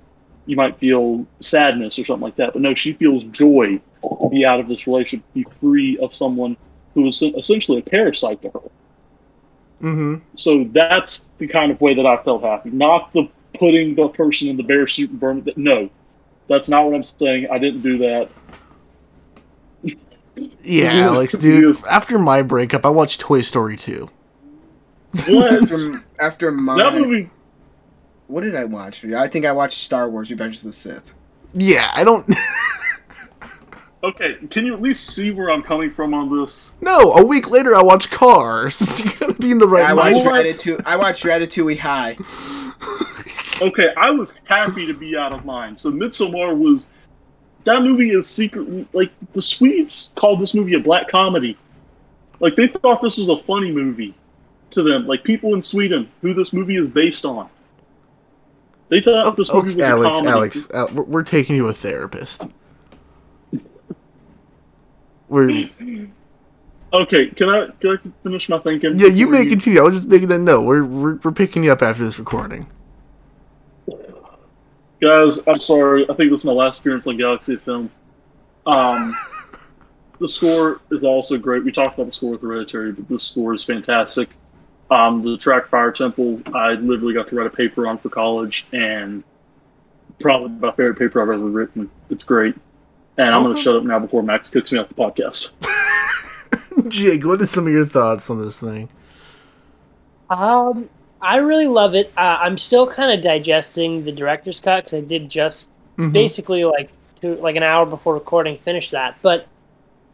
you might feel sadness or something like that. But no, she feels joy to be out of this relationship, be free of someone who is essentially a parasite to her. Mm-hmm. So that's the kind of way that I felt happy. Not the putting the person in the bear suit and burning it. No, that's not what I'm saying. I didn't do that. Yeah, Alex, dude. After my breakup, I watched Toy Story 2. after, after my That movie. what did I watch? I think I watched Star Wars: Revenge of the Sith. Yeah, I don't. Okay, can you at least see where I'm coming from on this? no, a week later, I watched Cars. you gotta be in the right I watched. Ratatouille. I watched Ratatouille High. Okay, I was happy to be out of mine. So Midsommar was that movie is secretly like the Swedes called this movie a black comedy. Like they thought this was a funny movie to them. Like people in Sweden who this movie is based on. They thought oh, this movie Okay, was Alex, a comedy. Alex, Al- we're we're taking you a therapist. We're Okay, can I can I finish my thinking? yeah, you may continue. I was just making that note. We're we're, we're picking you up after this recording. Guys, I'm sorry. I think this is my last appearance on Galaxy of Film. Um, the score is also great. We talked about the score with Hereditary, but this score is fantastic. Um, the track Fire Temple, I literally got to write a paper on for college, and probably my favorite paper I've ever written. It's great. And I'm going to shut up now before Max kicks me off the podcast. Jake, what are some of your thoughts on this thing? Um, I really love it. Uh, I'm still kind of digesting the director's cut because I did just Mhm. basically like two, like an hour before recording finish that. But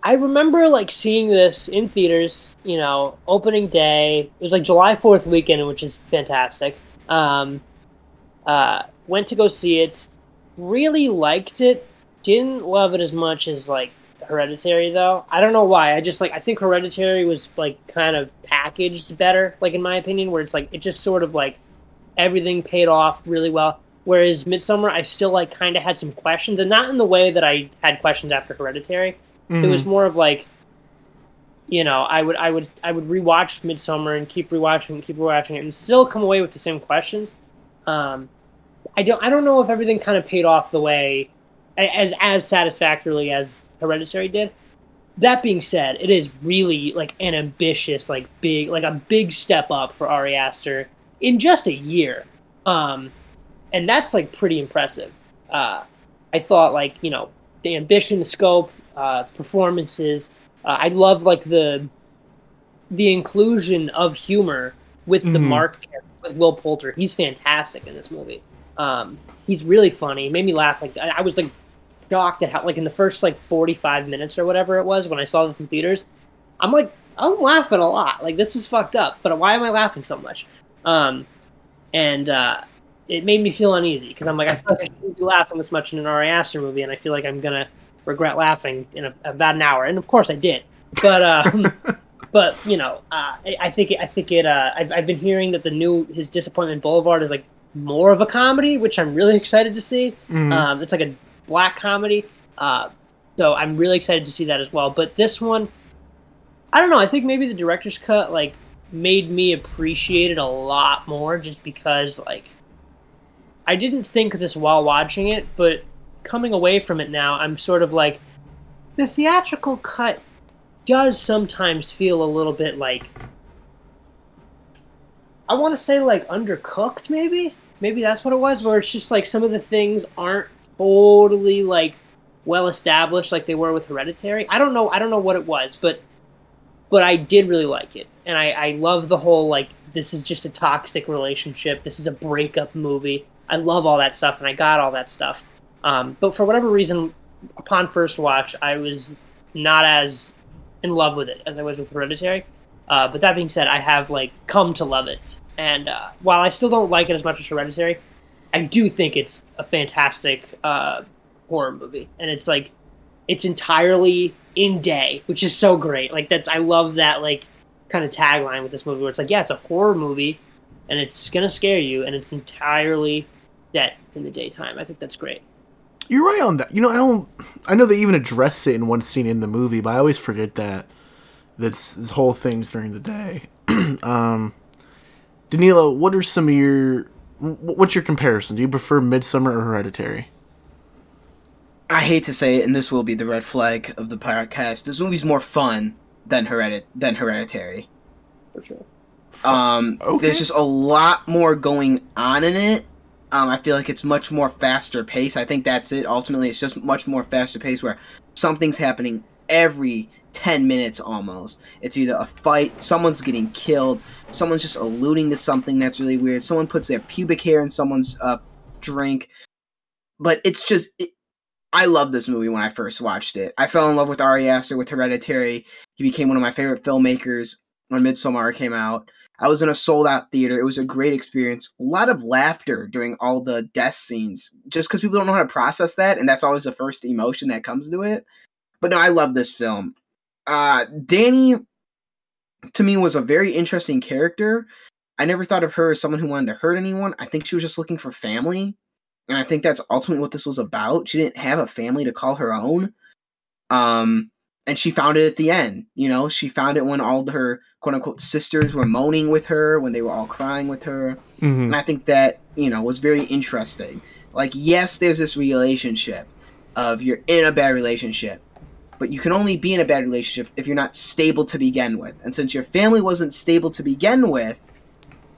I remember like seeing this in theaters. You know, opening day. It was like July Fourth weekend, which is fantastic. Um, uh, went to go see it. Really liked it. Didn't love it as much as like Hereditary though. I don't know why. I just like I think Hereditary was like kind of packaged better, like in my opinion, where it's like it just sort of like everything paid off really well. Whereas Midsommar, I still like kind of had some questions, and not in the way that I had questions after Hereditary. It was Mhm. more of like, you know, I would I would I would rewatch Midsommar and keep rewatching and keep rewatching it, and still come away with the same questions. Um, I don't I don't know if everything kind of paid off the way as as satisfactorily as Hereditary did. That being said, it is really like an ambitious, like big, like a big step up for Ari Aster in just a year, um, and that's like pretty impressive. Uh, I thought like you know the ambition, the scope, uh, performances. Uh, I love like the the inclusion of humor with the Mhm. Mark with Will Poulter. He's fantastic in this movie. Um, he's really funny. He made me laugh. Like I was like shocked at how like in the first like 45 minutes or whatever it was when I saw this in theaters. I'm like I'm laughing a lot. Like this is fucked up, but why am I laughing so much? Um, and uh, it made me feel uneasy because I'm like I feel like I shouldn't be laughing this much in an Ari Aster movie, and I feel like I'm gonna regret laughing in a, about an hour. And of course I did, but um, but you know uh, I, I think it, I think it. Uh, I've, I've been hearing that the new his Disappointment Boulevard is like more of a comedy, which I'm really excited to see. Mhm. Um, it's like a black comedy, uh, so I'm really excited to see that as well. But this one, I don't know. I think maybe the director's cut like made me appreciate it a lot more, just because like I didn't think this while watching it, but coming away from it now, I'm sort of like the theatrical cut does sometimes feel a little bit like I want to say like undercooked maybe. Maybe that's what it was where it's just like some of the things aren't totally like well established like they were with Hereditary. I don't know I don't know what it was, but but I did really like it. And I I love the whole like this is just a toxic relationship. This is a breakup movie. I love all that stuff and I got all that stuff. Um, but for whatever reason upon first watch, I was not as in love with it as I was with Hereditary. Uh, but that being said, I have like come to love it, And uh, while I still don't like it as much as Hereditary, I do think it's a fantastic uh, horror movie, and it's like it's entirely in day, which is so great. Like that's I love that like kind of tagline with this movie where it's like, yeah, it's a horror movie, and it's gonna scare you, and it's entirely set in the daytime. I think that's great. You're right on that. You know, I don't. I know they even address it in one scene in the movie, but I always forget that. That's this whole thing's during the day. um, Danilo, what are some of your? What's your comparison? Do you prefer Midsommar or Hereditary? I hate to say it, and this will be the red flag of the podcast. This movie's more fun than Heredit than Hereditary. For sure. Um, Okay. there's just a lot more going on in it. Um, I feel like it's much more faster pace. I think that's it. Ultimately, it's just much more faster pace where something's happening every 10 minutes almost. It's either a fight, someone's getting killed, someone's just alluding to something that's really weird, someone puts their pubic hair in someone's uh, drink. But it's just. It, I loved this movie when I first watched it. I fell in love with Ari Aster with Hereditary. He became one of my favorite filmmakers when Midsommar came out. I was in a sold out theater. It was a great experience. A lot of laughter during all the death scenes, just because people don't know how to process that, and that's always the first emotion that comes to it. But no, I love this film. Uh, Danny, to me, was a very interesting character. I never thought of her as someone who wanted to hurt anyone. I think she was just looking for family. And I think that's ultimately what this was about. She didn't have a family to call her own. Um, and she found it at the end. You know, she found it when all her quote unquote sisters were moaning with her, when they were all crying with her. Mhm. And I think that, you know, was very interesting. Like, yes, there's this relationship of you're in a bad relationship, but you can only be in a bad relationship if you're not stable to begin with. And since your family wasn't stable to begin with,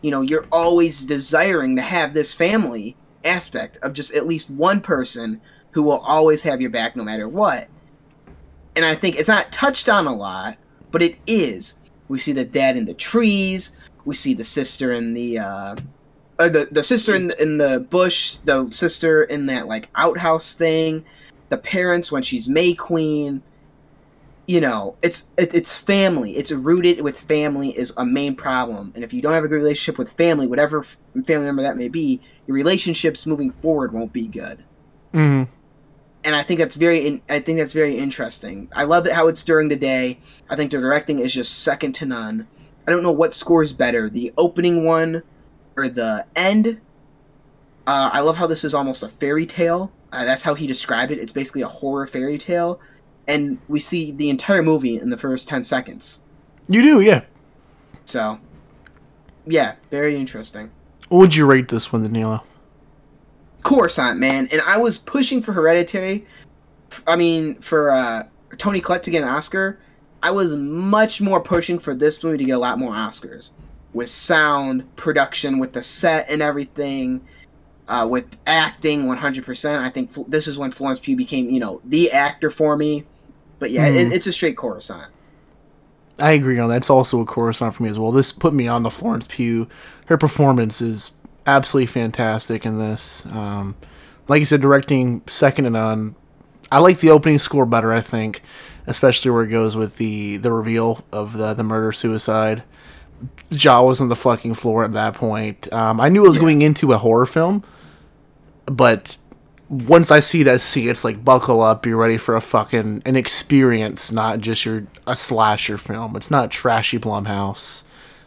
you know, you're always desiring to have this family aspect of just at least one person who will always have your back no matter what. And I think it's not touched on a lot, but it is. We see the dad in the trees. We see the sister in the uh, the the sister in the, in the bush. The sister in that like outhouse thing. The parents when she's May Queen. You know, it's it, it's family. It's rooted with family is a main problem. And if you don't have a good relationship with family, whatever f- family member that may be, your relationships moving forward won't be good Mm-hmm. and I think that's very in, I think that's very interesting. I love it how it's during the day. I think the directing is just second to none. I don't know what scores better, the opening one or the end. Uh, I love how this is almost a fairy tale. Uh, that's how he described it. It's basically a horror fairy tale, and we see the entire movie in the first ten seconds. You do, yeah. So, yeah, very interesting. What would you rate this one, Danilo? Coruscant, man. And I was pushing for Hereditary. I mean, for uh, Toni Collette to get an Oscar. I was much more pushing for this movie to get a lot more Oscars. With sound, production, with the set and everything, uh, with acting 100%. I think this is when Florence Pugh became, you know, the actor for me. But yeah, Hmm. it, it's a straight Coruscant. I agree on that. It's also a Coruscant for me as well. This put me on the Florence Pugh. Her performance is absolutely fantastic in this. Um, like you said, directing second to none. I like the opening score better. I think, especially where it goes with the the reveal of the the murder suicide. Jaw was on the fucking floor at that point. Um, I knew I was going into a horror film, but once I see that scene, it's like buckle up, be ready for a fucking an experience, not just your a slasher film. It's not trashy Blumhouse.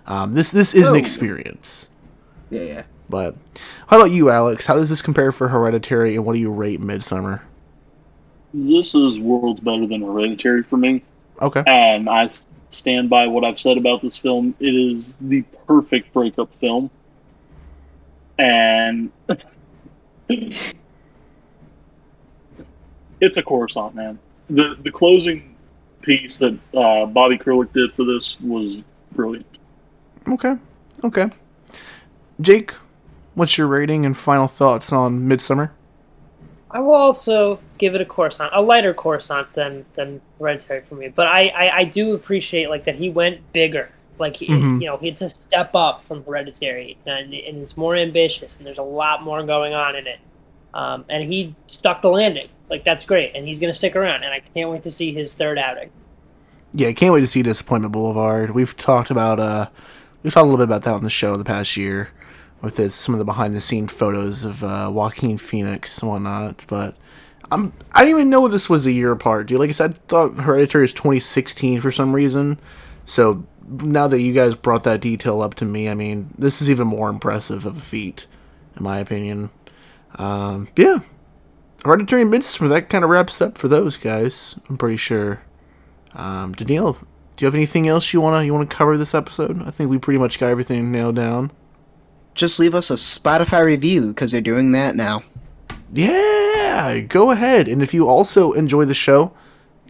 Um, this this is an experience. Yeah, yeah. But how about you, Alex? How does this compare for Hereditary, and what do you rate Midsommar? This is worlds better than Hereditary for me. Okay. And I stand by what I've said about this film. It is the perfect breakup film. And it's a Coruscant, man. The the closing piece that uh, Bobby Krlic did for this was brilliant. Okay. Okay. Jake, what's your rating and final thoughts on Midsommar? I will also give it a Coruscant, a lighter Coruscant than than Hereditary for me. But I, I, I do appreciate like that he went bigger. Like he, Mhm. you know, it's a step up from Hereditary, and, and it's more ambitious, and there's a lot more going on in it. Um, and he stuck the landing. Like that's great, and he's gonna stick around. And I can't wait to see his third outing. Yeah, I can't wait to see Disappointment Boulevard. We've talked about uh we've talked a little bit about that on the show the past year with it, some of the behind the scene photos of uh, Joaquin Phoenix and whatnot. But I'm I didn't even know this was a year apart, dude. Like I said, I thought Hereditary is 2016 for some reason. So now that you guys brought that detail up to me, I mean, this is even more impressive of a feat, in my opinion. Um, yeah, Hereditary and Midsommar, that kind of wraps up for those guys. I'm pretty sure. Um, Danielle, do you have anything else you wanna you wanna cover this episode? I think we pretty much got everything nailed down. Just leave us a Spotify review because they're doing that now. Yeah, go ahead. And if you also enjoy the show,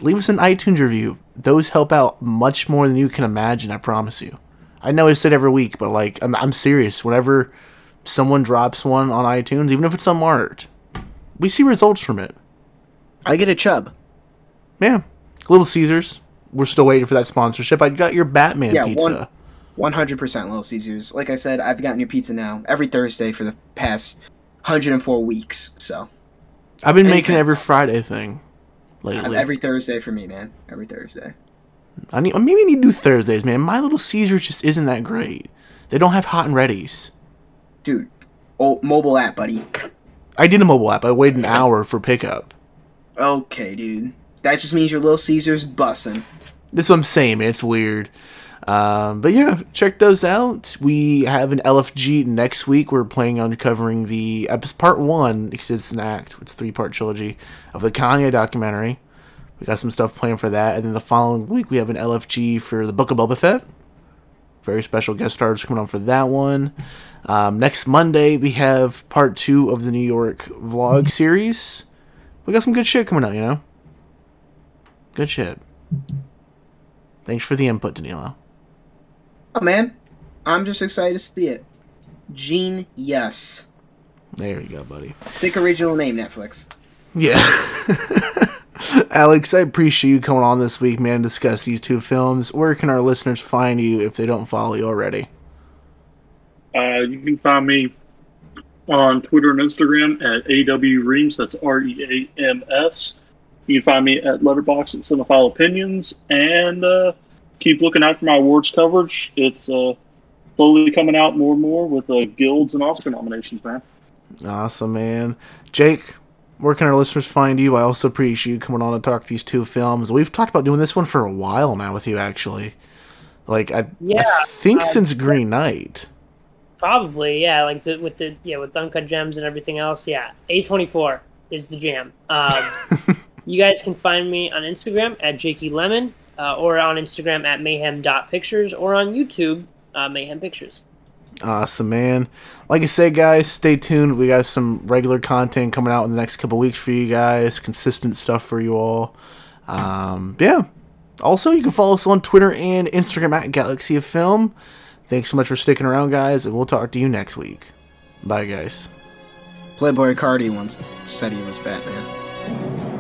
leave us an iTunes review. Those help out much more than you can imagine, I promise you. I know I said every week, but like I'm, I'm serious. Whenever someone drops one on iTunes, even if it's unmarked, we see results from it. I get a chub. Yeah. Little Caesars. We're still waiting for that sponsorship. I got your Batman Yeah, pizza. 100% Little Caesars. Like I said, I've gotten your pizza now every Thursday for the past 104 weeks. So I've been making every Friday thing lately. every Thursday for me, man. Every Thursday. I need maybe I need to do Thursdays, man. My Little Caesars just isn't that great. They don't have hot and readies. Dude, oh, mobile app, buddy. I did a mobile app. I waited an hour for pickup. Okay, dude. That just means your Little Caesars bussin'. That's what I'm saying, man. It's weird. Um, but yeah, check those out. We have an LFG next week. We're planning on covering the episode part one because it's an act. It's a three part trilogy of the Kanye documentary. We got some stuff planned for that, and then the following week we have an LFG for the Book of Boba Fett. Very special guest stars coming on for that one. Um, next Monday we have part two of the New York vlog series. We got some good shit coming out, you know. Good shit. Thanks for the input, Danilo. Oh, man. I'm just excited to see it. Gene, yes. There you go, buddy. Sick original name, Netflix. Yeah. Alex, I appreciate you coming on this week, man, to discuss these two films. Where can our listeners find you if they don't follow you already? Uh, you can find me on Twitter and Instagram at AW Reams. That's R E A M S. You can find me at Letterboxd at Cinephile Opinions, and uh, keep looking out for my awards coverage. It's uh, slowly coming out more and more with uh, guilds and Oscar nominations, man. Awesome, man. Jake, where can our listeners find you? I also appreciate you coming on to talk these two films. We've talked about doing this one for a while now with you, actually. Like, I, Yeah, I think um, since Green Knight. Probably, yeah. Like to, with the yeah with Uncut Gems and everything else. Yeah, A twenty four is the jam. Um, you guys can find me on Instagram at Jakey Lemon, uh, or on Instagram at mayhem.pictures, or on YouTube uh, Mayhem Pictures. Awesome, man. Like I said, guys, stay tuned. We got some regular content coming out in the next couple weeks for you guys, consistent stuff for you all. Um, yeah. Also, you can follow us on Twitter and Instagram at Galaxy of Film. Thanks so much for sticking around, guys, and we'll talk to you next week. Bye, guys. Playboi Carti once said he was Batman.